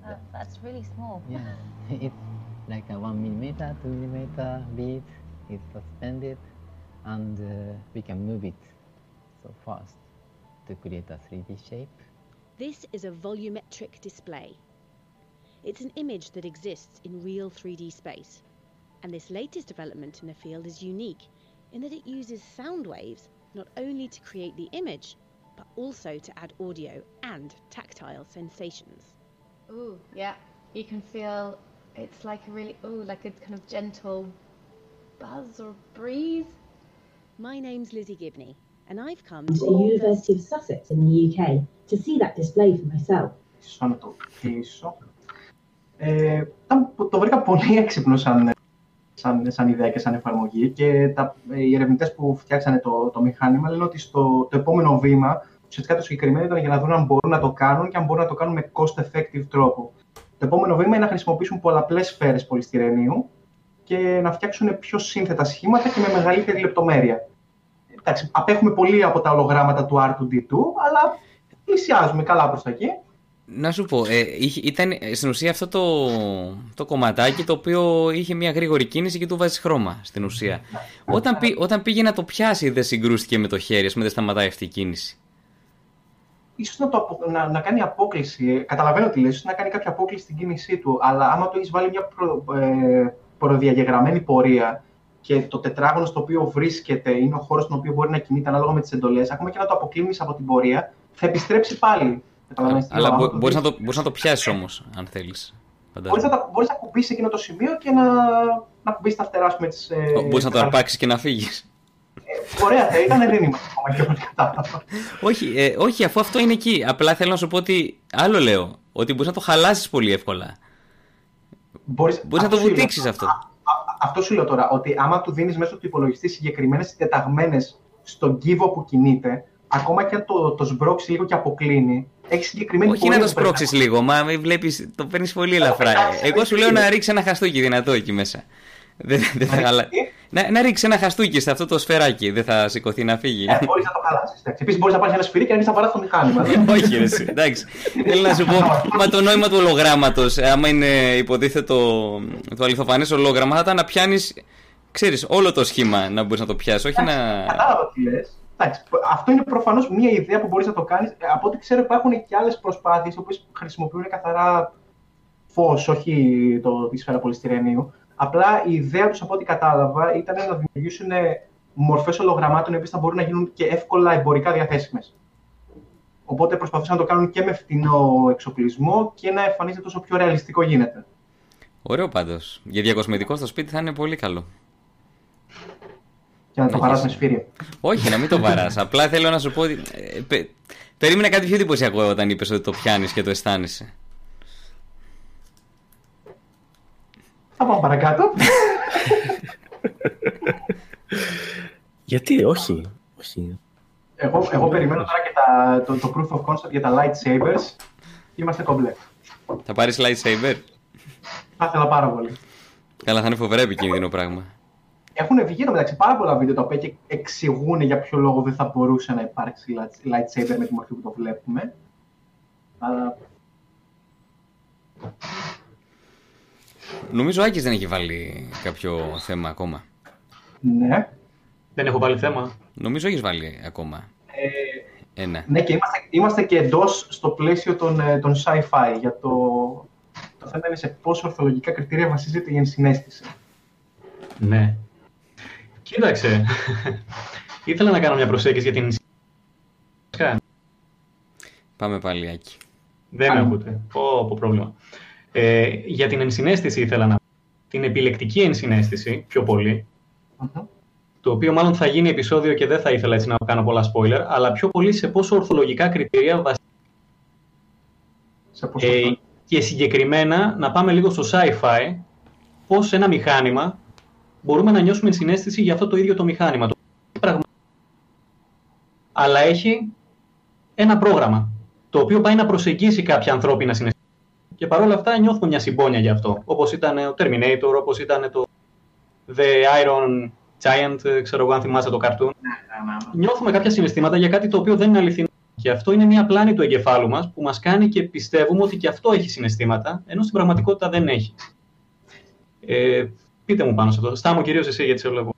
Uh, that's really small. Yeah, it's like a one millimeter, two millimeter bead. It's suspended, and uh, we can move it so fast to create a 3D shape. This is a volumetric display. It's an image that exists in real 3D space. And this latest development in the field is unique in that it uses sound waves not only to create the image, but also to add audio and tactile sensations. Ooh, yeah. You can feel it's like a really, ooh, like a kind of gentle buzz or breeze. My name's Lizzie Gibney, and I've come to the University of Sussex in the UK to see that display for myself. Ε, το βρήκα πολύ έξυπνο σαν σαν, σαν ιδέα και σαν εφαρμογή. Και τα, οι ερευνητές που φτιάξανε το, το μηχάνημα λένε ότι στο, το επόμενο βήμα ουσιαστικά το συγκεκριμένο ήταν για να δουν αν μπορούν να το κάνουν και αν μπορούν να το κάνουν με cost-effective τρόπο. Το επόμενο βήμα είναι να χρησιμοποιήσουν πολλαπλές σφαίρες πολυστηρενίου και να φτιάξουν πιο σύνθετα σχήματα και με μεγαλύτερη λεπτομέρεια. Εντάξει, απέχουμε πολύ από τα ολογράμματα του R2D2, αλλά πλησιάζουμε καλά προς τα εκεί. Να σου πω, ε, είχε- ήταν ε, στην ουσία αυτό το, το κομματάκι το οποίο είχε μια γρήγορη κίνηση και του βάζει χρώμα στην ουσία. Όταν, πή, όταν πήγε να το πιάσει δεν συγκρούστηκε με το χέρι, ας πούμε δεν σταματάει αυτή η κίνηση. Ίσως να, το, απο- να, να κάνει απόκληση. ε, Καταλαβαίνω τι λες, ίσως να κάνει κάποια απόκληση στην κίνησή του. Αλλά άμα του έχεις βάλει μια προ, ε, προδιαγεγραμμένη πορεία και το τετράγωνο στο οποίο βρίσκεται είναι ο χώρος στον οποίο μπορεί να κινείται ανάλογα με τις εντολές, ακόμα και να το αποκλίνεις από την πορεία, θα επιστρέψει πάλι. Καταλαβαίνεις τι Αλλά λέω, μπο, άμα το μπορείς, να δεις- το, μπορείς να το πιάσεις όμως, αν θέλεις. Μπορείς να, τα- μπορείς να κουμπίσεις εκείνο το σημείο και να, να κουμπίσεις τα φτερά, ας πούμε, τις... ε, Μπορείς να το τις- αρπάξεις και να φύγεις. Ωραία θα ήταν, δεν είμαστε ακόμα και όπως κατάλαβα. όχι, ε, όχι, αφού αυτό είναι εκεί. Απλά θέλω να σου πω ότι. Άλλο λέω. Ότι μπορείς να το χαλάσεις πολύ εύκολα. Μπορείς, Μπορείς να το αυτό σου λέω. βουτήξεις αυτό. Α- α- Αυτό σου λέω τώρα, ότι άμα του δίνεις μέσω του υπολογιστή συγκεκριμένες τεταγμένες στον κύβο που κινείται, ακόμα και αν το, το σμπρώξεις λίγο και αποκλίνει, έχεις συγκεκριμένη Όχι να πορεία το που πρέπει σπρώξεις λίγο, μα μην βλέπεις, το παίρνεις πολύ ελαφρά. εντάξει, Εγώ σου εντάξει. λέω να ρίξεις ένα χαστούκι δυνατό εκεί μέσα. Δεν, δεν θα ρίξεις χαλά... τι; να, να ρίξεις ένα χαστούκι σε αυτό το σφαιράκι, δεν θα σηκωθεί να φύγει. Ε, μπορείς να το χαλάσεις. Επίσης, μπορείς να πάρεις ένα σφυρί και να ανοίξει να παράσει το μηχάνημα. Όχι, ρε, εσύ, εντάξει. Θέλω να σου πω, μα το νόημα του ολογράμματος, άμα είναι υποτίθεται το, το αληθοφανές ολόγραμμα, θα ήταν να πιάνεις, ξέρεις, όλο το σχήμα να μπορείς να το πιάσεις, όχι να. Κατάλαβα τι λες. Αυτό είναι προφανώς μια ιδέα που μπορείς να το κάνεις. Από ό,τι ξέρω, υπάρχουν και άλλες προσπάθειες οι οποίε χρησιμοποιούν καθαρά φως, όχι το, τη σφαίρα πολυστηρενίου. Απλά η ιδέα τους, από ό,τι κατάλαβα, ήταν να δημιουργήσουν μορφές ολογραμμάτων οι οποίες θα μπορούν να γίνουν και εύκολα εμπορικά διαθέσιμες. Οπότε προσπαθούσαν να το κάνουν και με φτηνό εξοπλισμό και να εμφανίζεται όσο πιο ρεαλιστικό γίνεται. Ωραίο πάντως. Για διακοσμητικό στο σπίτι θα είναι πολύ καλό. Και να το Όχι, παράσει με εσύ. σφύρια. Όχι, να μην το βαράς. Απλά θέλω να σου πω ότι. ε, πε- περίμενα κάτι πιο εντυπωσιακό όταν είπες ότι το πιάνεις και το αισθάνεσαι. Θα πάμε παρακάτω. Γιατί, όχι. όχι. Εγώ, εγώ περιμένω τώρα και τα, το, το proof of concept για τα lightsabers. Είμαστε κομπλέ. Θα πάρεις lightsaber; Θα ήθελα πάρα πολύ. Καλά, θα είναι φοβερά επικίνδυνο πράγμα. Έχουν βγει εδώ μεταξύ πάρα πολλά βίντεο τα οποία και εξηγούν για ποιο λόγο δεν θα μπορούσε να υπάρξει light- lightsaber με τη μορφή που το βλέπουμε. Αλλά Νομίζω ο Άκης δεν έχει βάλει κάποιο θέμα ακόμα. ναι. Δεν έχω βάλει θέμα. Νομίζω έχεις βάλει ακόμα. Ε, Ένα. ναι, και είμαστε, είμαστε και εντός στο πλαίσιο των, ε, των sci-fi. Για το, το θέμα είναι σε πόσο ορθολογικά κριτήρια βασίζεται η ενσυναίσθηση. Ναι. Κοίταξε. Ήθελα να κάνω μια προσέγγιση για την Πάμε πάλι, Άκη. Δεν με Αν- ακούτε. Πω, πω πρόβλημα. Ε, για την ενσυναίσθηση ήθελα να την επιλεκτική ενσυναίσθηση πιο πολύ, Μμμ. το οποίο μάλλον θα γίνει επεισόδιο και δεν θα ήθελα έτσι να κάνω πολλά spoiler, αλλά πιο πολύ σε πόσο ορθολογικά κριτήρια βασίζεται Σε πόσο Ε, και συγκεκριμένα να πάμε λίγο στο sci-fi, πώς σε ένα μηχάνημα μπορούμε να νιώσουμε συνέστηση για αυτό το ίδιο το μηχάνημα. Το πράγμα- Αλλά έχει ένα πρόγραμμα, το οποίο πάει να προσεγγίσει κάποια ανθρώπινα συναισθήματα. Και παρόλα αυτά νιώθουμε μια συμπόνια γι' αυτό. Όπως ήταν ο Terminator, όπως ήταν το The Iron Giant, ε, ξέρω εγώ αν θυμάσαι το cartoon. Ναι, ναι, ναι. Νιώθουμε κάποια συναισθήματα για κάτι το οποίο δεν είναι αληθινό. Και αυτό είναι μια πλάνη του εγκεφάλου μας που μας κάνει και πιστεύουμε ότι και αυτό έχει συναισθήματα, ενώ στην πραγματικότητα δεν έχει. Ε, πείτε μου πάνω σε αυτό. Στάμω κυρίως εσύ γιατί σε βλέπω.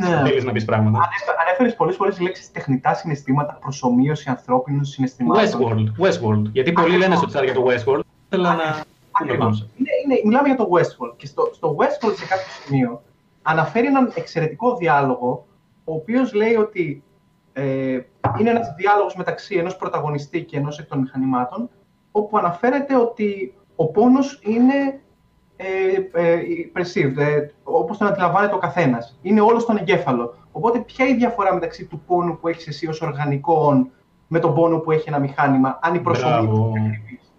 Ναι. Θέλεις να πεις πράγματα. Ανέφερε πολλές φορές λέξεις τεχνητά συναισθήματα, προσωμείωση ανθρώπινων συναισθημάτων. Westworld, Westworld. Γιατί πολλοί λένε στο chat για το Westworld. Θέλω να πούμε πάνω σε αυτό. Είναι, είναι, μιλάμε για το Westworld. Και στο, στο Westworld σε κάποιο σημείο αναφέρει έναν εξαιρετικό διάλογο, ο οποίος λέει ότι ε, είναι ένας διάλογος μεταξύ ενός πρωταγωνιστή και ενός εκ των μηχανημάτων, όπου αναφέρεται ότι ο πόνος είναι ε, ε, perceived, ε, όπως τον αντιλαμβάνεται ο καθένας. Είναι όλος στον εγκέφαλο. Οπότε ποια είναι η διαφορά μεταξύ του πόνου που έχεις εσύ ως οργανικό με τον πόνο που έχει ένα μηχάνημα, αν η προσωμείωση Μπράβο. είναι ακριβής.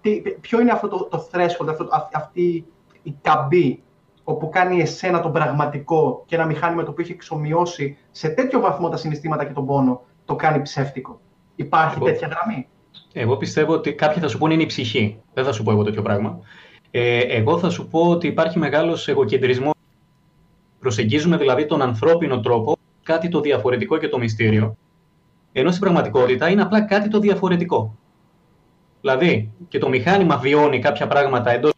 Τι, ποιο είναι αυτό το, το threshold, αυτό, αυ- αυτή η καμπή όπου κάνει εσένα τον πραγματικό και ένα μηχάνημα το οποίο έχει εξομοιώσει σε τέτοιο βαθμό τα συναισθήματα και τον πόνο, το κάνει ψεύτικο; Υπάρχει Εγώ- τέτοια γραμμή; Εγώ πιστεύω ότι κάποιοι θα σου πούνε είναι η ψυχή. Δεν θα σου πω εγώ τέτοιο πράγμα. Ε, εγώ θα σου πω ότι υπάρχει μεγάλος εγωκεντρισμό. Προσεγγίζουμε δηλαδή τον ανθρώπινο τρόπο κάτι το διαφορετικό και το μυστήριο. Ενώ στην πραγματικότητα είναι απλά κάτι το διαφορετικό. Δηλαδή, και το μηχάνημα βιώνει κάποια πράγματα εντός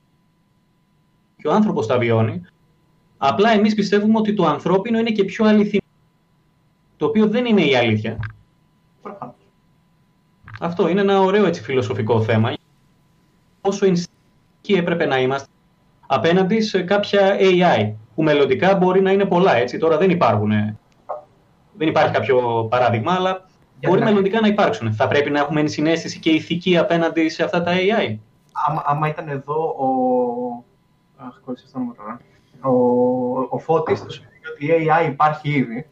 και ο άνθρωπος τα βιώνει. Απλά εμείς πιστεύουμε ότι το ανθρώπινο είναι και πιο αληθινό. Το οποίο δεν είναι η αλήθεια. Προφανώς. Αυτό είναι ένα ωραίο έτσι, φιλοσοφικό θέμα. Πόσο ενστικτικοί έπρεπε να είμαστε απέναντι σε κάποια AI, που μελλοντικά μπορεί να είναι πολλά. Έτσι. Τώρα δεν υπάρχουν. ε, Δεν υπάρχει κάποιο παράδειγμα, αλλά Για μπορεί να- μελλοντικά να υπάρξουν. Θα πρέπει να έχουμε ενσυναίσθηση και ηθική απέναντι σε αυτά τα AI. άμα, άμα ήταν εδώ ο. Αχ, κόλλησε το όνομα τώρα. Ο, ο Φώτης θα σου πει ότι η AI υπάρχει ήδη.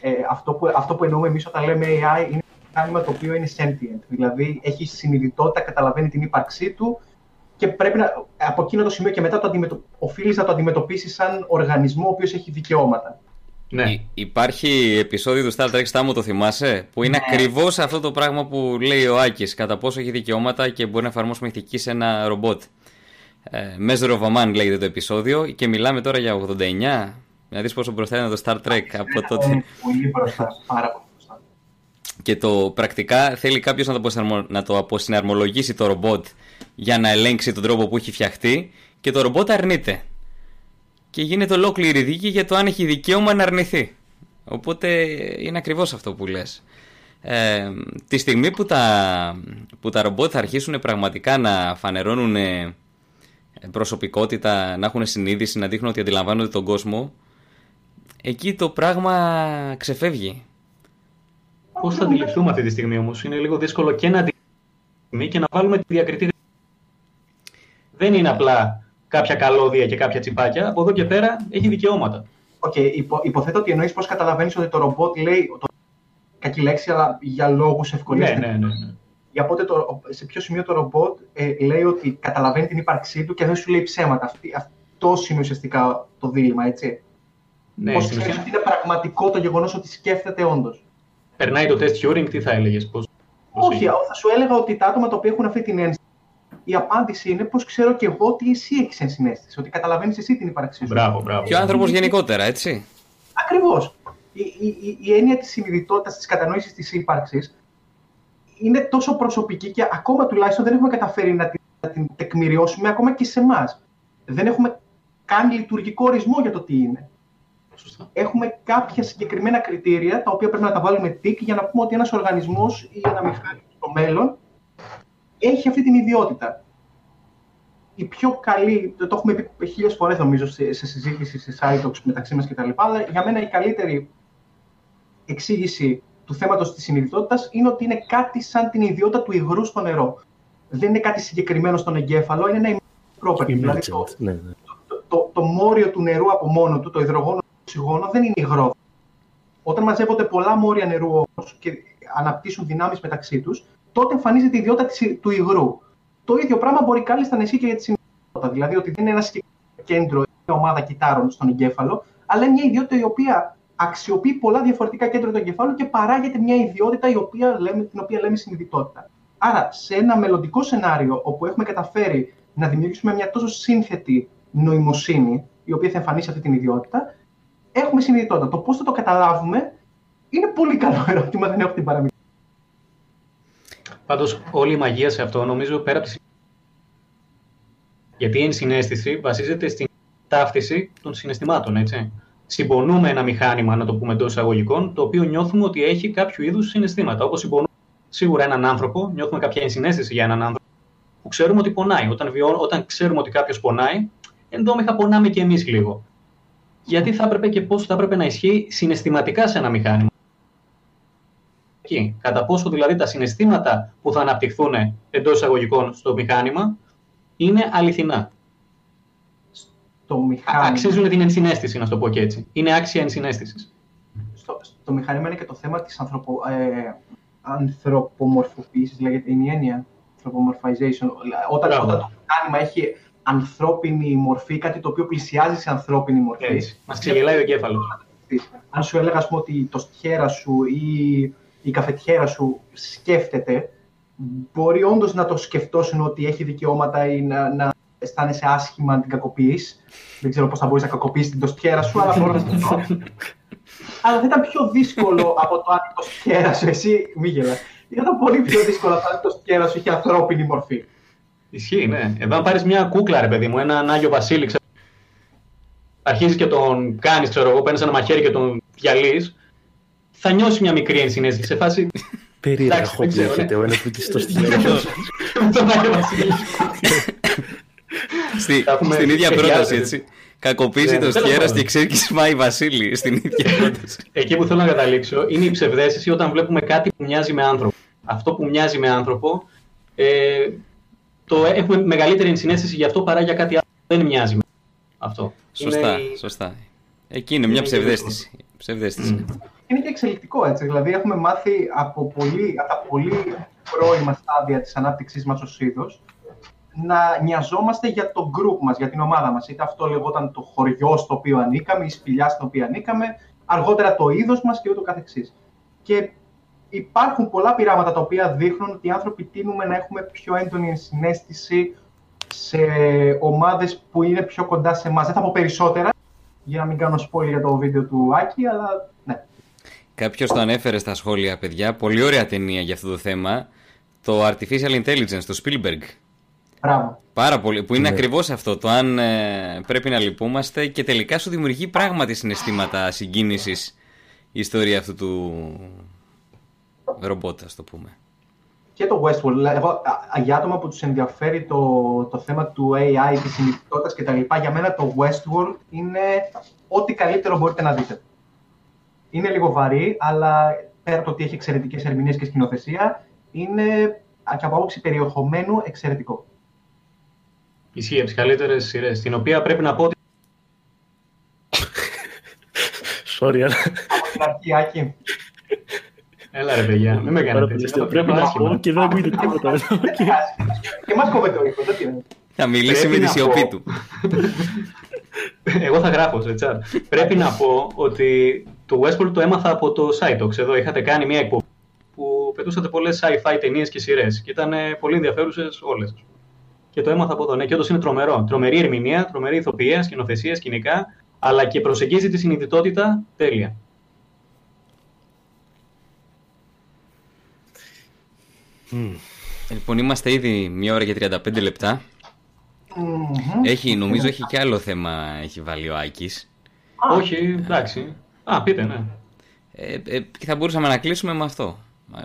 Ε, αυτό, που, αυτό που εννοούμε εμείς όταν λέμε AI είναι ένα μηχάνημα το οποίο είναι sentient. Δηλαδή έχει συνειδητότητα, καταλαβαίνει την ύπαρξή του και πρέπει να, από εκείνο το σημείο και μετά το αντιμετω... οφείλεις να το αντιμετωπίσεις σαν οργανισμό ο οποίος έχει δικαιώματα. Ναι. Υ- Υπάρχει επεισόδιο του Star Trek Στάμου, το θυμάσαι, που είναι Ναι. ακριβώς αυτό το πράγμα που λέει ο Άκης. Κατά πόσο έχει δικαιώματα και μπορεί να εφαρμόσουμε ηθική σε ένα ρομπότ. Ε, Μέζρο Βαμάν λέγεται το επεισόδιο και μιλάμε τώρα για 89. Να δεις πόσο μπροστά είναι το Star Trek από τότε. Είναι πολύ μπροστά, πάρα πολύ μπροστά. Και το πρακτικά θέλει κάποιος να, το αποσυναρμο- να το αποσυναρμολογήσει το ρομπότ για να ελέγξει τον τρόπο που έχει φτιαχτεί και το ρομπότ αρνείται. Και γίνεται ολόκληρη δίκη για το αν έχει δικαίωμα να αρνηθεί. Οπότε είναι ακριβώς αυτό που λες. Ε, τη στιγμή που τα, που τα ρομπότ θα αρχίσουν πραγματικά να φανερώνουν ε, προσωπικότητα, να έχουν συνείδηση, να δείχνουν ότι αντιλαμβάνονται τον κόσμο, εκεί το πράγμα ξεφεύγει. Πώς θα αντιληφθούμε αυτή τη στιγμή όμως, Είναι λίγο δύσκολο και να αντιληφθούμε και να βάλουμε τη διακριτή. Δεν είναι απλά κάποια καλώδια και κάποια τσιπάκια. Από εδώ και πέρα έχει δικαιώματα. Οκ, υπο, υποθέτω ότι εννοείς πώς καταλαβαίνεις ότι το ρομπότ λέει, το, κακή λέξη, αλλά για λόγους ευκολίας. Ναι, ναι, ναι. ναι. Για πότε το, σε ποιο σημείο το ρομπότ ε, λέει ότι καταλαβαίνει την ύπαρξή του και δεν σου λέει ψέματα. Αυτή, αυτό είναι ουσιαστικά το δίλημα, έτσι. ναι Πώς στην ξέρεις ουσία, ότι είναι πραγματικό το γεγονός ότι σκέφτεται όντως; περνάει το τεστ Turing, τι θα έλεγες. Πώς, πώς Όχι, είναι; θα σου έλεγα ότι τα άτομα τα οποία έχουν αυτή την ένσταση, η απάντηση είναι πώς ξέρω και εγώ ότι εσύ έχεις ενσυναίσθηση, ότι καταλαβαίνεις εσύ την ύπαρξή σου. Μπράβο, μπράβο. Και ο άνθρωπος γενικότερα, έτσι. Ακριβώς. Η, η, η, η έννοια της συνειδητότητα, της κατανόησης της ύπαρξης είναι τόσο προσωπική και ακόμα τουλάχιστον δεν έχουμε καταφέρει να την, να την τεκμηριώσουμε ακόμα και σε εμάς. Δεν έχουμε καν λειτουργικό ορισμό για το τι είναι. Σωστά. Έχουμε κάποια συγκεκριμένα κριτήρια τα οποία πρέπει να τα βάλουμε τικ για να πούμε ότι ένας οργανισμός ή ένα μηχάνημα στο μέλλον έχει αυτή την ιδιότητα. Η πιο καλή, το, το έχουμε πει χίλιες φορές νομίζω σε, σε συζήτηση, σε side talks μεταξύ μας κτλ. Αλλά για μένα η καλύτερη εξήγηση του θέματος της συνειδητότητας είναι ότι είναι κάτι σαν την ιδιότητα του υγρού στο νερό. Δεν είναι κάτι συγκεκριμένο στον εγκέφαλο, είναι ένα property. Δηλαδή το, Emergent, ναι, ναι. το, το, το μόριο του νερού από μόνο του, το υδρογόνο και το οξυγόνο, δεν είναι υγρό. Όταν μαζεύονται πολλά μόρια νερού όμως και αναπτύσσουν δυνάμεις μεταξύ τους, τότε εμφανίζεται η ιδιότητα της, του υγρού. Το ίδιο πράγμα μπορεί κάλλιστα να ισχύει και για τη συνειδητότητα. Δηλαδή ότι δεν είναι ένα συγκεκριμένο κέντρο ή μια ομάδα κυτάρων στον εγκέφαλο, αλλά είναι μια ιδιότητα η οποία αξιοποιεί πολλά διαφορετικά κέντρα του εγκεφάλου και παράγεται μια ιδιότητα η οποία λέμε, την οποία λέμε συνειδητότητα. Άρα, σε ένα μελλοντικό σενάριο όπου έχουμε καταφέρει να δημιουργήσουμε μια τόσο σύνθετη νοημοσύνη, η οποία θα εμφανίσει αυτή την ιδιότητα, έχουμε συνειδητότητα. Το πώς θα το καταλάβουμε είναι πολύ καλό ερώτημα, δεν έχω την παραμικρή. Πάντως, όλη η μαγεία σε αυτό νομίζω πέρα από τη συ- Γιατί η ενσυναίσθηση βασίζεται στην ταύτιση των συναισθημάτων, έτσι. Συμπονούμε ένα μηχάνημα, να το πούμε εντός εισαγωγικών, το οποίο νιώθουμε ότι έχει κάποιο είδους συναισθήματα. Όπως συμπονούμε σίγουρα έναν άνθρωπο, νιώθουμε κάποια ενσυναίσθηση για έναν άνθρωπο, που ξέρουμε ότι πονάει. Όταν, βιώ, όταν ξέρουμε ότι κάποιος πονάει, ενδόμηχα πονάμε και εμείς λίγο. Γιατί θα έπρεπε και πώς θα έπρεπε να ισχύει συναισθηματικά σε ένα μηχάνημα. Εκεί. Κατά πόσο δηλαδή τα συναισθήματα που θα αναπτυχθούν εντός εισαγωγικών στο μηχάνημα είναι αληθινά. Το Α- μηχάνημα, Αξίζουν την ενσυναίσθηση, να το πω και έτσι. Είναι άξια ενσυναίσθησης. στο, στο μηχάνημα είναι και το θέμα της ανθρωπο, ε, ανθρωπομορφοποίησης, λέγεται, είναι η έννοια. Anthropomorphization. Όταν, Μπράβο. όταν το μηχάνημα έχει ανθρώπινη μορφή, κάτι το οποίο πλησιάζει σε ανθρώπινη μορφή. Έτσι. Μας ξεγελάει ο εγκέφαλος. Αν σου έλεγα ας πούμε, ότι το στιέρα σου ή η καφετιέρα σου σκέφτεται, μπορεί όντως να το σκεφτόσουν ότι έχει δικαιώματα ή να, να αισθάνεσαι άσχημα να την κακοποιείς. Δεν ξέρω πώς θα μπορείς να κακοποιήσει την τοστιέρα σου, αλλά μπορώ να σκεφτώ. αλλά θα ήταν πιο δύσκολο από το αν η τοστιέρα σου, εσύ μη γελάς. Ήταν πολύ πιο δύσκολο από το αν η τοστιέρα σου είχε ανθρώπινη μορφή. Ισχύει, ναι. Εδώ αν πάρεις μια κούκλα, ρε παιδί μου, έναν Άγιο Βασίλη, ξέρω, αρχίζεις και τον κάνεις, ξέρω εγώ, παίρνεις ένα μαχαίρι και τον διαλύεις, θα νιώσει μια μικρή ενσυναίσθηση σε φάση. Περίεργα Εντάξει, χόμπι δεν ξέρω, έχετε ναι. ο ένας με τη στοστιέρα. τον Άγιο Βασίλη. Στη, Θα έχουμε στην ίδια παιδιάδες. πρόταση, έτσι. Κακοποίηση Ναι, το τέλος Στιέρα πάντων. και εξέρκισμα η Βασίλη. Στην ίδια πρόταση. Εκεί που θέλω να καταλήξω είναι η ψευδέστηση όταν βλέπουμε κάτι που μοιάζει με άνθρωπο. Αυτό που μοιάζει με άνθρωπο, ε, το έχουμε μεγαλύτερη ενσυναίσθηση γι' αυτό παρά για κάτι άλλο που δεν μοιάζει με αυτό. Σωστά, Είναι η- σωστά. Εκεί είναι μια Είναι και ψευδέστηση. Ψευδέστηση. Είναι και εξελικτικό έτσι. Δηλαδή, έχουμε μάθει από, πολύ, από τα πολύ πρώιμα στάδια της ανάπτυξής μας ως είδος να νοιαζόμαστε για το group μας, για την ομάδα μας. Είτε αυτό λεγόταν το χωριό στο οποίο ανήκαμε, η σπηλιά στην οποία ανήκαμε, αργότερα το είδος μας και ούτω καθεξής. Και υπάρχουν πολλά πειράματα τα οποία δείχνουν ότι οι άνθρωποι τείνουμε να έχουμε πιο έντονη ενσυναίσθηση σε ομάδες που είναι πιο κοντά σε εμάς. Δεν θα πω περισσότερα, για να μην κάνω spoiler για το βίντεο του Άκη, αλλά ναι. Κάποιος το ανέφερε στα σχόλια, παιδιά. Πολύ ωραία ταινία για αυτό το θέμα. Το Artificial Intelligence, το Spielberg. Μπράβο. Πάρα πολύ. Που είναι Ναι. ακριβώς αυτό. Το αν ε, πρέπει να λυπούμαστε και τελικά σου δημιουργεί πράγματι συναισθήματα συγκίνησης η ιστορία αυτού του ρομπότ, ας το πούμε. Και το Westworld. Δηλαδή, Εγώ, α, α, για άτομα που τους ενδιαφέρει το, το θέμα του AI, της συνειδητότητας κτλ. Για μένα το Westworld είναι ό,τι καλύτερο μπορείτε να δείτε. Είναι λίγο βαρύ, αλλά πέρα από το ότι έχει εξαιρετικές ερμηνείες και σκηνοθεσία, είναι α, και από άποψη περιεχομένου εξαιρετικό. Ισχύει από τις καλύτερες σειρές. Την οποία πρέπει να πω ότι Sorry, αλλά Από την αρχή, Άκη. Έλα ρε παιδιά, μην με πάρα κάνετε πολύ έτσι. αστείο. Το Πρέπει βλέπω να πω άσχημα. και δεν ακούγεται τίποτα. Οκ. και μας κόβεται ο ήχος, δεν πειράζει. Θα μιλήσει Πρέπει με τη να σιωπή πω- του. Εγώ θα γράφω σε chat. Πρέπει να πω ότι το Westworld το έμαθα από το SciTalks. Εδώ είχατε κάνει μια εκπομπή που πετούσατε πολλές sci-fi ταινίες και σειρές. Και ήταν ε, πολύ ενδιαφέρουσες όλες. Και το έμαθα από εδώ. Ναι, και όντως είναι τρομερό. Τρομερή ερμηνεία, τρομερή ηθοποιία, σκηνοθεσία, σκηνικά, αλλά και προσεγγίζει τη συνειδητότητα τέλεια. Λοιπόν, είμαστε ήδη μία ώρα και 35 λεπτά. Μμμ. Έχει, νομίζω έχει και άλλο θέμα έχει βάλει ο Άκης. Όχι, εντάξει. Α, πείτε, ναι. Ε, ε, και θα μπορούσαμε να κλείσουμε με αυτό. Ε,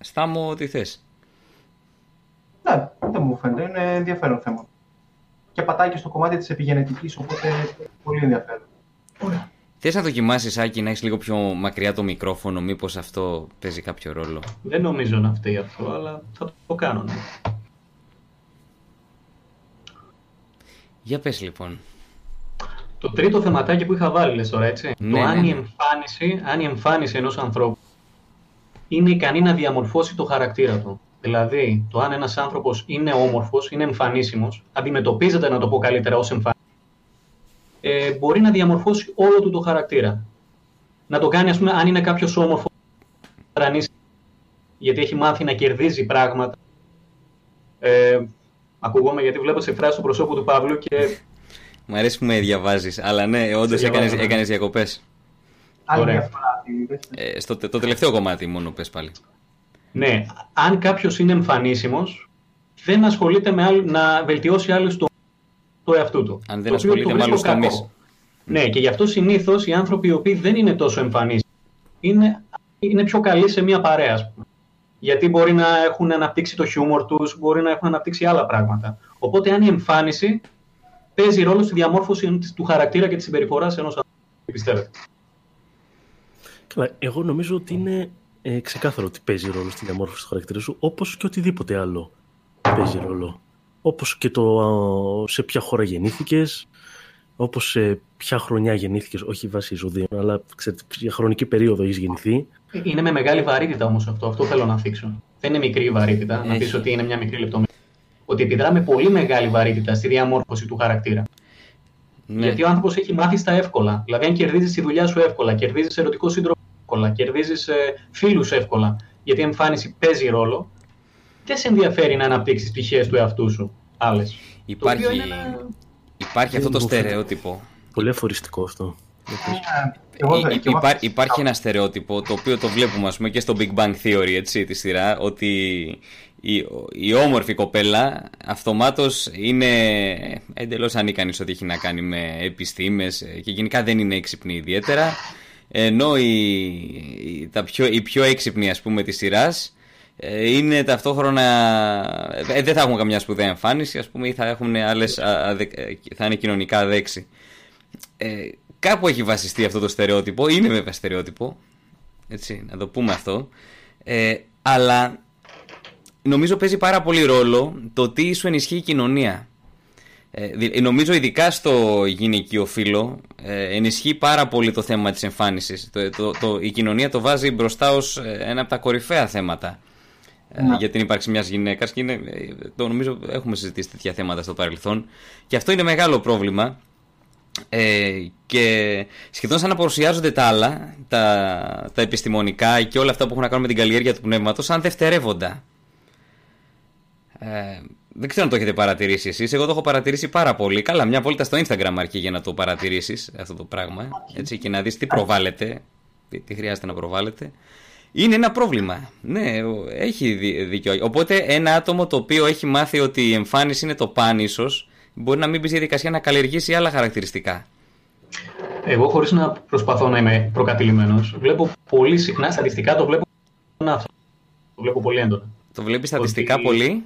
Στάμω τι θες; Ναι, δεν μου φαίνεται. Είναι ενδιαφέρον θέμα. Και πατάει και στο κομμάτι της επιγενετικής, οπότε πολύ ενδιαφέρον. Θες να δοκιμάσεις Άκη να έχεις λίγο πιο μακριά το μικρόφωνο, μήπως αυτό παίζει κάποιο ρόλο; Δεν νομίζω να φταίει αυτό, αλλά θα το κάνω. Ναι. Για πες λοιπόν. Το τρίτο θεματάκι που είχα βάλει, λες τώρα, έτσι. Ναι, το αν, ναι. η εμφάνιση, αν η εμφάνιση ενός ανθρώπου είναι ικανή να διαμορφώσει το χαρακτήρα του. Δηλαδή, το αν ένας άνθρωπος είναι όμορφος, είναι εμφανίσιμος, αντιμετωπίζεται, να το πω καλύτερα, ως εμφάνιση, ε, μπορεί να διαμορφώσει όλο του το χαρακτήρα. Να το κάνει, ας πούμε, αν είναι κάποιος όμορφος, τρανίσει, γιατί έχει μάθει να κερδίζει πράγματα. Ε, ακούγομαι γιατί βλέπω σε φράση του προσώπου του Παύλου και Μ' αρέσει που με διαβάζεις, αλλά ναι, όντως διαβάζω, έκανες, ναι. έκανες διακοπές. Άλλη Ωραία. διαφορά. τι είδες. Ε, στο, το τελευταίο κομμάτι μόνο πες πάλι. Ναι, αν κάποιος είναι εμφανίσιμος, δεν ασχολείται με άλλου, να βελτιώσει άλλους το, το εαυτού του. Αν δεν Το οποίο ασχολείται το με βρίσκω άλλους κακό. τομείς. Ναι, και γι' αυτό συνήθως οι άνθρωποι οι οποίοι δεν είναι τόσο εμφανεί είναι, είναι πιο καλοί σε μια παρέα, ας πούμε. Γιατί μπορεί να έχουν αναπτύξει το χιούμορ τους, μπορεί να έχουν αναπτύξει άλλα πράγματα. Οπότε, αν η εμφάνιση παίζει ρόλο στη διαμόρφωση του χαρακτήρα και της συμπεριφοράς ενός ανθρώπου. Τι πιστεύετε; Καλά, εγώ νομίζω ότι είναι ε, ξεκάθαρο ότι παίζει ρόλο στη διαμόρφωση του χαρακτήρα σου, όπως και οτιδήποτε άλλο παίζει ρόλο. Όπως και το α, σε ποια χώρα γεννήθηκες, όπως σε ποια χρονιά γεννήθηκες, όχι βάσει ζωδίων, αλλά ξέρετε, για χρονική περίοδο έχεις γεννηθεί. Είναι με μεγάλη βαρύτητα όμως αυτό. Αυτό θέλω να θίξω. Δεν είναι μικρή η βαρύτητα, να Έχει. πεις ότι είναι μια μικρή λεπτομέρεια. Ότι επιδρά με πολύ μεγάλη βαρύτητα στη διαμόρφωση του χαρακτήρα. Ναι. Γιατί ο άνθρωπος έχει μάθει στα εύκολα. Δηλαδή, αν κερδίζεις τη δουλειά σου εύκολα, κερδίζεις ερωτικό σύντροφο εύκολα, κερδίζεις φίλους εύκολα, γιατί η εμφάνιση παίζει ρόλο, δεν σε ενδιαφέρει να αναπτύξεις τι πτυχές του εαυτού σου. Άλλες. Υπάρχει, υπάρχει αυτό το στερεότυπο. Πολύ αφοριστικό αυτό. Υπά, υπάρχει ένα στερεότυπο το οποίο το βλέπουμε ας πούμε, και στο Big Bang Theory έτσι, τη σειρά ότι η, η όμορφη κοπέλα αυτομάτως είναι εντελώς ανίκανης ό,τι έχει να κάνει με επιστήμες και γενικά δεν είναι έξυπνη ιδιαίτερα ενώ η, τα πιο, η πιο έξυπνη ας πούμε της σειράς ε, είναι ταυτόχρονα ε, δεν θα έχουν καμιά σπουδαία εμφάνιση ας πούμε ή θα, έχουν άλλες, θα είναι κοινωνικά αδέξι ε, κάπου έχει βασιστεί αυτό το στερεότυπο είναι βέβαια στερεότυπο έτσι, να το πούμε αυτό ε, αλλά νομίζω παίζει πάρα πολύ ρόλο το τι σου ενισχύει η κοινωνία. Ε, νομίζω ειδικά στο γυναικείο φύλλο ε, ενισχύει πάρα πολύ το θέμα της εμφάνισης. Το, το, το, η κοινωνία το βάζει μπροστά ως ε, ένα από τα κορυφαία θέματα ε, για την ύπαρξη μιας γυναίκας και είναι, ε, το νομίζω έχουμε συζητήσει τέτοια θέματα στο παρελθόν και αυτό είναι μεγάλο πρόβλημα ε, και σχεδόν σαν να παρουσιάζονται τα άλλα, τα, τα επιστημονικά και όλα αυτά που έχουν να κάνουν με την καλλιέργεια του πνεύματος σαν δευτερεύοντα. Ε, δεν ξέρω αν το έχετε παρατηρήσει εσείς, εγώ το έχω παρατηρήσει πάρα πολύ. Καλά, μια βόλτα στο Instagram αρκεί για να το παρατηρήσεις αυτό το πράγμα έτσι, και να δεις τι προβάλλεται, τι, τι χρειάζεται να προβάλλεται. Είναι ένα πρόβλημα. Ναι, έχει δίκιο. Οπότε ένα άτομο το οποίο έχει μάθει ότι η εμφάνιση είναι το παν ίσως, μπορεί να μην μπει στη διαδικασία να καλλιεργήσει άλλα χαρακτηριστικά. Εγώ χωρίς να προσπαθώ να είμαι προκατηλημένος, βλέπω πολύ συχνά, στατιστικά το βλέπω αυτό. Το βλέπω πολύ έντονα. Το βλέπεις στατιστικά πολύ;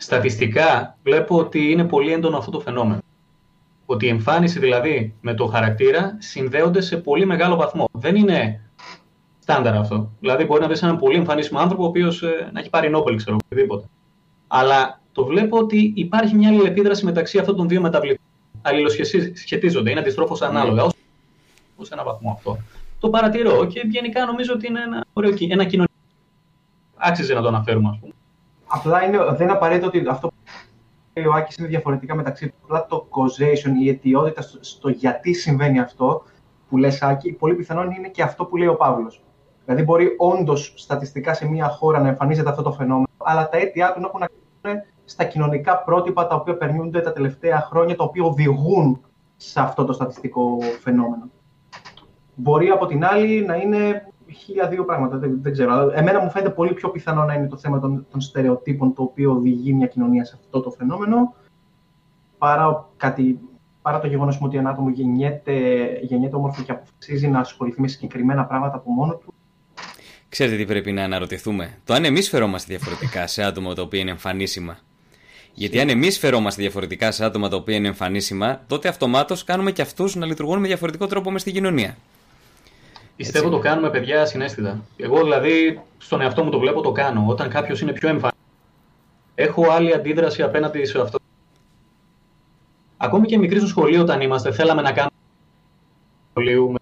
Στατιστικά βλέπω ότι είναι πολύ έντονο αυτό το φαινόμενο. Ότι η εμφάνιση δηλαδή με το χαρακτήρα συνδέονται σε πολύ μεγάλο βαθμό. Δεν είναι στάνταρ αυτό. Δηλαδή μπορεί να δεις έναν πολύ εμφανίσιμο άνθρωπο ο οποίος ε, να έχει πάρει Νόμπελ, ξέρω οτιδήποτε. Αλλά το βλέπω ότι υπάρχει μια αλληλεπίδραση μεταξύ αυτών των δύο μεταβλητών. Αλληλοσχετίζονται, είναι αντιστρόφως ανάλογα. Mm. σε ένα βαθμό αυτό. Το παρατηρώ και γενικά νομίζω ότι είναι ένα, ωραίο, ένα κοινωνικό. Άξιζε να το αναφέρουμε, ας πούμε. Απλά είναι, δεν είναι απαραίτητο ότι αυτό που λέει ο Άκης είναι διαφορετικά μεταξύ του. Απλά το causation, η αιτιότητα στο, στο, γιατί συμβαίνει αυτό που λες Άκη, πολύ πιθανόν είναι και αυτό που λέει ο Παύλος. Δηλαδή μπορεί όντως στατιστικά σε μια χώρα να εμφανίζεται αυτό το φαινόμενο, αλλά τα αίτια του έχουν να κάνουν στα κοινωνικά πρότυπα τα οποία περνούνται τα τελευταία χρόνια, τα οποία οδηγούν σε αυτό το στατιστικό φαινόμενο. Μπορεί από την άλλη να είναι χίλια δύο πράγματα. Δεν, δεν ξέρω. Εμένα μου φαίνεται πολύ πιο πιθανό να είναι το θέμα των, των στερεοτύπων το οποίο οδηγεί μια κοινωνία σε αυτό το φαινόμενο παρά, κάτι, παρά το γεγονός ότι ένα άτομο γεννιέται, γεννιέται όμορφο και αποφασίζει να ασχοληθεί με συγκεκριμένα πράγματα από μόνο του. Ξέρετε τι πρέπει να αναρωτηθούμε; Το αν εμείς φερόμαστε διαφορετικά σε άτομα τα οποία είναι εμφανίσιμα. Γιατί αν εμείς φερόμαστε διαφορετικά σε άτομα τα οποία είναι εμφανίσιμα, τότε αυτομάτως κάνουμε και αυτούς να λειτουργούν με διαφορετικό τρόπο μες στην κοινωνία. Πιστεύω Έτσι. το κάνουμε παιδιά συνέστητα. Εγώ δηλαδή στον εαυτό μου το βλέπω το κάνω. Όταν κάποιος είναι πιο εμφανή, έχω άλλη αντίδραση απέναντι σε αυτό. Ακόμη και μικρή στο σχολείο όταν είμαστε, θέλαμε να κάνουμε σχολείο,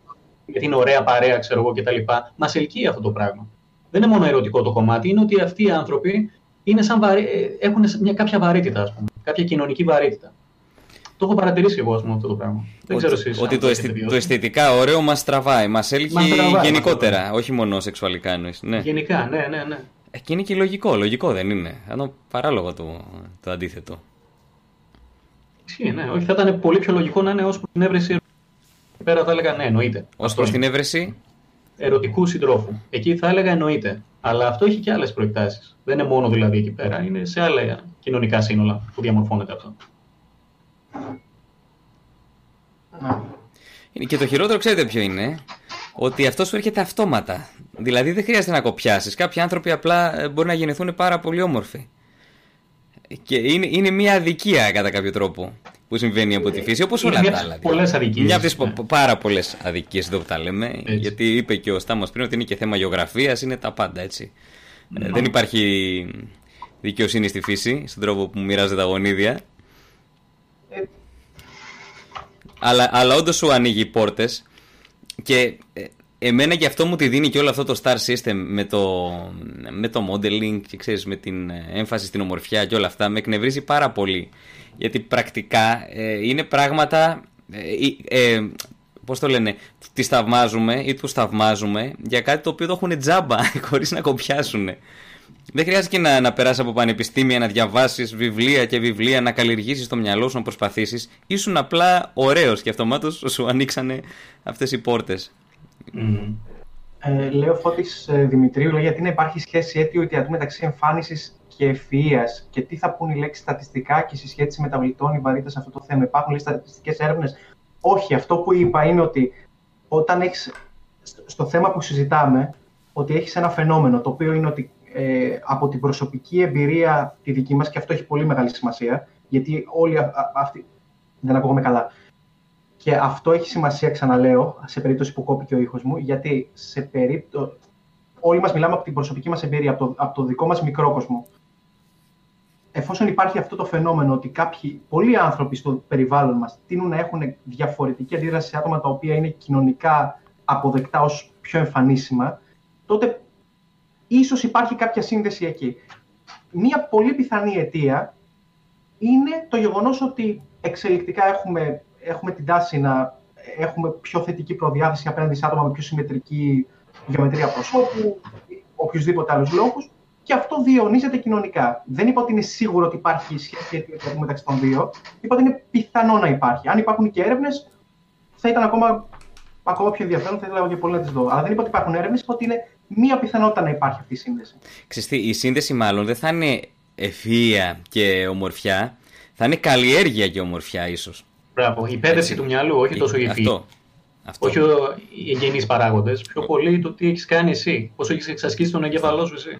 γιατί είναι ωραία παρέα, ξέρω εγώ κτλ. Μας ελκύει αυτό το πράγμα. Δεν είναι μόνο ερωτικό το κομμάτι, είναι ότι αυτοί οι άνθρωποι είναι σαν βαρύ... έχουν μια κάποια βαρύτητα, ας πούμε, κάποια κοινωνική βαρύτητα. Το έχω παρατηρήσει εγώ πούμε, αυτό το πράγμα. Δεν ξέρω εσείς. Ότι το, αισθη, το αισθητικά ωραίο μας τραβάει. Μας έλκει γενικότερα, όχι μόνο σεξουαλικά εννοείς. Ναι. Γενικά, ναι, ναι, ναι. Ε, και είναι και λογικό, λογικό δεν είναι. Ενώ παράλογο το, το αντίθετο. Ισχύει, ναι. Όχι, θα ήταν πολύ πιο λογικό να είναι ως προς την έβρεση. Πέρα θα έλεγα ναι, εννοείται. Ω προς την έβρεση; Ερωτικού συντρόφου. Εκεί θα έλεγα εννοείται. Αλλά αυτό έχει και άλλες προεκτάσεις. Δεν είναι μόνο δηλαδή εκεί πέρα, είναι σε άλλα κοινωνικά σύνολα που διαμορφώνεται αυτό. Και το χειρότερο ξέρετε ποιο είναι; Ότι αυτός σου έρχεται αυτόματα. Δηλαδή δεν χρειάζεται να κοπιάσεις. Κάποιοι άνθρωποι απλά ε, μπορεί να γεννηθούν πάρα πολύ όμορφοι. Και είναι, είναι μια αδικία κατά κάποιο τρόπο που συμβαίνει από τη φύση, όπως όλα τα άλλα. Πολλές αδικίες. Μια από τις ναι. πάρα πολλές αδικίες εδώ που τα λέμε. Έτσι. Γιατί είπε και ο Στάμος πριν ότι είναι και θέμα γεωγραφίας, είναι τα πάντα έτσι. Ε, δεν υπάρχει δικαιοσύνη στη φύση, στον τρόπο που μοιράζεται τα γονίδια. Ε, αλλά, αλλά όντως σου ανοίγει πόρτες και ε, εμένα και αυτό μου τη δίνει και όλο αυτό το star system με το, με το modeling και ξέρεις με την ε, έμφαση στην ομορφιά και όλα αυτά με εκνευρίζει πάρα πολύ. Γιατί πρακτικά ε, είναι πράγματα ε, ε, πώς το λένε τις θαυμάζουμε ή τους θαυμάζουμε για κάτι το οποίο το έχουν τζάμπα χωρίς να κοπιάσουν Δεν χρειάζεται και να, να περάσει από πανεπιστήμια, να διαβάσεις βιβλία και βιβλία, να καλλιεργήσεις το μυαλό σου, να προσπαθήσεις. Ήσουν απλά ωραίος και αυτομάτως σου ανοίξανε αυτές οι πόρτες. Mm. Ε, λέω Φώτης ε, Δημητρίου, λέει γιατί να υπάρχει σχέση αίτιο αιτιατού μεταξύ εμφάνισης και ευφυΐας και τι θα πούν οι λέξεις στατιστικά και η συσχέτιση μεταβλητών ή βαρύτητα σε αυτό το θέμα. Υπάρχουν λέει στατιστικές έρευνες; Όχι, αυτό που είπα είναι ότι όταν έχεις στο θέμα που συζητάμε, ότι έχεις ένα φαινόμενο το οποίο είναι ότι ε, από την προσωπική εμπειρία τη δική μας, και αυτό έχει πολύ μεγάλη σημασία, γιατί όλοι αυτοί. Δεν ακούγομαι καλά. Και αυτό έχει σημασία, ξαναλέω, σε περίπτωση που κόπηκε ο ήχος μου, γιατί σε περίπτωση... όλοι μας μιλάμε από την προσωπική μας εμπειρία, από το, από το δικό μας μικρό κόσμο. Εφόσον υπάρχει αυτό το φαινόμενο ότι κάποιοι, πολλοί άνθρωποι στο περιβάλλον μας τείνουν να έχουν διαφορετική αντίδραση σε άτομα τα οποία είναι κοινωνικά αποδεκτά ως πιο εμφανίσιμα, τότε ίσως υπάρχει κάποια σύνδεση εκεί. Μία πολύ πιθανή αιτία είναι το γεγονός ότι εξελικτικά έχουμε έχουμε την τάση να έχουμε πιο θετική προδιάθεση απέναντι σε άτομα με πιο συμμετρική γεωμετρία προσώπου, οποιοδήποτε άλλους λόγους. Και αυτό διαιωνίζεται κοινωνικά. Δεν είπα ότι είναι σίγουρο ότι υπάρχει σχέση μεταξύ των δύο. Είπα ότι είναι πιθανό να υπάρχει. Αν υπάρχουν και έρευνες, θα ήταν ακόμα, ακόμα πιο ενδιαφέρον. Θα ήθελα και πολύ να τις δω. Αλλά δεν είπα ότι υπάρχουν έρευνες, είπα ότι είναι μία πιθανότητα να υπάρχει αυτή η σύνδεση. Ξεστή, η σύνδεση μάλλον δεν θα είναι ευφυα και ομορφιά. Θα είναι καλλιέργεια και ομορφιά, ίσως. Μπράβο. Η πέδευση του μυαλού, όχι τόσο η Αυτό. Αυτό. Όχι οι εγγενείς παράγοντες. Πιο πολύ το τι έχεις κάνει εσύ. Πώ έχεις εξασκήσει τον εγκέφαλό σου εσύ.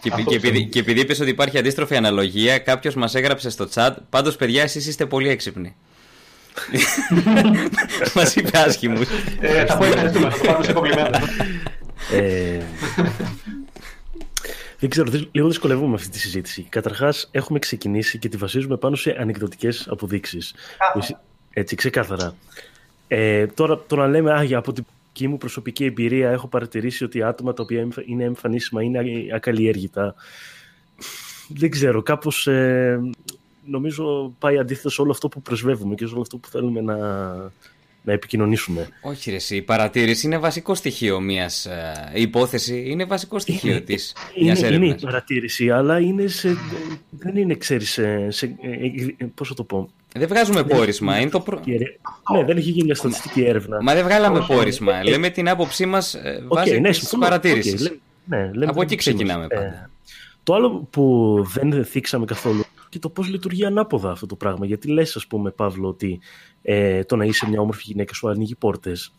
Και, και, επειδή, και επειδή είπες ότι υπάρχει αντίστροφη αναλογία, κάποιος μας έγραψε στο chat. Πάντως, παιδιά, εσείς είστε πολύ έξυπνοι. Μας είπε άσχημους. Ε, θα πω ευχαριστούμε. Θα το πάρουμε σε κομπλιμέντα. Ε, δεν ξέρω, λίγο δυσκολεύομαι αυτή τη συζήτηση. Καταρχάς, έχουμε ξεκινήσει και τη βασίζουμε πάνω σε ανεκδοτικές αποδείξεις. Έτσι, ξεκάθαρα. Ε, τώρα, το να λέμε, α, από την δική μου προσωπική εμπειρία έχω παρατηρήσει ότι άτομα τα οποία είναι εμφανίσιμα είναι ακαλλιέργητα. Δεν ξέρω, κάπως ε, νομίζω πάει αντίθετα σε όλο αυτό που προσβεύουμε και σε όλο αυτό που θέλουμε να, να επικοινωνήσουμε. Όχι, ρε, η παρατήρηση είναι βασικό στοιχείο μιας. Ε, η υπόθεση είναι βασικό στοιχείο της είναι, είναι η παρατήρηση, αλλά είναι σε, δεν είναι, ξέρεις, σε, σε, ε, πώς θα το πω; Δεν βγάζουμε πόρισμα. Είναι το προ... Ναι, δεν έχει γίνει μια στατιστική έρευνα. Μα δεν βγάλαμε Όχι, πόρισμα. Ε, λέμε την άποψή μας ε, βάσει ναι, τη παρατήρηση. Okay, ναι, Από εκεί ξεκινάμε πάντα. Ε, το άλλο που δεν θίξαμε καθόλου και το πώς λειτουργεί ανάποδα αυτό το πράγμα. Γιατί λες, ας πούμε, Παύλο, ότι ε, το να είσαι μια όμορφη γυναίκα σου ανοίγει πόρτες.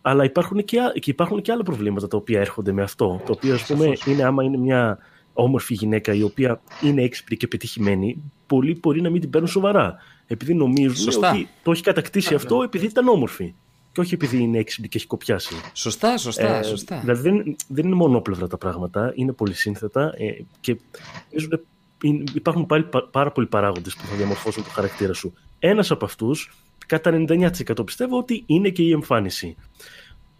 Αλλά υπάρχουν και, και υπάρχουν και άλλα προβλήματα τα οποία έρχονται με αυτό. Το οποίο, ας πούμε, είναι άμα είναι μια όμορφη γυναίκα η οποία είναι έξυπνη και πετυχημένη, πολλοί μπορεί να μην την παίρνουν σοβαρά. Επειδή νομίζουν Σωστά. ότι το έχει κατακτήσει αυτό επειδή ήταν όμορφη. Και όχι επειδή είναι έξυπνη και έχει κοπιάσει. Σωστά, σωστά. Ε, σωστά. Δηλαδή δεν, δεν είναι μονόπλευρα τα πράγματα, είναι πολύ σύνθετα ε, και υπάρχουν πάλι πάρα πολλοί παράγοντες που θα διαμορφώσουν το χαρακτήρα σου. Ένας από αυτούς κατά 99% πιστεύω ότι είναι και η εμφάνιση.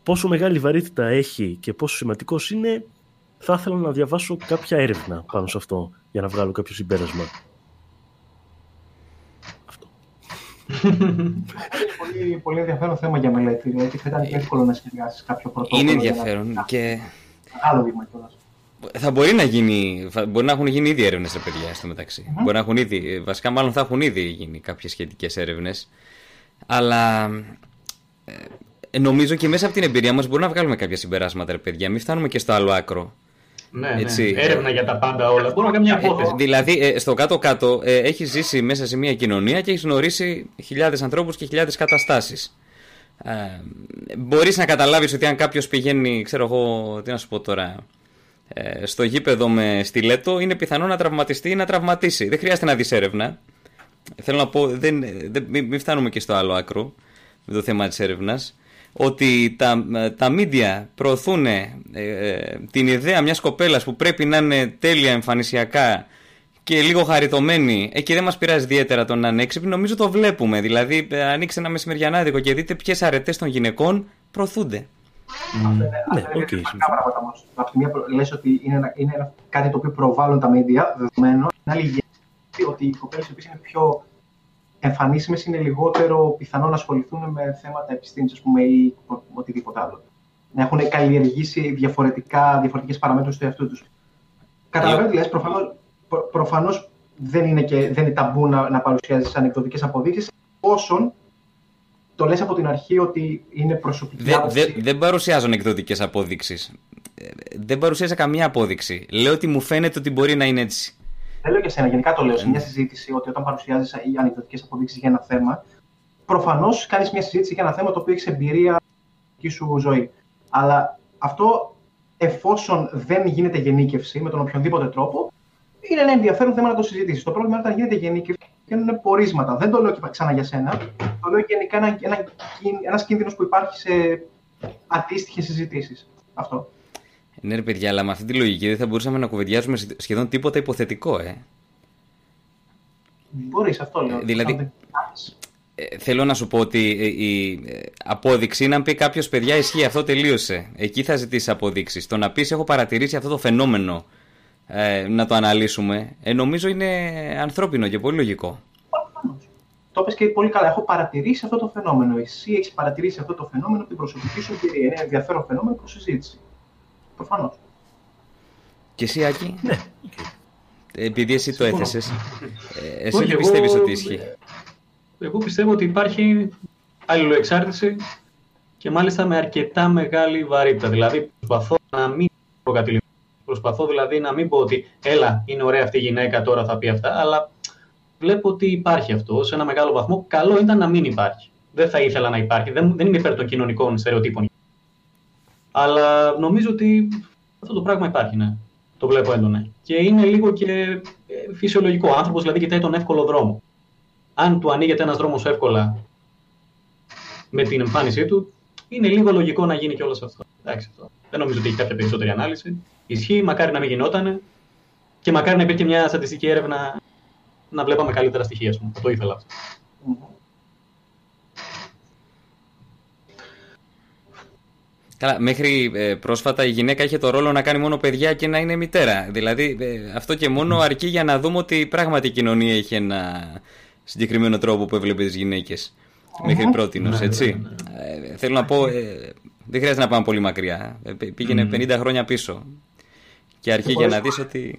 Πόσο μεγάλη βαρύτητα έχει και πόσο σημαντικός είναι, θα ήθελα να διαβάσω κάποια έρευνα πάνω σε αυτό για να βγάλω κάποιο συμπέρασμα. Αυτό. πολύ, πολύ ενδιαφέρον θέμα για μελέτη, γιατί θα ήταν εύκολο να σχεδιάσει κάποιο πρωτόκολλο. Είναι ενδιαφέρον και. Άλλο δείγμα κιόλας. Θα μπορεί να, γίνει, μπορεί να έχουν γίνει ήδη έρευνες, παιδιά, στο μεταξύ. Mm-hmm. Μπορεί να έχουν ήδη, βασικά, μάλλον θα έχουν ήδη γίνει κάποιες σχετικές έρευνες. Αλλά ε, νομίζω και μέσα από την εμπειρία μας μπορούμε να βγάλουμε κάποια συμπεράσματα, ρε παιδιά. Μην φτάνουμε και στο άλλο άκρο. Ναι, ναι. Έτσι. ναι. έρευνα για τα πάντα όλα. Μπορούμε να κάνουμε μια υπόθεση. δηλαδή, ε, στο κάτω-κάτω ε, έχει ζήσει μέσα σε μια κοινωνία και έχει γνωρίσει χιλιάδες ανθρώπους και χιλιάδες καταστάσεις. Ε, Μπορείς να καταλάβεις ότι αν κάποιος πηγαίνει, ξέρω εγώ, τι να σου πω τώρα, ε, στο γήπεδο με στιλέτο, είναι πιθανό να τραυματιστεί ή να τραυματίσει. Δεν χρειάζεται να δεις έρευνα. Θέλω να πω, δεν, δεν, μην φτάνουμε και στο άλλο άκρο με το θέμα της έρευνας ότι τα, τα media προωθούν ε, την ιδέα μιας κοπέλας που πρέπει να είναι τέλεια εμφανισιακά και λίγο χαριτωμένη, εκεί δεν μας πειράζει ιδιαίτερα το να είναι έξυπνη, νομίζω το βλέπουμε. Δηλαδή, ε, ανοίξτε ένα μεσημεριανάδικο και δείτε ποιες αρετές των γυναικών προωθούνται. Mm. Ναι, OK. Okay. πράγματα όμως. Από τη μία λες ότι είναι, είναι κάτι το οποίο προβάλλουν τα media, δεδομένο. Την άλλη ότι οι κοπέλες οι είναι πιο εμφανίσιμες είναι λιγότερο πιθανό να ασχοληθούν με θέματα επιστήμης, ας πούμε, ή οτιδήποτε άλλο. Να έχουν καλλιεργήσει διαφορετικά, διαφορετικές παραμέτρους του εαυτού τους. Καταλαβαίνω τι λες, προφανώς, προ- προφανώς δεν είναι, και, δεν είναι ταμπού να, να παρουσιάζεις ανεκδοτικές αποδείξεις, όσον το λες από την αρχή ότι είναι προσωπική Δεν άποψη. δεν παρουσιάζω ανεκδοτικέ απόδειξεις. Δεν παρουσίασα καμία απόδειξη. Λέω ότι μου φαίνεται ότι μπορεί να είναι έτσι. Δεν λέω για σένα, γενικά το λέω σε Ναι. μια συζήτηση ότι όταν παρουσιάζεις ανεκδοτικές αποδείξει για ένα θέμα, προφανώς κάνεις μια συζήτηση για ένα θέμα το οποίο έχεις εμπειρία στη σου ζωή. Αλλά αυτό, εφόσον δεν γίνεται γενίκευση με τον οποιονδήποτε τρόπο, είναι ένα ενδιαφέρον θέμα να το συζητήσεις. Το πρόβλημα είναι όταν γίνεται γενίκευση και είναι πορίσματα. Δεν το λέω και ξανά για σένα. Το λέω γενικά ένα, ένα, ένας κίνδυνος που υπάρχει σε αντίστοιχες συζητήσεις. Αυτό. Ναι, ρε παιδιά, αλλά με αυτή τη λογική δεν θα μπορούσαμε να κουβεντιάζουμε σχεδόν τίποτα υποθετικό, ε. Μπορείς, αυτό λέω. δηλαδή- Αν δεν κάνεις, Ε, θέλω να σου πω ότι ε, η ε, απόδειξη είναι αν πει κάποιος παιδιά ισχύει αυτό τελείωσε. Εκεί θα ζητήσεις αποδείξεις. Το να πεις έχω παρατηρήσει αυτό το φαινόμενο ε, να το αναλύσουμε, ε, νομίζω είναι ανθρώπινο και πολύ λογικό. Προφανώς. Το είπες και πολύ καλά. Έχω παρατηρήσει αυτό το φαινόμενο. Εσύ έχεις παρατηρήσει αυτό το φαινόμενο από την προσωπική σου εμπειρία. Είναι ενδιαφέρον φαινόμενο προς συζήτηση. Προφανώς. Και εσύ, Άκη, Ναι, επειδή εσύ το Συμφωνώ. έθεσες, ε, εσύ Όχι, δεν εγώ- πιστεύεις ότι ισχύει; Εγώ πιστεύω ότι υπάρχει αλληλοεξάρτηση και μάλιστα με αρκετά μεγάλη βαρύτητα. Δηλαδή, προσπαθώ να μην προκατηλημώ. Προσπαθώ δηλαδή να μην πω ότι έλα, είναι ωραία αυτή η γυναίκα, τώρα θα πει αυτά, αλλά βλέπω ότι υπάρχει αυτό σε ένα μεγάλο βαθμό. Καλό ήταν να μην υπάρχει. Δεν θα ήθελα να υπάρχει. Δεν, δεν είμαι υπέρ των κοινωνικών στερεοτύπων. Αλλά νομίζω ότι αυτό το πράγμα υπάρχει, ναι. Το βλέπω έντονα. Και είναι λίγο και ε, φυσιολογικό. Ο άνθρωπος δηλαδή κοιτάει τον εύκολο δρόμο. Αν του ανοίγεται ένας δρόμος εύκολα με την εμφάνισή του, είναι λίγο λογικό να γίνει και όλος αυτό. Εντάξει, αυτό. Δεν νομίζω ότι έχει κάποια περισσότερη ανάλυση. Ισχύει, μακάρι να μην γινότανε και μακάρι να υπήρχε μια στατιστική έρευνα να βλέπαμε καλύτερα στοιχεία. ας πούμε. Θα το ήθελα αυτό. Καλά, μέχρι ε, πρόσφατα η γυναίκα είχε το ρόλο να κάνει μόνο παιδιά και να είναι μητέρα. Δηλαδή, ε, αυτό και μόνο αρκεί για να δούμε ότι πράγματι η κοινωνία είχε ένα συγκεκριμένο τρόπο που έβλεπε τις γυναίκες. Μέχρι πρότινος, Ναι, έτσι. Ε, θέλω να πω, ε, δεν χρειάζεται να πάμε πολύ μακριά. Ε, π- πήγαινε 50 χρόνια πίσω. Και αρκεί για να δεις ότι...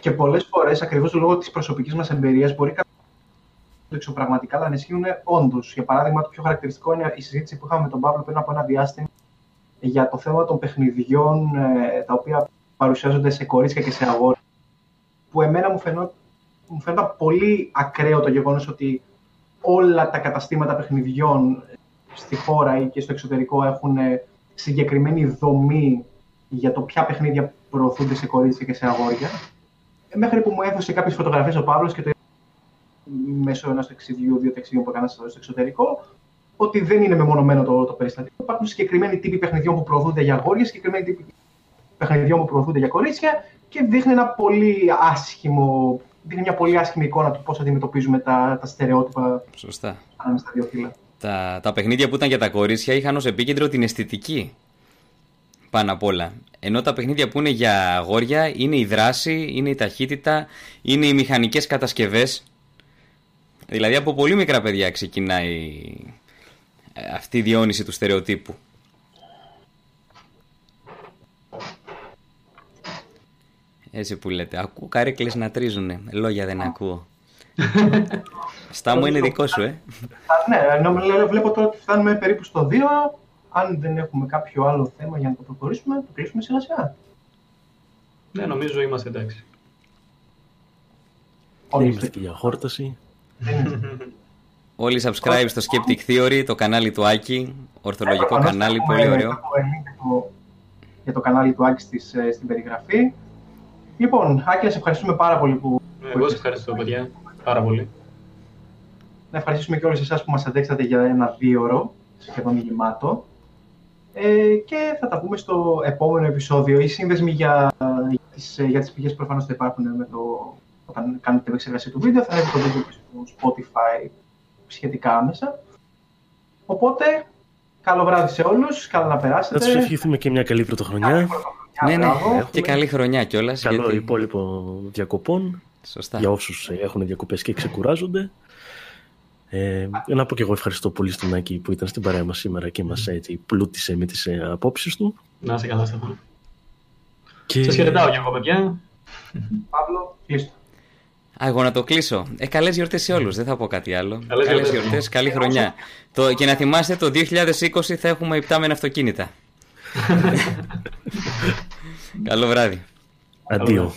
Και πολλές φορές, ακριβώς λόγω της προσωπικής μας εμπειρίας, μπορεί κάποιος να το εξωπραγματικά, αλλά να ισχύουν όντως. Για παράδειγμα, το πιο χαρακτηριστικό είναι η συζήτηση που είχαμε με τον Παύλο πριν από ένα διάστημα για το θέμα των παιχνιδιών ε, τα οποία παρουσιάζονται σε κορίτσια και σε αγόρια. Που εμένα μου, φαινό, μου φαίνονταν πολύ ακραίο το γεγονός ότι όλα τα καταστήματα παιχνιδιών στη χώρα ή και στο εξωτερικό έχουν ε, συγκεκριμένη δομή για το ποια παιχνίδια προωθούνται σε κορίτσια και σε αγόρια. Ε, Μέχρι που μου έδωσε κάποιες φωτογραφίες ο Παύλος και το μέσω ενός ταξιδιού, δύο ταξιδιών που έκανα στο εξωτερικό, ότι δεν είναι μεμονωμένο το, το περιστατικό. Υπάρχουν συγκεκριμένοι τύποι παιχνιδιών που προωθούνται για αγόρια, συγκεκριμένοι τύποι παιχνιδιών που προωθούνται για κορίτσια και δείχνει ένα πολύ άσχημο, δείχνει μια πολύ άσχημη εικόνα του πώς αντιμετωπίζουμε τα, τα στερεότυπα Σωστά. ανάμεσα στα δύο φύλλα. Τα, τα παιχνίδια που ήταν για τα κορίτσια είχαν ως επίκεντρο την αισθητική. Πάνω απ' όλα. Ενώ τα παιχνίδια που είναι για αγόρια είναι η δράση, είναι η ταχύτητα, είναι οι μηχανικές κατασκευές. Δηλαδή από πολύ μικρά παιδιά ξεκινάει ε, αυτή η διόνυση του στερεοτύπου. Έτσι που λέτε. Ακούω καρέκλες να τρίζουνε. Λόγια δεν ακούω. Στα μου είναι δικό σου, ε. Α, Ναι, ενώ βλέπω τώρα ότι φτάνουμε περίπου στο 2. Αν δεν έχουμε κάποιο άλλο θέμα για να το προχωρήσουμε, το κλείσουμε σιγά σιγά. Ναι, νομίζω είμαστε εντάξει. Δεν Όχι, είμαστε και για χόρταση. Όλοι subscribe στο Skeptic Theory, το κανάλι του Άκη, ορθολογικό Ε, προφανώς κανάλι, έχουμε- πολύ ωραίο. έχουμε link για το- Για το κανάλι του Άκη στις, ε, στην περιγραφή. Λοιπόν, Άκη, να σε ευχαριστούμε πάρα πολύ που. Εγώ σας ευχαριστώ, παιδιά. Πάρα πολύ. Να ευχαριστήσουμε και όλους εσάς που μας αντέξατε για ένα δύο ώρο, σχεδόν γεμάτο. Ε, και θα τα πούμε στο επόμενο επεισόδιο. Οι σύνδεσμοι για, για, τις, για τις πηγές προφανώς θα υπάρχουν με το, όταν κάνετε την επεξεργασία του βίντεο. Θα ανέβει το βίντεο και στο Spotify σχετικά άμεσα. Οπότε, καλό βράδυ σε όλους, καλά να Θα περάσετε. τους ευχηθούμε και μια καλή πρωτοχρονιά. Ναι, ναι, Μπράβο. και καλή χρονιά κιόλας. Καλό υπόλοιπο διακοπών Σωστά. για όσους έχουν διακοπές και ξεκουράζονται. Ε, να πω και εγώ ευχαριστώ πολύ στον Άκη που ήταν στην παρέα μας σήμερα και μας έτσι πλούτησε με τις ε, απόψεις του. Να είσαι καλά, Στέφανο. Και... Σας χαιρετάω και εγώ, παιδιά. Παύλο, κλείστο. Α, εγώ να το κλείσω. Ε, καλές γιορτές σε όλους. Δεν θα πω κάτι άλλο. Καλές Καλές γιορτές. γιορτές, καλή χρονιά. Το, και να θυμάστε, το 2020 θα έχουμε υπτάμενα αυτοκίνητα. Καλό βράδυ. Αντίο.